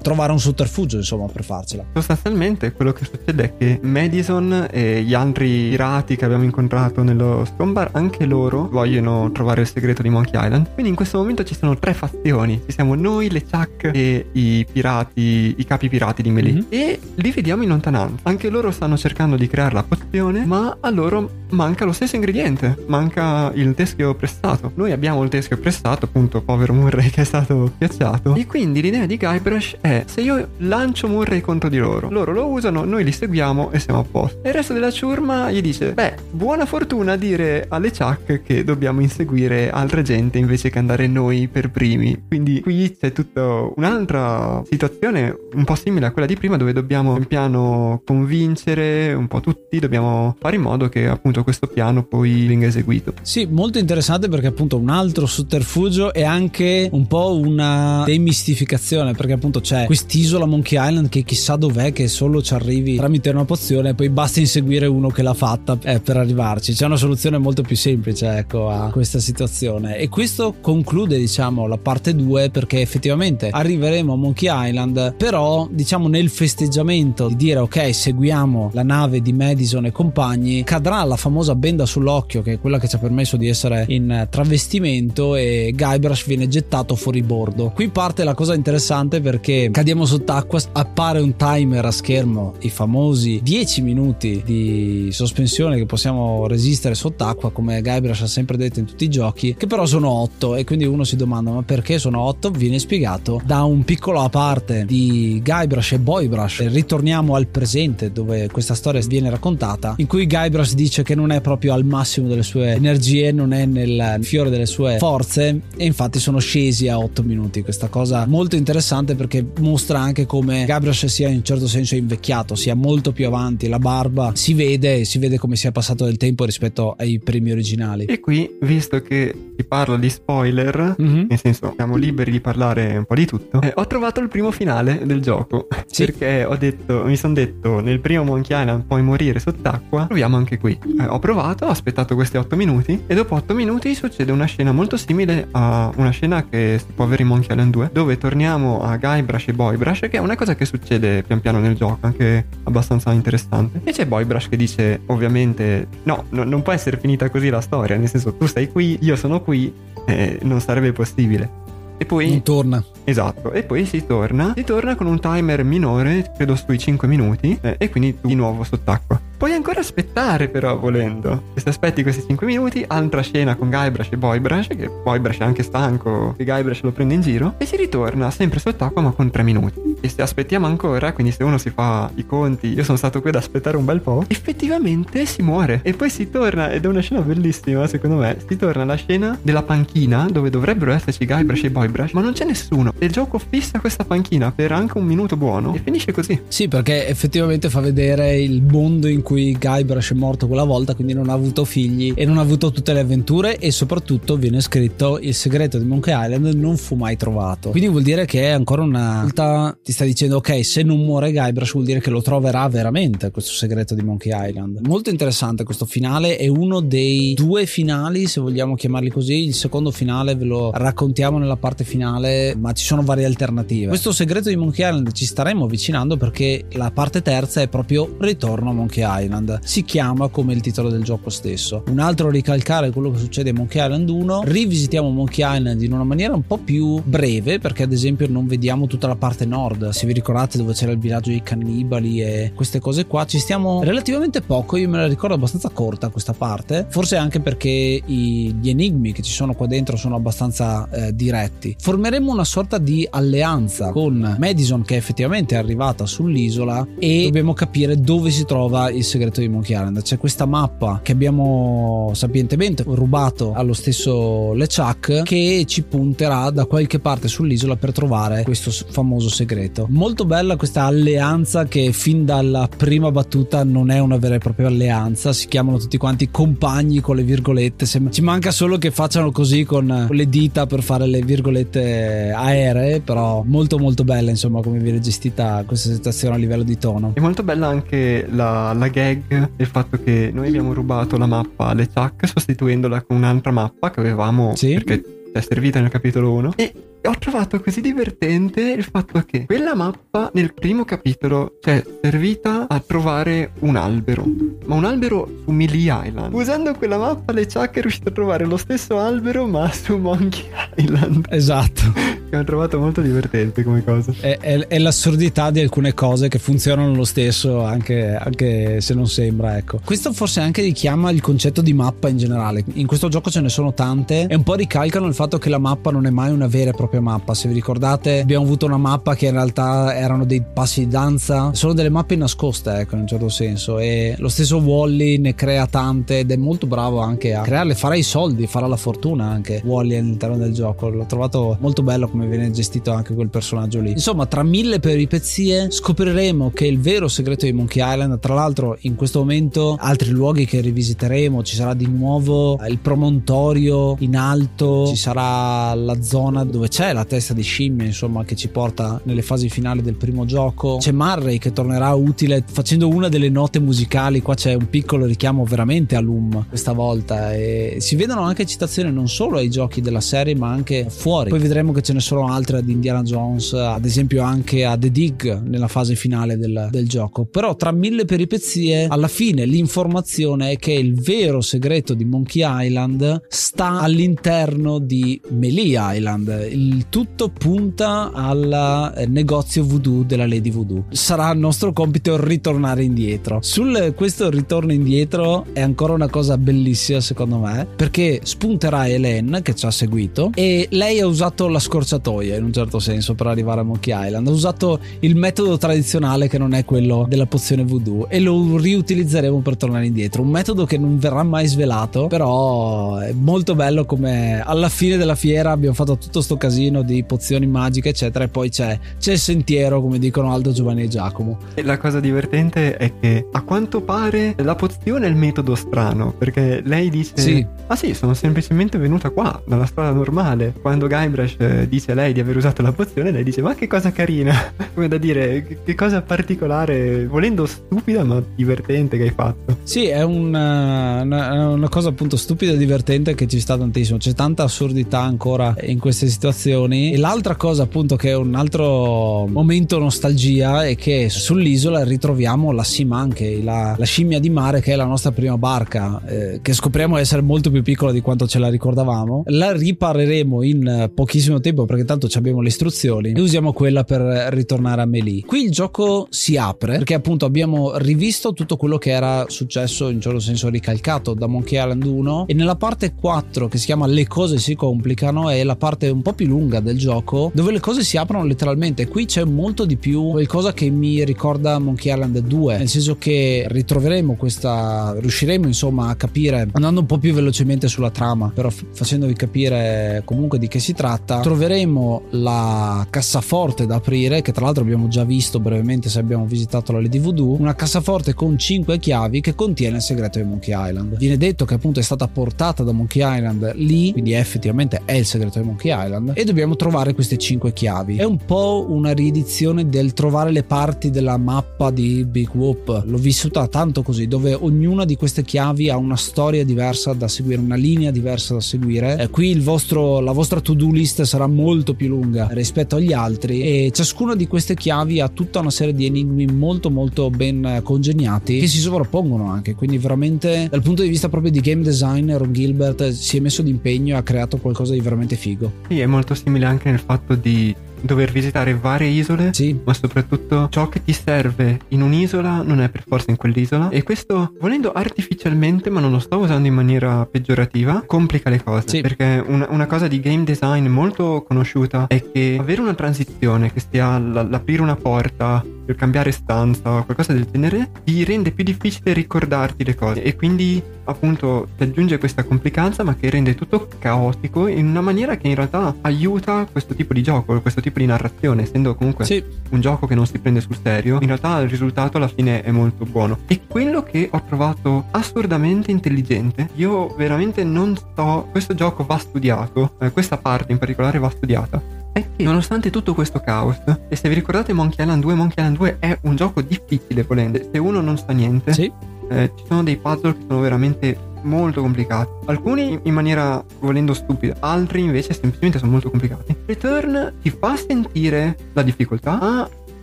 trovare un sotterfugio insomma per farcela.
Sostanzialmente quello che succede è che Madison e gli altri pirati che abbiamo incontrato nello Scombar anche loro vogliono trovare il segreto di Monkey Island. Quindi in questo momento ci sono tre fazioni. Ci siamo noi, le Chuck e i pirati, i capi pirati di Melee. Mm-hmm. E li vediamo in lontananza. Anche loro stanno cercando di creare la pozione, ma a loro manca lo stesso ingrediente. Manca il teschio pressato. Noi abbiamo il teschio pressato, appunto, povero Murray che è stato piacciato. E quindi l'idea di Guybrush è se io lancio Murray contro di loro, loro lo usano, noi li seguiamo e siamo a posto. E il resto della ciurma gli dice, beh, buona fortuna a dire alle Chuck che dobbiamo inseguire altra gente invece che andare noi per primi. Quindi qui c'è tutta un'altra situazione un po' simile a quella di prima dove dobbiamo in piano convincere un po' tutti, dobbiamo fare in modo che appunto questo piano poi venga eseguito.
Sì, molto interessante perché appunto un altro sotterfugio è anche un po' una demistificazione perché appunto c'è quest'isola Monkey Island che chissà dov'è che solo ci arrivi tramite una pozione e poi basta inseguire uno che l'ha fatta eh, per arrivarci. C'è una soluzione molto più semplice ecco a questa situazione situazione e questo conclude diciamo la parte 2 perché effettivamente arriveremo a Monkey Island però diciamo nel festeggiamento di dire ok seguiamo la nave di Madison e compagni cadrà la famosa benda sull'occhio che è quella che ci ha permesso di essere in travestimento e Guybrush viene gettato fuori bordo. Qui parte la cosa interessante perché cadiamo sott'acqua appare un timer a schermo i famosi 10 minuti di sospensione che possiamo resistere sott'acqua come Guybrush ha sempre detto in tutti i giochi giochi, che però sono 8 e quindi uno si domanda ma perché sono 8? Viene spiegato da un piccolo a parte di Guybrush e Boybrush. Ritorniamo al presente dove questa storia viene raccontata, in cui Guybrush dice che non è proprio al massimo delle sue energie, non è nel fiore delle sue forze e infatti sono scesi a 8 minuti. Questa cosa molto interessante perché mostra anche come Guybrush sia in un certo senso invecchiato, sia molto più avanti, la barba si vede, si vede come sia passato del tempo rispetto ai primi originali.
E qui, visto che che si parla di spoiler, mm-hmm. nel senso siamo liberi di parlare un po' di tutto, eh, ho trovato il primo finale del gioco. Sì. Perché ho detto, mi sono detto, nel primo Monkey Island puoi morire sott'acqua, proviamo anche qui. Eh, ho provato, ho aspettato questi 8 minuti e dopo 8 minuti succede una scena molto simile a una scena che si può avere in Monkey Island 2, dove torniamo a Guybrush e Boybrush, che è una cosa che succede pian piano nel gioco, anche abbastanza interessante. E c'è Boybrush che dice, ovviamente, no, no non può essere finita così la storia, nel senso tu stai qui, io sono qui, eh, non sarebbe possibile.
E poi... Non torna.
Esatto, e poi si torna. Si torna con un timer minore, credo sui 5 minuti, eh, e quindi di nuovo sott'acqua. Puoi ancora aspettare però volendo. Se aspetti questi 5 minuti, altra scena con Guybrush e Boybrush, che Boybrush è anche stanco, che Guybrush lo prende in giro, e si ritorna sempre sott'acqua ma con 3 minuti. E se aspettiamo ancora, quindi se uno si fa i conti, io sono stato qui ad aspettare un bel po', effettivamente si muore. E poi si torna, ed è una scena bellissima secondo me, si torna alla scena della panchina dove dovrebbero esserci Guybrush e Boybrush, ma non c'è nessuno. E il gioco fissa questa panchina per anche un minuto buono e finisce così.
Sì, perché effettivamente fa vedere il mondo in cui cui Guybrush è morto quella volta, quindi non ha avuto figli e non ha avuto tutte le avventure e soprattutto viene scritto il segreto di Monkey Island non fu mai trovato. Quindi vuol dire che è ancora una volta ti sta dicendo ok, se non muore Guybrush vuol dire che lo troverà veramente questo segreto di Monkey Island. Molto interessante questo finale, è uno dei due finali, se vogliamo chiamarli così, il secondo finale ve lo raccontiamo nella parte finale, ma ci sono varie alternative. Questo segreto di Monkey Island ci staremo avvicinando perché la parte terza è proprio ritorno a Monkey Island. Island. Si chiama come il titolo del gioco stesso. Un altro ricalcare quello che succede in Monkey Island 1. Rivisitiamo Monkey Island in una maniera un po' più breve perché ad esempio non vediamo tutta la parte nord. Se vi ricordate dove c'era il villaggio dei cannibali e queste cose qua, ci stiamo relativamente poco. Io me la ricordo abbastanza corta questa parte. Forse anche perché i, gli enigmi che ci sono qua dentro sono abbastanza eh, diretti. Formeremo una sorta di alleanza con Madison che effettivamente è arrivata sull'isola e dobbiamo capire dove si trova il segreto di Monkey Island. C'è questa mappa che abbiamo sapientemente rubato allo stesso LeChuck che ci punterà da qualche parte sull'isola per trovare questo famoso segreto. Molto bella questa alleanza che fin dalla prima battuta non è una vera e propria alleanza, si chiamano tutti quanti compagni con le virgolette. Ci manca solo che facciano così con le dita per fare le virgolette aeree, però molto molto bella insomma come viene gestita questa situazione a livello di tono.
È molto bella anche la, la gag il fatto che noi abbiamo rubato la mappa alle Chuck sostituendola con un'altra mappa che avevamo sì. perché è servita nel capitolo 1 e ho trovato così divertente il fatto che quella mappa nel primo capitolo cioè servita a trovare un albero. Ma un albero su Melee Island. Usando quella mappa le Chuck è riuscito a trovare lo stesso albero ma su Monkey Island.
Esatto.
Che ho trovato molto divertente come cosa.
È, è, è, l'assurdità di alcune cose che funzionano lo stesso anche, anche se non sembra ecco. Questo forse anche richiama il concetto di mappa in generale. In questo gioco ce ne sono tante e un po' ricalcano il fatto che la mappa non è mai una vera e propria mappa. Se vi ricordate, abbiamo avuto una mappa che in realtà erano dei passi di danza, sono delle mappe nascoste, ecco, in un certo senso. E lo stesso Wally ne crea tante ed è molto bravo anche a crearle. Farà i soldi, farà la fortuna anche Wally all'interno del gioco. L'ho trovato molto bello come viene gestito anche quel personaggio lì. Insomma, tra mille peripezie scopriremo che il vero segreto di Monkey Island, tra l'altro, in questo momento altri luoghi che rivisiteremo, ci sarà di nuovo il promontorio in alto, ci sarà la zona dove c'è la testa di scimmia, insomma, che ci porta nelle fasi finali del primo gioco. C'è Murray che tornerà utile facendo una delle note musicali. Qua c'è un piccolo richiamo veramente a Loom questa volta. E si vedono anche citazioni non solo ai giochi della serie, ma anche fuori. Poi vedremo che ce ne sono altre ad Indiana Jones, ad esempio anche a The Dig nella fase finale del, del gioco. Però tra mille peripezie, alla fine l'informazione è che il vero segreto di Monkey Island sta all'interno di Melee Island, il il tutto punta al eh, negozio voodoo della Lady Voodoo. Sarà il nostro compito ritornare indietro. Sul questo ritorno indietro è ancora una cosa bellissima secondo me perché spunterà Helen che ci ha seguito e lei ha usato la scorciatoia in un certo senso per arrivare a Monkey Island. Ha usato il metodo tradizionale che non è quello della pozione voodoo e lo riutilizzeremo per tornare indietro. Un metodo che non verrà mai svelato però è molto bello come alla fine fine della fiera abbiamo fatto tutto sto casino di pozioni magiche, eccetera, e poi c'è, c'è il sentiero, come dicono Aldo, Giovanni e Giacomo.
E la cosa divertente è che a quanto pare la pozione è il metodo strano, perché lei dice:
Sì.
Ah sì, sono semplicemente venuta qua, dalla strada normale. Quando Guybrush eh, dice a lei di aver usato la pozione, lei dice: Ma che cosa carina! come da dire, che, che cosa particolare, volendo stupida ma divertente che hai fatto.
Sì, è una, una, una cosa appunto stupida e divertente che ci sta tantissimo. C'è tanta assurdità ancora in queste situazioni. E l'altra cosa, appunto, che è un altro momento nostalgia è che sull'isola ritroviamo la Simanche, la, la scimmia di mare che è la nostra prima barca, eh, che scopriamo essere molto più piccola di quanto ce la ricordavamo. La ripareremo in pochissimo tempo perché tanto abbiamo le istruzioni e usiamo quella per ritornare a Melee. Qui il gioco si apre perché appunto abbiamo rivisto tutto quello che era successo in certo senso ricalcato da Monkey Island 1 e nella parte 4 che si chiama Le cose si complicano è la parte un po' più lunga del gioco dove le cose si aprono letteralmente. Qui c'è molto di più qualcosa che mi ricorda Monkey Island 2, nel senso che ritroveremo questa riusciremo insomma a capire andando un po' più velocemente sulla trama, però f- facendovi capire comunque di che si tratta. Troveremo la cassaforte da aprire che tra l'altro abbiamo già visto brevemente se abbiamo visitato la Lady Voodoo, una cassaforte con 5 chiavi che contiene il segreto di Monkey Island. Viene detto che appunto è stata portata da Monkey Island lì, quindi effettivamente è il segreto di Monkey Island e dobbiamo trovare queste 5 chiavi. È un po' una riedizione del trovare le parti della mappa di Big Whoop. L'ho vissuta tanto così, dove ognuna di queste chiavi ha una storia diversa da seguire, una linea diversa da seguire. Eh, qui vostro, la vostra to-do list sarà molto più lunga rispetto agli altri e ciascuna di queste chiavi ha tutta una serie di enigmi molto molto ben congeniati che si sovrappongono anche, quindi veramente dal punto di vista proprio di game design Ron Gilbert si è messo d'impegno e ha creato qualcosa di veramente figo.
Sì, è molto simile anche nel fatto di dover visitare varie isole,
Sì.
ma soprattutto ciò che ti serve in un'isola non è per forza in quell'isola. E questo, volendo artificialmente, ma non lo sto usando in maniera peggiorativa, complica le cose.
Sì.
Perché una, una cosa di game design molto conosciuta è che avere una transizione, che sia l- l'aprire una porta, il cambiare stanza o qualcosa del genere, ti rende più difficile ricordarti le cose. E quindi, appunto, ti aggiunge questa complicanza, ma che rende tutto caotico in una maniera che in realtà aiuta questo tipo di gioco, questo tipo di narrazione, essendo comunque
Sì,
un gioco che non si prende sul serio, in realtà il risultato alla fine è molto buono. E quello che ho trovato assurdamente intelligente, io veramente non sto. Questo gioco va studiato, eh, questa parte in particolare va studiata. È che nonostante tutto questo caos, e se vi ricordate Monkey Island 2, Monkey Island 2 è un gioco difficile volendo. Se uno non sa niente,
sì.
eh, ci sono dei puzzle che sono veramente molto complicati. Alcuni in maniera volendo stupida, altri invece semplicemente sono molto complicati. Return ti fa sentire la difficoltà, ma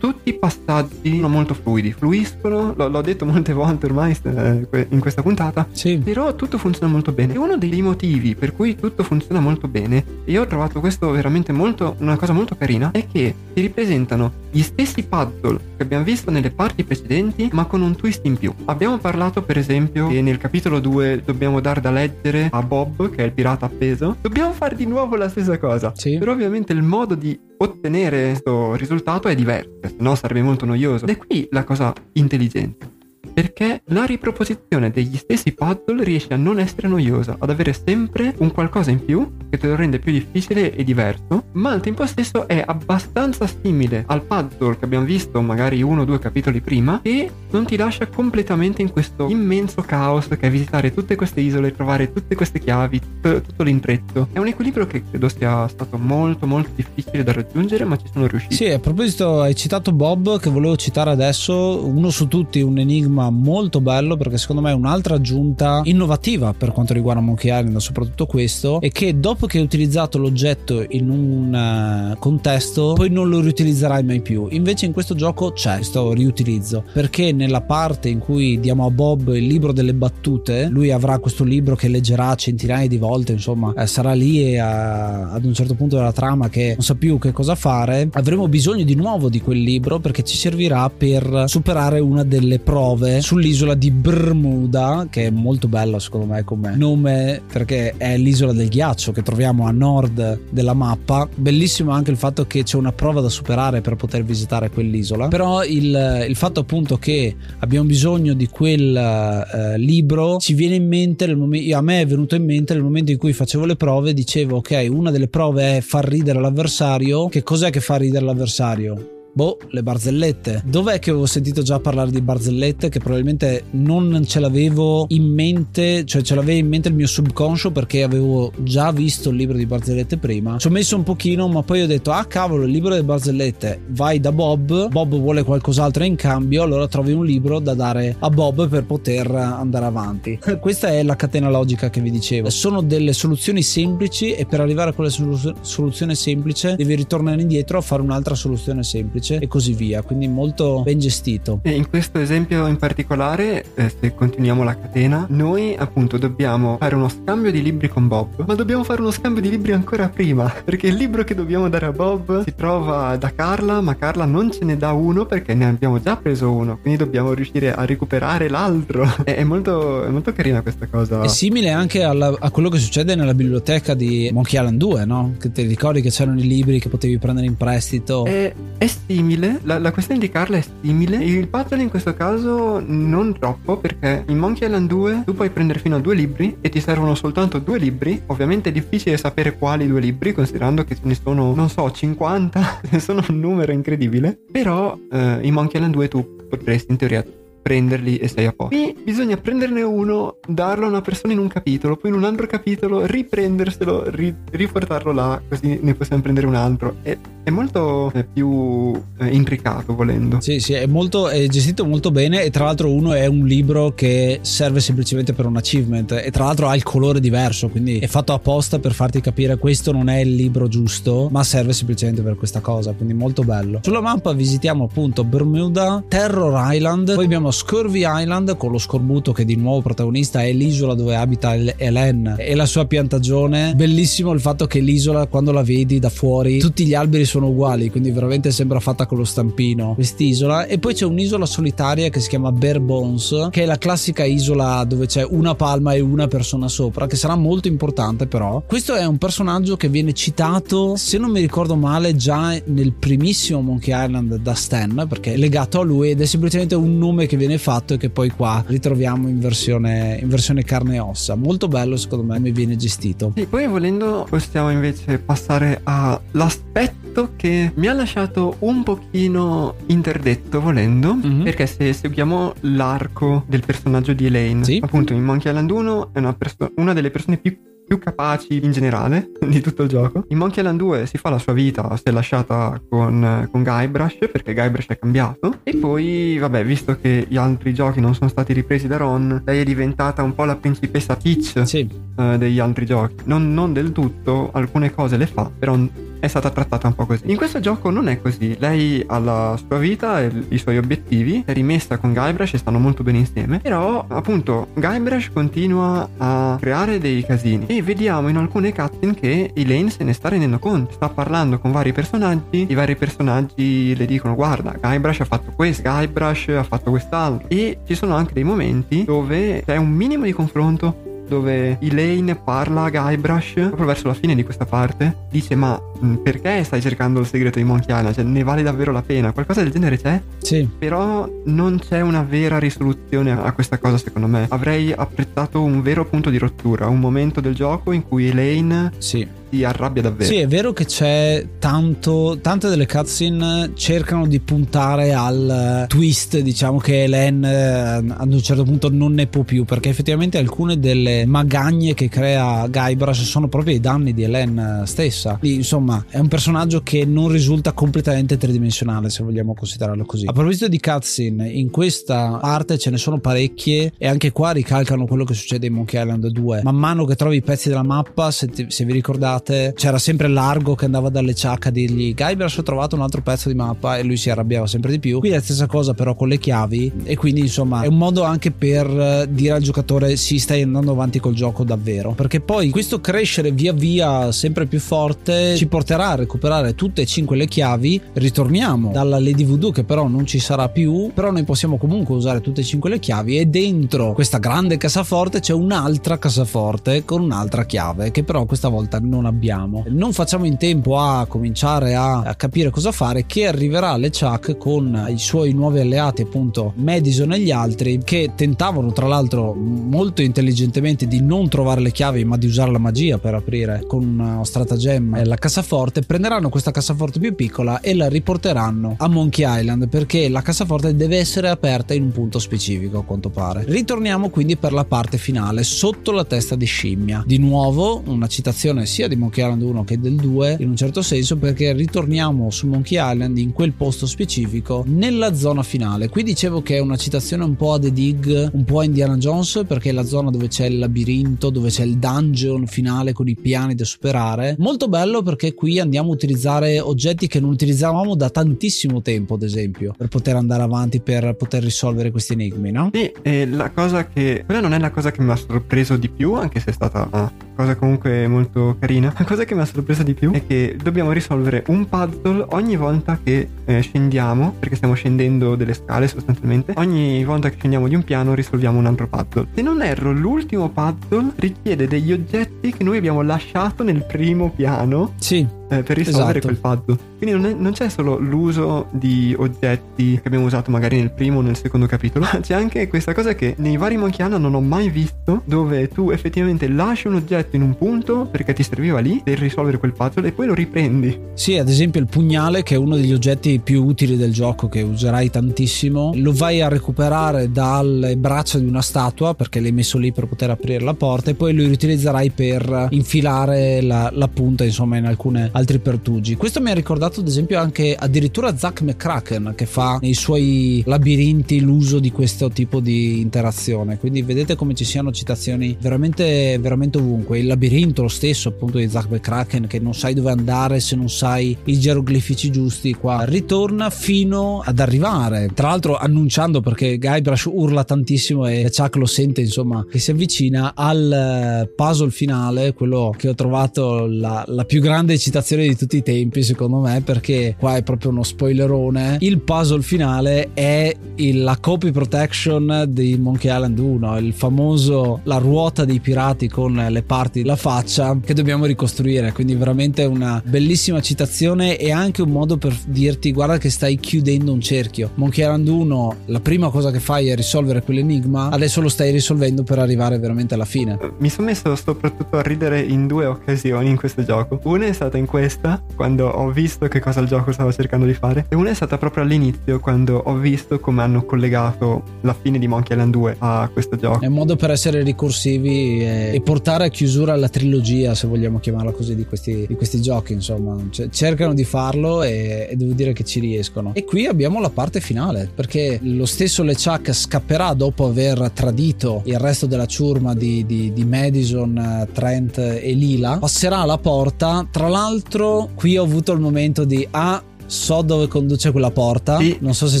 tutti i passaggi sono molto fluidi, fluiscono, l- l'ho detto molte volte ormai eh, in questa puntata,
Sì.
però tutto funziona molto bene. E uno dei motivi per cui tutto funziona molto bene, e io ho trovato questo veramente molto, una cosa molto carina, è che ti ripresentano gli stessi puzzle che abbiamo visto nelle parti precedenti, ma con un twist in più. Abbiamo parlato, per esempio, che nel capitolo 2 dobbiamo dar da leggere a Bob, che è il pirata appeso. Dobbiamo fare di nuovo la stessa cosa.
Sì.
Però ovviamente il modo di ottenere questo risultato è diverso, se no sarebbe molto noioso. Ed è qui la cosa intelligente. Perché la riproposizione degli stessi puzzle riesce a non essere noiosa, ad avere sempre un qualcosa in più che te lo rende più difficile e diverso, ma al tempo stesso è abbastanza simile al puzzle che abbiamo visto magari uno o due capitoli prima e non ti lascia completamente in questo immenso caos che è visitare tutte queste isole, trovare tutte queste chiavi, tutto, tutto l'intreccio. È un equilibrio che credo sia stato molto molto difficile da raggiungere, ma ci sono riusciti.
Sì, a proposito, hai citato Bob che volevo citare adesso, uno su tutti, un enigma molto bello perché secondo me è un'altra aggiunta innovativa per quanto riguarda Monkey Island, soprattutto questo, è che dopo che hai utilizzato l'oggetto in un eh, contesto, poi non lo riutilizzerai mai più. Invece in questo gioco c'è questo riutilizzo, perché nella parte in cui diamo a Bob il libro delle battute, lui avrà questo libro che leggerà centinaia di volte, insomma, eh, sarà lì e a- ad un certo punto della trama che non sa più che cosa fare, avremo bisogno di nuovo di quel libro perché ci servirà per superare una delle prove sull'isola di Bermuda, che è molto bella secondo me come nome perché è l'isola del ghiaccio che troviamo a nord della mappa. Bellissimo anche il fatto che c'è una prova da superare per poter visitare quell'isola. Però il, il fatto appunto che abbiamo bisogno di quel uh, libro ci viene in mente, nel momento, a me è venuto in mente nel momento in cui facevo le prove, dicevo ok, una delle prove è far ridere l'avversario. Che cos'è che fa ridere l'avversario? Boh, le barzellette. Dov'è che avevo sentito già parlare di barzellette? Che probabilmente non ce l'avevo in mente, cioè ce l'avevo in mente il mio subconscio perché avevo già visto il libro di barzellette prima. Ci ho messo un pochino, ma poi ho detto: Ah, cavolo, il libro delle barzellette. Vai da Bob. Bob vuole qualcos'altro in cambio, allora trovi un libro da dare a Bob per poter andare avanti. Questa è la catena logica che vi dicevo. Sono delle soluzioni semplici e per arrivare a quella soluzione semplice devi ritornare indietro a fare un'altra soluzione semplice semplice e così via, quindi molto ben gestito.
E in questo esempio in particolare, eh, se continuiamo la catena, noi appunto dobbiamo fare uno scambio di libri con Bob, ma dobbiamo fare uno scambio di libri ancora prima, perché il libro che dobbiamo dare a Bob si trova da Carla, ma Carla non ce ne dà uno perché ne abbiamo già preso uno, quindi dobbiamo riuscire a recuperare l'altro. è, è, molto, è molto, carina questa cosa.
È simile anche alla, a quello che succede nella biblioteca di Monkey Island 2, no? Che ti ricordi che c'erano i libri che potevi prendere in prestito?
È, è simile, la, la, questione di Carla è simile. Il puzzle in questo caso non troppo, perché in Monkey Island 2 tu puoi prendere fino a due libri e ti servono soltanto due libri. Ovviamente è difficile sapere quali due libri, considerando che ce ne sono, non so, 50, sono un numero incredibile. Però eh, in Monkey Island 2 tu potresti in teoria prenderli e sei a posto. Qui bisogna prenderne uno, darlo a una persona in un capitolo, poi in un altro capitolo riprenderselo, ri- riportarlo là, così ne possiamo prendere un altro. È, è molto è più eh, intricato volendo.
Sì, sì, è, molto, è gestito molto bene e tra l'altro uno è un libro che serve semplicemente per un achievement e tra l'altro ha il colore diverso, quindi è fatto apposta per farti capire questo non è il libro giusto, ma serve semplicemente per questa cosa, quindi molto bello. Sulla mappa visitiamo appunto Bermuda, Terror Island, poi abbiamo Scurvy Island con lo scorbuto che di nuovo protagonista è l'isola dove abita Helen e la sua piantagione. Bellissimo il fatto che l'isola quando la vedi da fuori tutti gli alberi sono uguali, quindi veramente sembra fatta con lo stampino quest'isola. E poi c'è un'isola solitaria che si chiama Bare Bones, che è la classica isola dove c'è una palma e una persona sopra, che sarà molto importante però. Questo è un personaggio che viene citato, se non mi ricordo male, già nel primissimo Monkey Island da Stan, perché è legato a lui ed è semplicemente un nome che viene fatto e che poi qua ritroviamo in versione, in versione carne e ossa. Molto bello secondo me, mi viene gestito.
E poi volendo possiamo invece passare all'aspetto che mi ha lasciato un pochino interdetto volendo, mm-hmm. perché se seguiamo l'arco del personaggio di Elaine, sì. appunto in Monkey Island 1 è una, perso- una delle persone più più capaci in generale di tutto il gioco. In Monkey Island 2 si fa la sua vita, si è lasciata con, con Guybrush perché Guybrush è cambiato. E poi, vabbè, visto che gli altri giochi non sono stati ripresi da Ron, lei è diventata un po' la principessa Peach sì. uh, degli altri giochi. Non, non del tutto, alcune cose le fa, però è stata trattata un po' così. In questo gioco non è così. Lei ha la sua vita e i suoi obiettivi, è rimessa con Guybrush e stanno molto bene insieme. Però, appunto, Guybrush continua a creare dei casini. E vediamo in alcune cutscene che Elaine se ne sta rendendo conto. Sta parlando con vari personaggi. I vari personaggi le dicono: Guarda, Guybrush ha fatto questo, Guybrush ha fatto quest'altro. E ci sono anche dei momenti dove c'è un minimo di confronto dove Elaine parla a Guybrush proprio verso la fine di questa parte dice ma mm, perché stai cercando il segreto di Monkey Island cioè ne vale davvero la pena? Qualcosa del genere c'è?
Sì.
Però non c'è una vera risoluzione a questa cosa secondo me. Avrei apprezzato un vero punto di rottura un momento del gioco in cui Elaine
sì
ti arrabbia davvero.
Sì, è vero che c'è tanto. Tante delle cutscene cercano di puntare al twist, diciamo che Helen eh, ad un certo punto non ne può più. Perché effettivamente alcune delle magagne che crea Guybrush sono proprio i danni di Helen stessa. Quindi, insomma, è un personaggio che non risulta completamente tridimensionale, se vogliamo considerarlo così. A proposito di cutscene, in questa parte ce ne sono parecchie e anche qua ricalcano quello che succede in Monkey Island 2. Man mano che trovi i pezzi della mappa, se, ti, se vi ricordate passate c'era sempre Largo che andava dalle ciacche a dirgli Guybrush ho trovato un altro pezzo di mappa e lui si arrabbiava sempre di più. Qui è la stessa cosa però con le chiavi e quindi insomma è un modo anche per eh, dire al giocatore sì stai andando avanti col gioco davvero perché poi questo crescere via via sempre più forte ci porterà a recuperare tutte e cinque le chiavi ritorniamo dalla Lady Voodoo che però non ci sarà più però noi possiamo comunque usare tutte e cinque le chiavi e dentro questa grande cassaforte c'è un'altra cassaforte con un'altra chiave che però questa volta non abbiamo. Non facciamo in tempo a cominciare a, a capire cosa fare che arriverà LeChuck con i suoi nuovi alleati appunto Madison e gli altri che tentavano tra l'altro molto intelligentemente di non trovare le chiavi ma di usare la magia per aprire con uno stratagemma la cassaforte. Prenderanno questa cassaforte più piccola e la riporteranno a Monkey Island perché la cassaforte deve essere aperta in un punto specifico a quanto pare. Ritorniamo quindi per la parte finale sotto la testa di scimmia. Di nuovo una citazione sia di Monkey Island 1 che del 2 in un certo senso perché ritorniamo su Monkey Island in quel posto specifico nella zona finale qui dicevo che è una citazione un po' a The Dig un po' a Indiana Jones perché è la zona dove c'è il labirinto dove c'è il dungeon finale con i piani da superare molto bello perché qui andiamo a utilizzare oggetti che non utilizzavamo da tantissimo tempo ad esempio per poter andare avanti per poter risolvere questi enigmi no?
Sì, e la cosa che quella non è la cosa che mi ha sorpreso di più anche se è stata cosa comunque molto carina. La cosa che mi ha sorpreso di più è che dobbiamo risolvere un puzzle ogni volta che eh, scendiamo perché stiamo scendendo delle scale sostanzialmente. Ogni volta che scendiamo di un piano risolviamo un altro puzzle. Se non erro l'ultimo puzzle richiede degli oggetti che noi abbiamo lasciato nel primo piano.
Sì
eh, per risolvere esatto. quel puzzle. Quindi non, è, non, c'è solo l'uso di oggetti che abbiamo usato magari nel primo o nel secondo capitolo, ma c'è anche questa cosa che nei vari Monkey Island non ho mai visto, dove tu effettivamente lasci un oggetto in un punto perché ti serviva lì per risolvere quel puzzle e poi lo riprendi.
Sì, ad esempio il pugnale che è uno degli oggetti più utili del gioco che userai tantissimo, lo vai a recuperare dalle braccia di una statua perché l'hai messo lì per poter aprire la porta e poi lo riutilizzerai per infilare la, la punta insomma in alcune altri pertugi. Questo mi ha ricordato ad esempio anche addirittura Zack McCracken che fa nei suoi labirinti l'uso di questo tipo di interazione. Quindi vedete come ci siano citazioni veramente, veramente ovunque. Il labirinto lo stesso appunto di Zack McCracken che non sai dove andare se non sai i geroglifici giusti qua. Ritorna fino ad arrivare. Tra l'altro annunciando perché Guybrush urla tantissimo e Chuck lo sente insomma che si avvicina al puzzle finale, quello che ho trovato la, la più grande citazione citazione di tutti i tempi, secondo me, perché qua è proprio uno spoilerone. Il puzzle finale è il, la copy protection di Monkey Island 1, il famoso la ruota dei pirati con le parti della faccia che dobbiamo ricostruire. Quindi, veramente una bellissima citazione e anche un modo per dirti: guarda, che stai chiudendo un cerchio. Monkey Island 1, la prima cosa che fai è risolvere quell'enigma, adesso lo stai risolvendo per arrivare veramente alla fine.
Mi sono messo soprattutto a ridere in due occasioni in questo gioco. Una è stata in questo questa quando ho visto che cosa il gioco stava cercando di fare e una è stata proprio all'inizio quando ho visto come hanno collegato la fine di Monkey Island 2 a questo gioco.
È un modo per essere ricorsivi e, e portare a chiusura la trilogia, se vogliamo chiamarla così, di questi, di questi giochi, insomma. C- cercano di farlo e, e, devo dire che ci riescono. E qui abbiamo la parte finale, perché lo stesso LeChuck scapperà dopo aver tradito il resto della ciurma di, di, di Madison, Trent e Lila, passerà alla porta, tra l'altro l'altro qui ho avuto il momento di ah so dove conduce quella porta. Sì. Non so se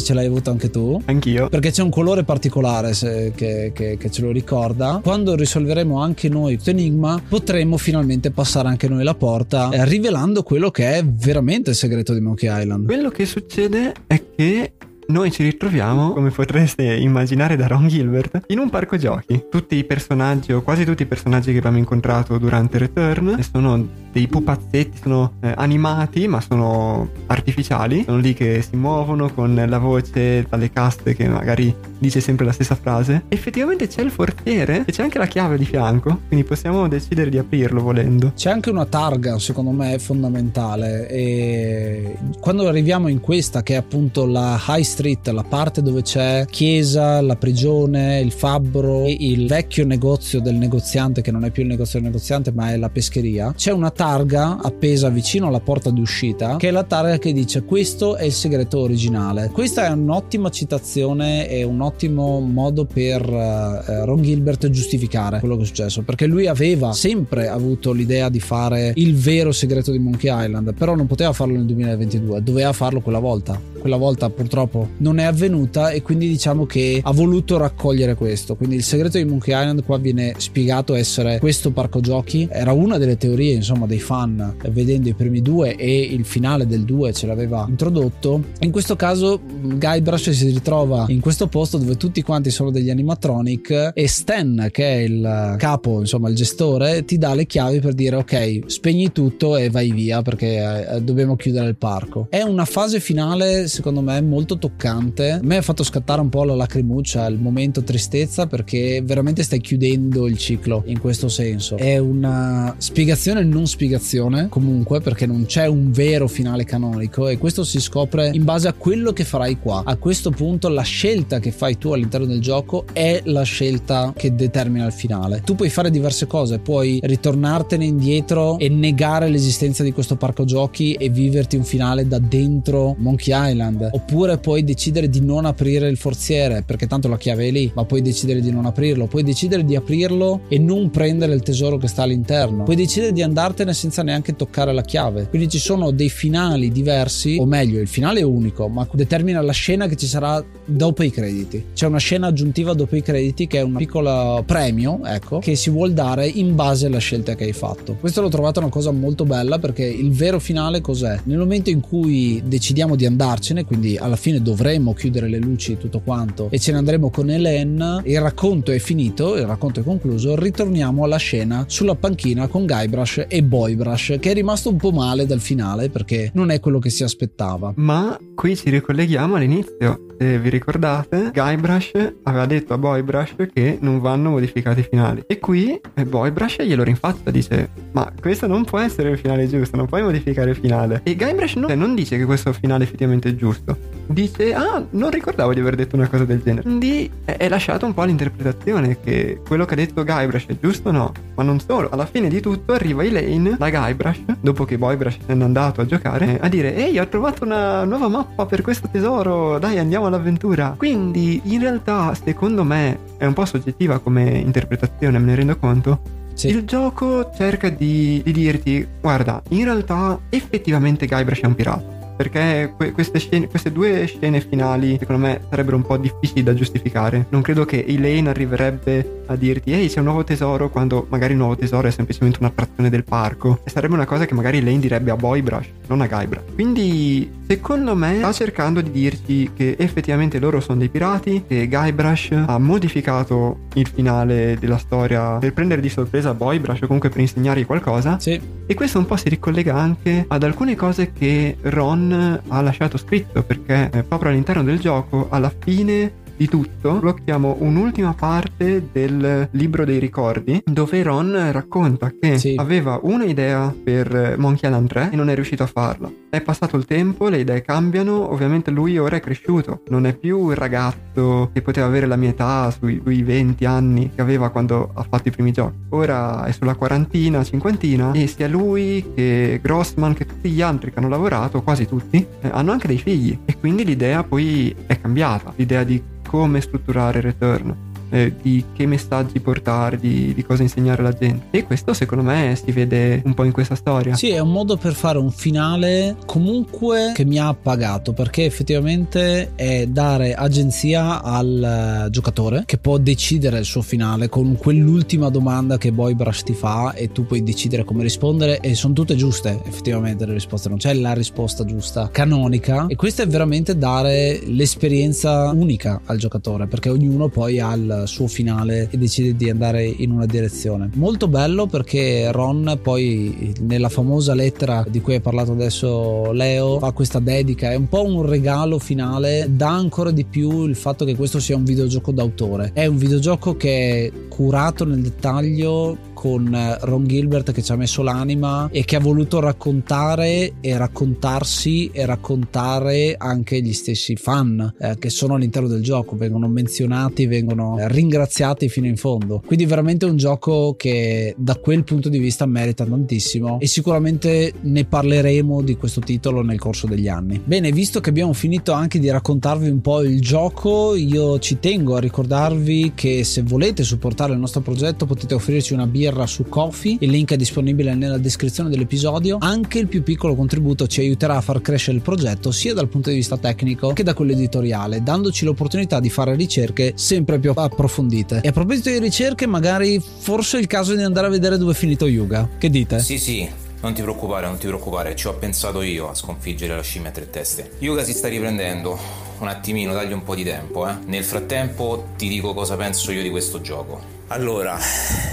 ce l'hai avuto anche tu.
Anch'io.
Perché c'è un colore particolare se, che, che, che, ce lo ricorda. Quando risolveremo anche noi questo enigma, potremo finalmente passare anche noi la porta, eh, rivelando quello che è veramente il segreto di Monkey Island.
Quello che succede è che noi ci ritroviamo, come potreste immaginare da Ron Gilbert, in un parco giochi. Tutti i personaggi, o quasi tutti i personaggi che abbiamo incontrato durante Return, sono dei pupazzetti, sono eh, animati ma sono artificiali, sono lì che si muovono con la voce dalle caste che magari dice sempre la stessa frase. Effettivamente c'è il forziere e c'è anche la chiave di fianco, quindi possiamo decidere di aprirlo volendo.
C'è anche una targa, secondo me, fondamentale e quando arriviamo in questa che è appunto la High Street, la parte dove c'è chiesa, la prigione, il fabbro il vecchio negozio del negoziante che non è più il negozio del negoziante ma è la pescheria, c'è una targa appesa vicino alla porta di uscita, che è la targa che dice questo è il segreto originale. Questa è un'ottima citazione e un ottimo modo per uh, Ron Gilbert giustificare quello che è successo, perché lui aveva sempre avuto l'idea di fare il vero segreto di Monkey Island, però non poteva farlo nel 2022, doveva farlo quella volta. Quella volta purtroppo non è avvenuta e quindi diciamo che ha voluto raccogliere questo. Quindi il segreto di Monkey Island qua viene spiegato essere questo parco giochi. Era una delle teorie, insomma, dei fan vedendo i primi due e il finale del 2 ce l'aveva introdotto. In questo caso Guybrush si ritrova in questo posto dove tutti quanti sono degli animatronic e Stan, che è il capo, insomma, il gestore, ti dà le chiavi per dire ok, spegni tutto e vai via perché eh, dobbiamo chiudere il parco. È una fase finale, secondo me, molto toccante. A me ha fatto scattare un po' la lacrimuccia, il momento tristezza perché veramente stai chiudendo il ciclo in questo senso. È una spiegazione non spiegazione comunque perché non c'è un vero finale canonico e questo si scopre in base a quello che farai qua. A questo punto la scelta che fai tu all'interno del gioco è la scelta che determina il finale. Tu puoi fare diverse cose, puoi ritornartene indietro e negare l'esistenza di questo parco giochi e viverti un finale da dentro Monkey Island, oppure puoi decidere di non aprire il forziere perché tanto la chiave è lì, ma puoi decidere di non aprirlo, puoi decidere di aprirlo e non prendere il tesoro che sta all'interno, puoi decidere di andartene senza neanche toccare la chiave. Quindi ci sono dei finali diversi, o meglio, il finale è unico, ma determina la scena che ci sarà dopo i crediti. C'è una scena aggiuntiva dopo i crediti che è un piccolo premio, ecco, che si vuol dare in base alla scelta che hai fatto. Questo l'ho trovato una cosa molto bella perché il vero finale cos'è? Nel momento in cui decidiamo di andarcene, quindi alla fine dovremo chiudere le luci e tutto quanto e ce ne andremo con Helen, il racconto è finito, il racconto è concluso, ritorniamo alla scena sulla panchina con Guybrush e Boybrush che è rimasto un po' male dal finale perché non è quello che si aspettava.
Ma qui ci ricolleghiamo all'inizio. Se vi ricordate, Guybrush aveva detto a Boybrush che non vanno modificati i finali. E qui Boybrush glielo rinfaccia, dice: Ma questo non può essere il finale giusto, non puoi modificare il finale. E Guybrush non, non dice che questo finale effettivamente è giusto. Dice: Ah, non ricordavo di aver detto una cosa del genere. Quindi è lasciato un po' all'interpretazione che quello che ha detto Guybrush è giusto o no. Ma non solo, alla fine di tutto arriva Elaine da Guybrush, dopo che Boybrush se n'è andato a giocare, a dire: Ehi, ho trovato una nuova mappa per questo tesoro, dai, andiamo all'avventura. Quindi, in realtà, secondo me, è un po' soggettiva come interpretazione, me ne rendo conto. Sì. Il gioco cerca di, di, dirti, guarda, in realtà effettivamente Guybrush è un pirata. Perché que- queste, scene, queste, due scene finali, secondo me, sarebbero un po' difficili da giustificare. Non credo che Elaine arriverebbe a dirti, ehi, c'è un nuovo tesoro, quando magari il nuovo tesoro è semplicemente un'attrazione del parco. E sarebbe una cosa che magari Elaine direbbe a Boybrush, non a Guybrush. Quindi, secondo me, sta cercando di dirci che effettivamente loro sono dei pirati, che Guybrush ha modificato il finale della storia per prendere di sorpresa Boybrush o comunque per insegnargli qualcosa.
Sì.
E questo un po' si ricollega anche ad alcune cose che Ron ha lasciato scritto perché eh, proprio all'interno del gioco alla fine di tutto blocchiamo un'ultima parte del libro dei ricordi dove Ron racconta che sì. aveva un'idea per Monkey Island 3 e non è riuscito a farla. È passato il tempo, le idee cambiano, ovviamente lui ora è cresciuto, non è più il ragazzo che poteva avere la mia età, sui, sui 20 anni che aveva quando ha fatto i primi giochi. Ora è sulla quarantina, cinquantina e sia lui che Grossman che tutti gli altri che hanno lavorato, quasi tutti, eh, hanno anche dei figli e quindi l'idea poi è cambiata, l'idea di come strutturare Return eh, di che messaggi portare, di, di, cosa insegnare alla gente. E questo secondo me si vede un po' in questa storia.
Sì, è un modo per fare un finale comunque che mi ha appagato perché effettivamente è dare agenzia al giocatore che può decidere il suo finale con quell'ultima domanda che Boybrush ti fa e tu puoi decidere come rispondere e sono tutte giuste effettivamente le risposte, non c'è la risposta giusta canonica e questo è veramente dare l'esperienza unica al giocatore perché ognuno poi ha il suo finale e decide di andare in una direzione. Molto bello perché Ron poi nella famosa lettera di cui hai parlato adesso Leo fa questa dedica, è un po' un regalo finale, dà ancora di più il fatto che questo sia un videogioco d'autore. È un videogioco che è curato nel dettaglio con eh, Ron Gilbert che ci ha messo l'anima e che ha voluto raccontare e raccontarsi e raccontare anche gli stessi fan eh, che sono all'interno del gioco, vengono menzionati, vengono ringraziati fino in fondo. Quindi veramente un gioco che da quel punto di vista merita tantissimo e sicuramente ne parleremo di questo titolo nel corso degli anni. Bene, visto che abbiamo finito anche di raccontarvi un po' il gioco, io ci tengo a ricordarvi che se volete supportare il nostro progetto potete offrirci una birra su Coffee, il link è disponibile nella descrizione dell'episodio. Anche il più piccolo contributo ci aiuterà a far crescere il progetto sia dal punto di vista tecnico che da quello editoriale, dandoci l'opportunità di fare ricerche sempre più approfondite. E a proposito di ricerche, magari forse è il caso di andare a vedere dove è finito Yuga. Che dite?
Sì, sì, non ti preoccupare, non ti preoccupare, ci ho pensato io a sconfiggere la scimmia a tre teste. Yuga si sta riprendendo, un attimino, dagli un po' di tempo, eh. Nel frattempo ti dico cosa penso io di questo gioco. Allora,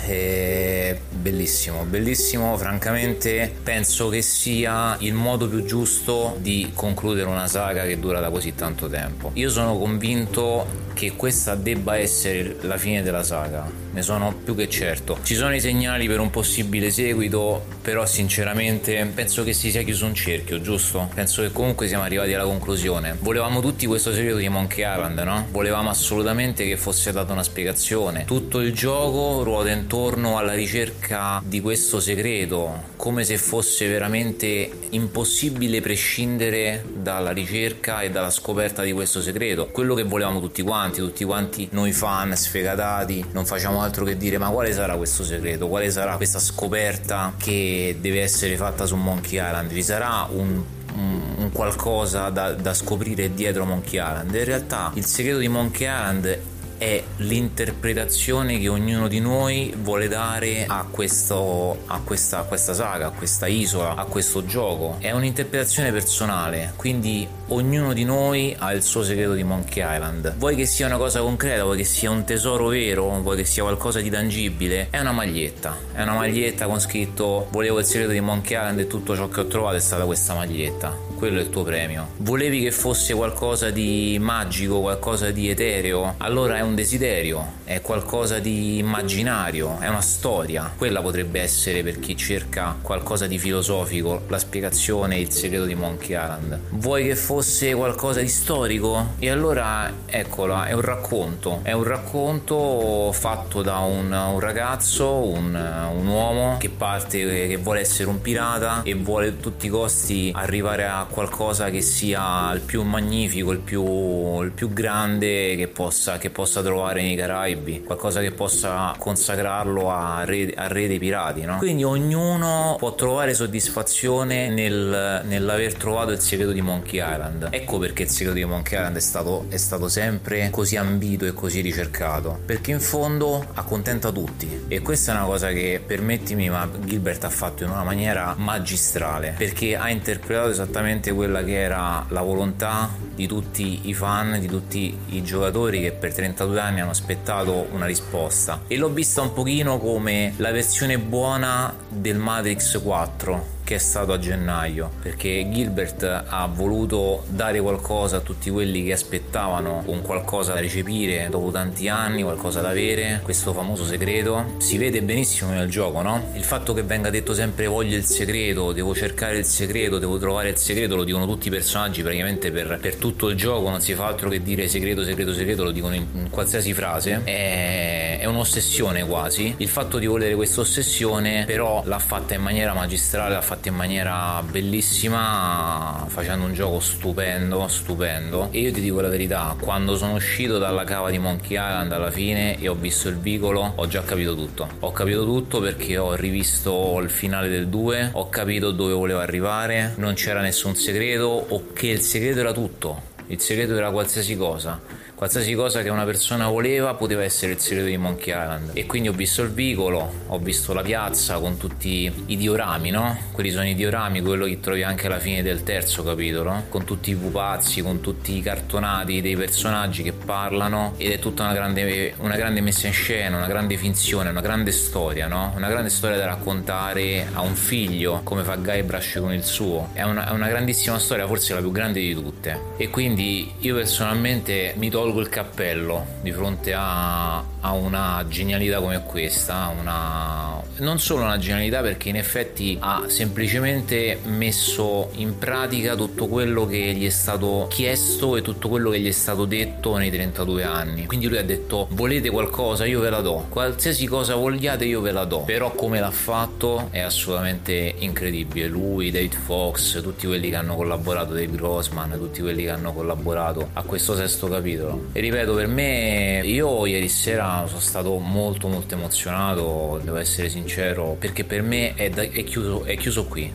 eh, bellissimo, bellissimo, francamente penso che sia il modo più giusto di concludere una saga che dura da così tanto tempo. Io sono convinto che questa debba essere la fine della saga, ne sono più che certo. Ci sono i segnali per un possibile seguito, però sinceramente penso che si sia chiuso un cerchio, giusto? Penso che comunque siamo arrivati alla conclusione. Volevamo tutti questo segreto di Monkey Island, no? Volevamo assolutamente che fosse data una spiegazione. Tutto il gioco ruota intorno alla ricerca di questo segreto, come se fosse veramente impossibile prescindere dalla ricerca e dalla scoperta di questo segreto. Quello che volevamo tutti quanti, tutti quanti noi fan sfegatati, non facciamo altro che dire ma quale sarà questo segreto? Quale sarà questa scoperta che deve essere fatta su Monkey Island? Ci sarà un un, qualcosa da, da, scoprire dietro Monkey Island. In realtà il segreto di Monkey Island è l'interpretazione che ognuno di noi vuole dare a, questo, a, questa, a questa saga, a questa isola, a questo gioco. È un'interpretazione personale, quindi ognuno di noi ha il suo segreto di Monkey Island. Vuoi che sia una cosa concreta, vuoi che sia un tesoro vero, vuoi che sia qualcosa di tangibile, è una maglietta. È una maglietta con scritto volevo il segreto di Monkey Island e tutto ciò che ho trovato è stata questa maglietta quello è il tuo premio. Volevi che fosse qualcosa di magico, qualcosa di etereo? Allora è un desiderio, è qualcosa di immaginario, è una storia. Quella potrebbe essere per chi cerca qualcosa di filosofico, la spiegazione, il segreto di Monkey Island. Vuoi che fosse qualcosa di storico? E allora eccola, è un racconto, è un racconto fatto da un, un ragazzo, un, un uomo che parte, che vuole essere un pirata e vuole a tutti i costi arrivare a qualcosa che sia il più magnifico, il più, il più grande che possa, che possa, trovare nei Caraibi, qualcosa che possa consacrarlo a re, a re dei pirati. No? Quindi ognuno può trovare soddisfazione nel, nell'aver trovato il segreto di Monkey Island. Ecco perché il segreto di Monkey Island è stato, è stato sempre così ambito e così ricercato, perché in fondo accontenta tutti. E questa è una cosa che, permettimi, ma Gilbert ha fatto in una maniera magistrale, perché ha interpretato esattamente quella che era la volontà di tutti i fan, di tutti i giocatori che per 32 anni hanno aspettato una risposta. E l'ho vista un pochino come la versione buona del Matrix 4 che è stato a gennaio perché Gilbert ha voluto dare qualcosa a tutti quelli che aspettavano un qualcosa da recepire dopo tanti anni, qualcosa da avere, questo famoso segreto. Si vede benissimo nel gioco, no? Il fatto che venga detto sempre voglio il segreto, devo cercare il segreto, devo trovare il segreto, lo dicono tutti i personaggi praticamente per, per tutto il gioco, non si fa altro che dire segreto, segreto, segreto, lo dicono in, in qualsiasi frase. È, è un'ossessione quasi. Il fatto di volere questa ossessione però l'ha fatta in maniera magistrale, l'ha fatta fatto in maniera bellissima, facendo un gioco stupendo, stupendo. E io ti dico la verità, quando sono uscito dalla cava di Monkey Island alla fine e ho visto il vicolo, ho già capito tutto. Ho capito tutto perché ho rivisto il finale del 2, ho capito dove volevo arrivare, non c'era nessun segreto o che il segreto era tutto. Il segreto era qualsiasi cosa qualsiasi cosa che una persona voleva poteva essere il segreto di Monkey Island e quindi ho visto il vicolo ho visto la piazza con tutti i diorami no? quelli sono i diorami quello che trovi anche alla fine del terzo capitolo con tutti i pupazzi con tutti i cartonati dei personaggi che parlano ed è tutta una grande, una grande messa in scena una grande finzione una grande storia no? una grande storia da raccontare a un figlio come fa Guybrush con il suo è una, è una grandissima storia forse la più grande di tutte e quindi io personalmente mi tolgo tolgo il cappello di fronte a, a una genialità come questa, una... non solo una genialità perché in effetti ha semplicemente messo in pratica tutto quello che gli è stato chiesto e tutto quello che gli è stato detto nei 32 anni. Quindi lui ha detto volete qualcosa io ve la do, qualsiasi cosa vogliate io ve la do, però come l'ha fatto è assolutamente incredibile. Lui, David Fox, tutti quelli che hanno collaborato, Dave Grossman, tutti quelli che hanno collaborato a questo sesto capitolo. E ripeto, per me, io ieri sera sono stato molto molto emozionato, devo essere sincero, perché per me è, da, è, chiuso, è chiuso qui.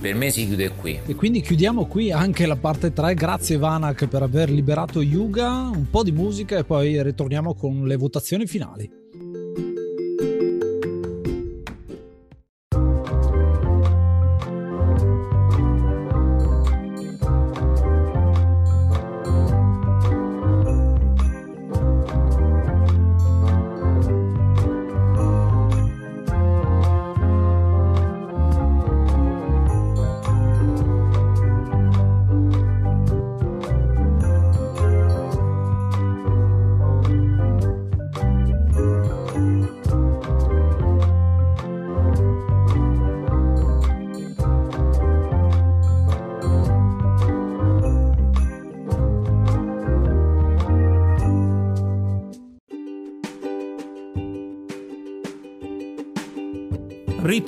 Per me si chiude qui.
E quindi chiudiamo qui anche la parte 3. Grazie Vanak per aver liberato Yuga, un po' di musica e poi ritorniamo con le votazioni finali.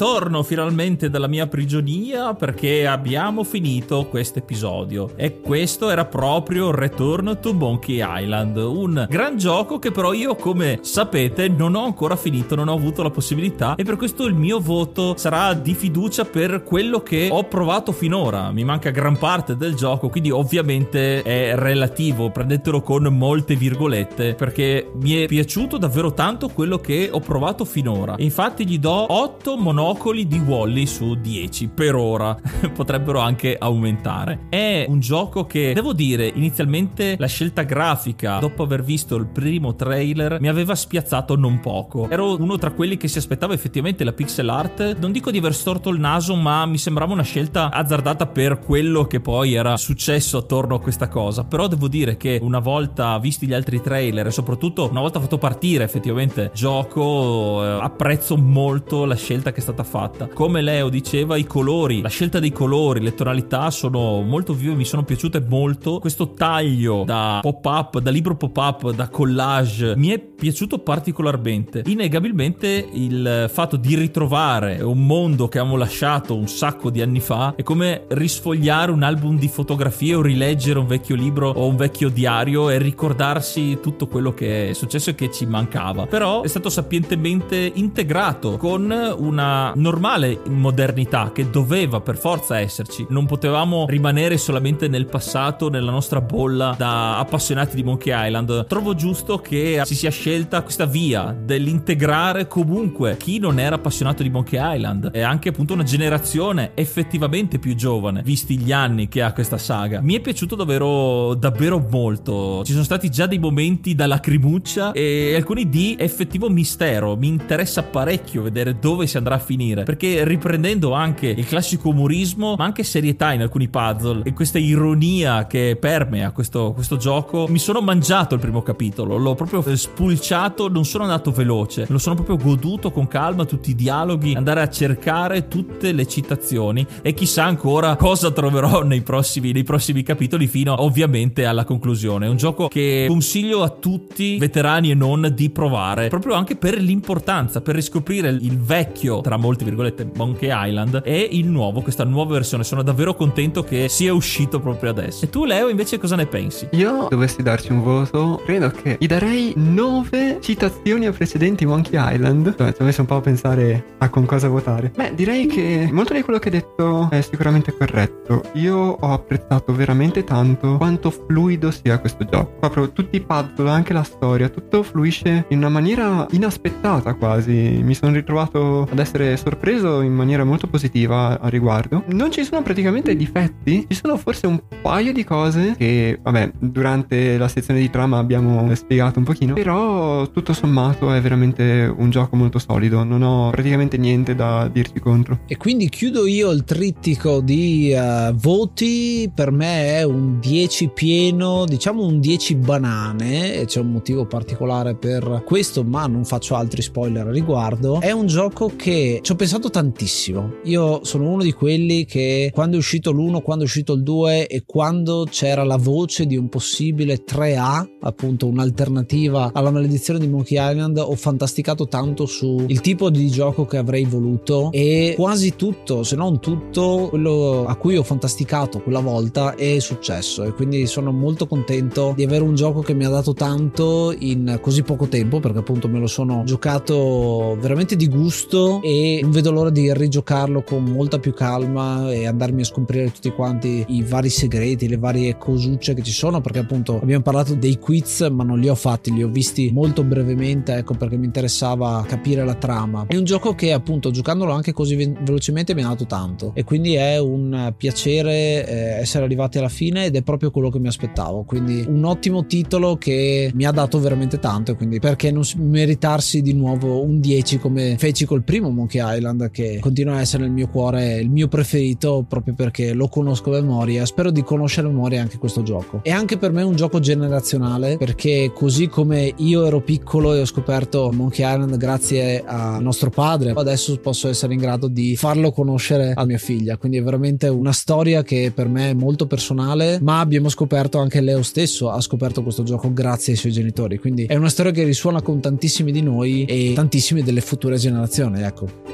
Ritorno finalmente dalla mia prigionia perché abbiamo finito questo episodio. E questo era proprio Return to Monkey Island, un gran gioco che però io, come sapete, non ho ancora finito, non ho avuto la possibilità e per questo il mio voto sarà di fiducia per quello che ho provato finora. Mi manca gran parte del gioco, quindi ovviamente è relativo, prendetelo con molte virgolette perché mi è piaciuto davvero tanto quello che ho provato finora. Infatti gli do 8 monocoli monocoli di Wally su 10 per ora. Potrebbero anche aumentare. È un gioco che, devo dire, inizialmente la scelta grafica, dopo aver visto il primo trailer, mi aveva spiazzato non poco. Ero uno tra quelli che si aspettava effettivamente la pixel art. Non dico di aver storto il naso, ma mi sembrava una scelta azzardata per quello che poi era successo attorno a questa cosa. Però devo dire che una volta visti gli altri trailer e soprattutto una volta fatto partire effettivamente gioco, eh, apprezzo molto la scelta che è stata stata fatta. Come Leo diceva, i colori, la scelta dei colori, le tonalità sono molto vive, mi sono piaciute molto. Questo taglio da pop-up, da libro pop-up, da collage, mi è piaciuto particolarmente. Innegabilmente il fatto di ritrovare un mondo che abbiamo lasciato un sacco di anni fa è come risfogliare un album di fotografie o rileggere un vecchio libro o un vecchio diario e ricordarsi tutto quello che è successo e che ci mancava. Però è stato sapientemente integrato con una normale modernità che doveva per forza esserci. Non potevamo rimanere solamente nel passato, nella nostra bolla da appassionati di Monkey Island. Trovo giusto che si sia scelta questa via dell'integrare comunque chi non era appassionato di Monkey Island e anche appunto una generazione effettivamente più giovane, visti gli anni che ha questa saga. Mi è piaciuto davvero, davvero molto. Ci sono stati già dei momenti da lacrimuccia e alcuni di effettivo mistero. Mi interessa parecchio vedere dove si andrà a finire finire. Perché riprendendo anche il classico umorismo, ma anche serietà in alcuni puzzle e questa ironia che permea questo, questo gioco, mi sono mangiato il primo capitolo. L'ho proprio spulciato, non sono andato veloce, lo sono proprio goduto con calma tutti i dialoghi, andare a cercare tutte le citazioni e chissà ancora cosa troverò nei prossimi, nei prossimi capitoli fino ovviamente alla conclusione. È un gioco che consiglio a tutti, veterani e non, di provare, proprio anche per l'importanza, per riscoprire il vecchio tra molte virgolette Monkey Island e il nuovo, questa nuova versione. Sono davvero contento che sia uscito proprio adesso. E tu Leo invece cosa ne pensi?
Io dovessi darci un voto, credo che gli darei 9 citazioni a precedenti Monkey Island. Cioè, ci ho messo un po' a pensare a con cosa votare. Beh, direi che molto di quello che hai detto è sicuramente corretto. Io ho apprezzato veramente tanto quanto fluido sia questo gioco. Proprio tutti i puzzle, anche la storia, tutto fluisce in una maniera inaspettata quasi. Mi sono ritrovato ad essere sorpreso in maniera molto positiva a riguardo. Non ci sono praticamente difetti, ci sono forse un paio di cose che, vabbè, durante la sezione di trama abbiamo spiegato un pochino, però tutto sommato è veramente un gioco molto solido, non ho praticamente niente da dirci contro.
E quindi chiudo io il trittico di uh, voti, per me è un 10 pieno, diciamo un 10 banane, e c'è un motivo particolare per questo, ma non faccio altri spoiler a riguardo. È un gioco che ci ho pensato tantissimo. Io sono uno di quelli che quando è uscito l'1, quando è uscito il 2 e quando c'era la voce di un possibile 3A, appunto un'alternativa alla maledizione di Monkey Island, ho fantasticato tanto sul tipo di gioco che avrei voluto e quasi tutto, se non tutto, quello a cui ho fantasticato quella volta è successo e quindi sono molto contento di avere un gioco che mi ha dato tanto in così poco tempo perché appunto me lo sono giocato veramente di gusto e non vedo l'ora di rigiocarlo con molta più calma e andarmi a scoprire tutti quanti i vari segreti, le varie cosucce che ci sono perché appunto abbiamo parlato dei quiz ma non li ho fatti, li ho visti molto brevemente ecco perché mi interessava capire la trama. È un gioco che appunto giocandolo anche così velocemente mi ha dato tanto e quindi è un piacere eh, essere arrivati alla fine ed è proprio quello che mi aspettavo, quindi un ottimo titolo che mi ha dato veramente tanto quindi perché non meritarsi di nuovo un 10 come feci col primo Monkey Island che continua a essere nel mio cuore il mio preferito proprio perché lo conosco a memoria, spero di conoscere a memoria anche questo gioco. E anche per me è un gioco generazionale perché così come io ero piccolo e ho scoperto Monkey Island grazie a nostro padre, adesso posso essere in grado di farlo conoscere a mia figlia, quindi è veramente una storia che per me è molto personale, ma abbiamo scoperto anche Leo stesso ha scoperto questo gioco grazie ai suoi genitori, quindi è una storia che risuona con tantissimi di noi e tantissime delle future generazioni, ecco.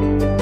Thank you.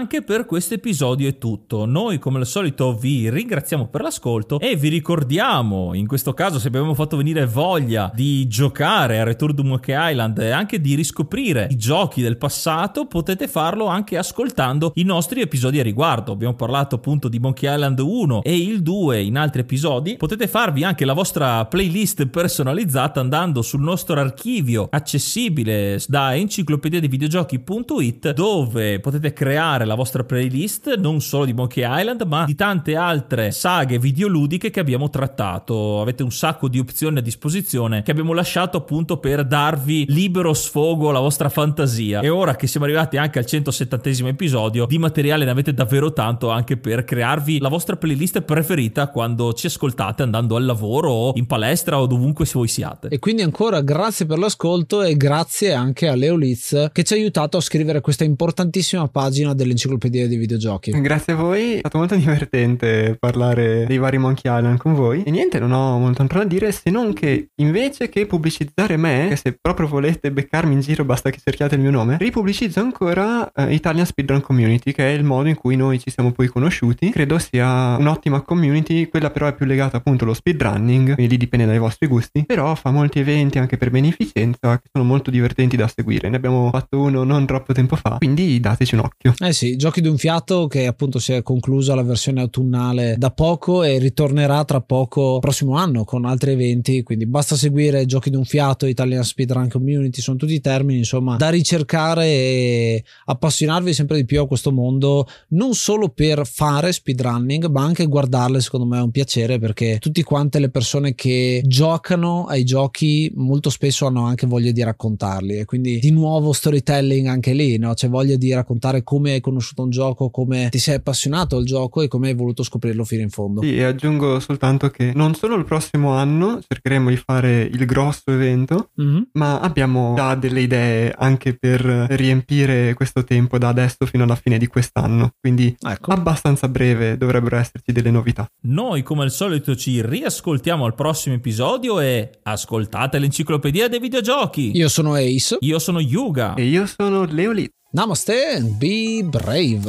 Anche per questo episodio è tutto. Noi come al solito vi ringraziamo per l'ascolto e vi ricordiamo, in questo caso se abbiamo fatto venire voglia di giocare a Return to Monkey Island e anche di riscoprire i giochi del passato, potete farlo anche ascoltando i nostri episodi a riguardo. Abbiamo parlato appunto di Monkey Island 1 e il 2 in altri episodi. Potete farvi anche la vostra playlist personalizzata andando sul nostro archivio accessibile da enciclopedia di videogiochi.it dove potete creare la vostra playlist non solo di Monkey Island ma di tante altre saghe videoludiche che abbiamo trattato. Avete un sacco di opzioni a disposizione che abbiamo lasciato appunto per darvi libero sfogo alla vostra fantasia. E ora che siamo arrivati anche al 170 episodio, di materiale ne avete davvero tanto anche per crearvi la vostra playlist preferita quando ci ascoltate andando al lavoro o in palestra o dovunque voi siate.
E quindi ancora grazie per l'ascolto e grazie anche a Leo Litz che ci ha aiutato a scrivere questa importantissima pagina pagina dell'enciclopedia dei videogiochi.
Grazie a voi, è stato molto divertente parlare dei vari Monkey Island con voi. E niente, non ho molto altro da dire se non che invece che pubblicizzare me, che se proprio volete beccarmi in giro basta che cerchiate il mio nome, ripubblicizzo ancora eh, Italian Speedrun Community, che è il modo in cui noi ci siamo poi conosciuti. Credo sia un'ottima community, quella però è più legata appunto allo speedrunning, quindi dipende dai vostri gusti, però fa molti eventi anche per beneficenza che sono molto divertenti da seguire. Ne abbiamo fatto uno non troppo tempo fa, quindi dateci un occhio.
Eh sì, giochi d'un fiato che appunto si è conclusa la versione autunnale da poco e ritornerà tra poco prossimo anno con altri eventi, quindi basta seguire giochi d'un fiato, Italian Speedrun Community, sono tutti termini insomma da ricercare e appassionarvi sempre di più a questo mondo, non solo per fare speedrunning, ma anche guardarle secondo me è un piacere perché tutti quante le persone che giocano ai giochi molto spesso hanno anche voglia di raccontarli e quindi di nuovo storytelling anche lì, no? c'è voglia di raccontare come hai conosciuto un gioco, come ti sei appassionato al gioco e come hai voluto scoprirlo fino in fondo.
Sì, e aggiungo soltanto che non solo il prossimo anno cercheremo di fare il grosso evento, mm-hmm. ma abbiamo già delle idee anche per riempire questo tempo da adesso fino alla fine di quest'anno, quindi ecco. abbastanza breve dovrebbero esserci delle novità.
Noi come al solito ci riascoltiamo al prossimo episodio e ascoltate l'enciclopedia dei videogiochi.
Io sono Ace.
Io sono Yuga.
E io sono Leolit.
Namaste and be brave.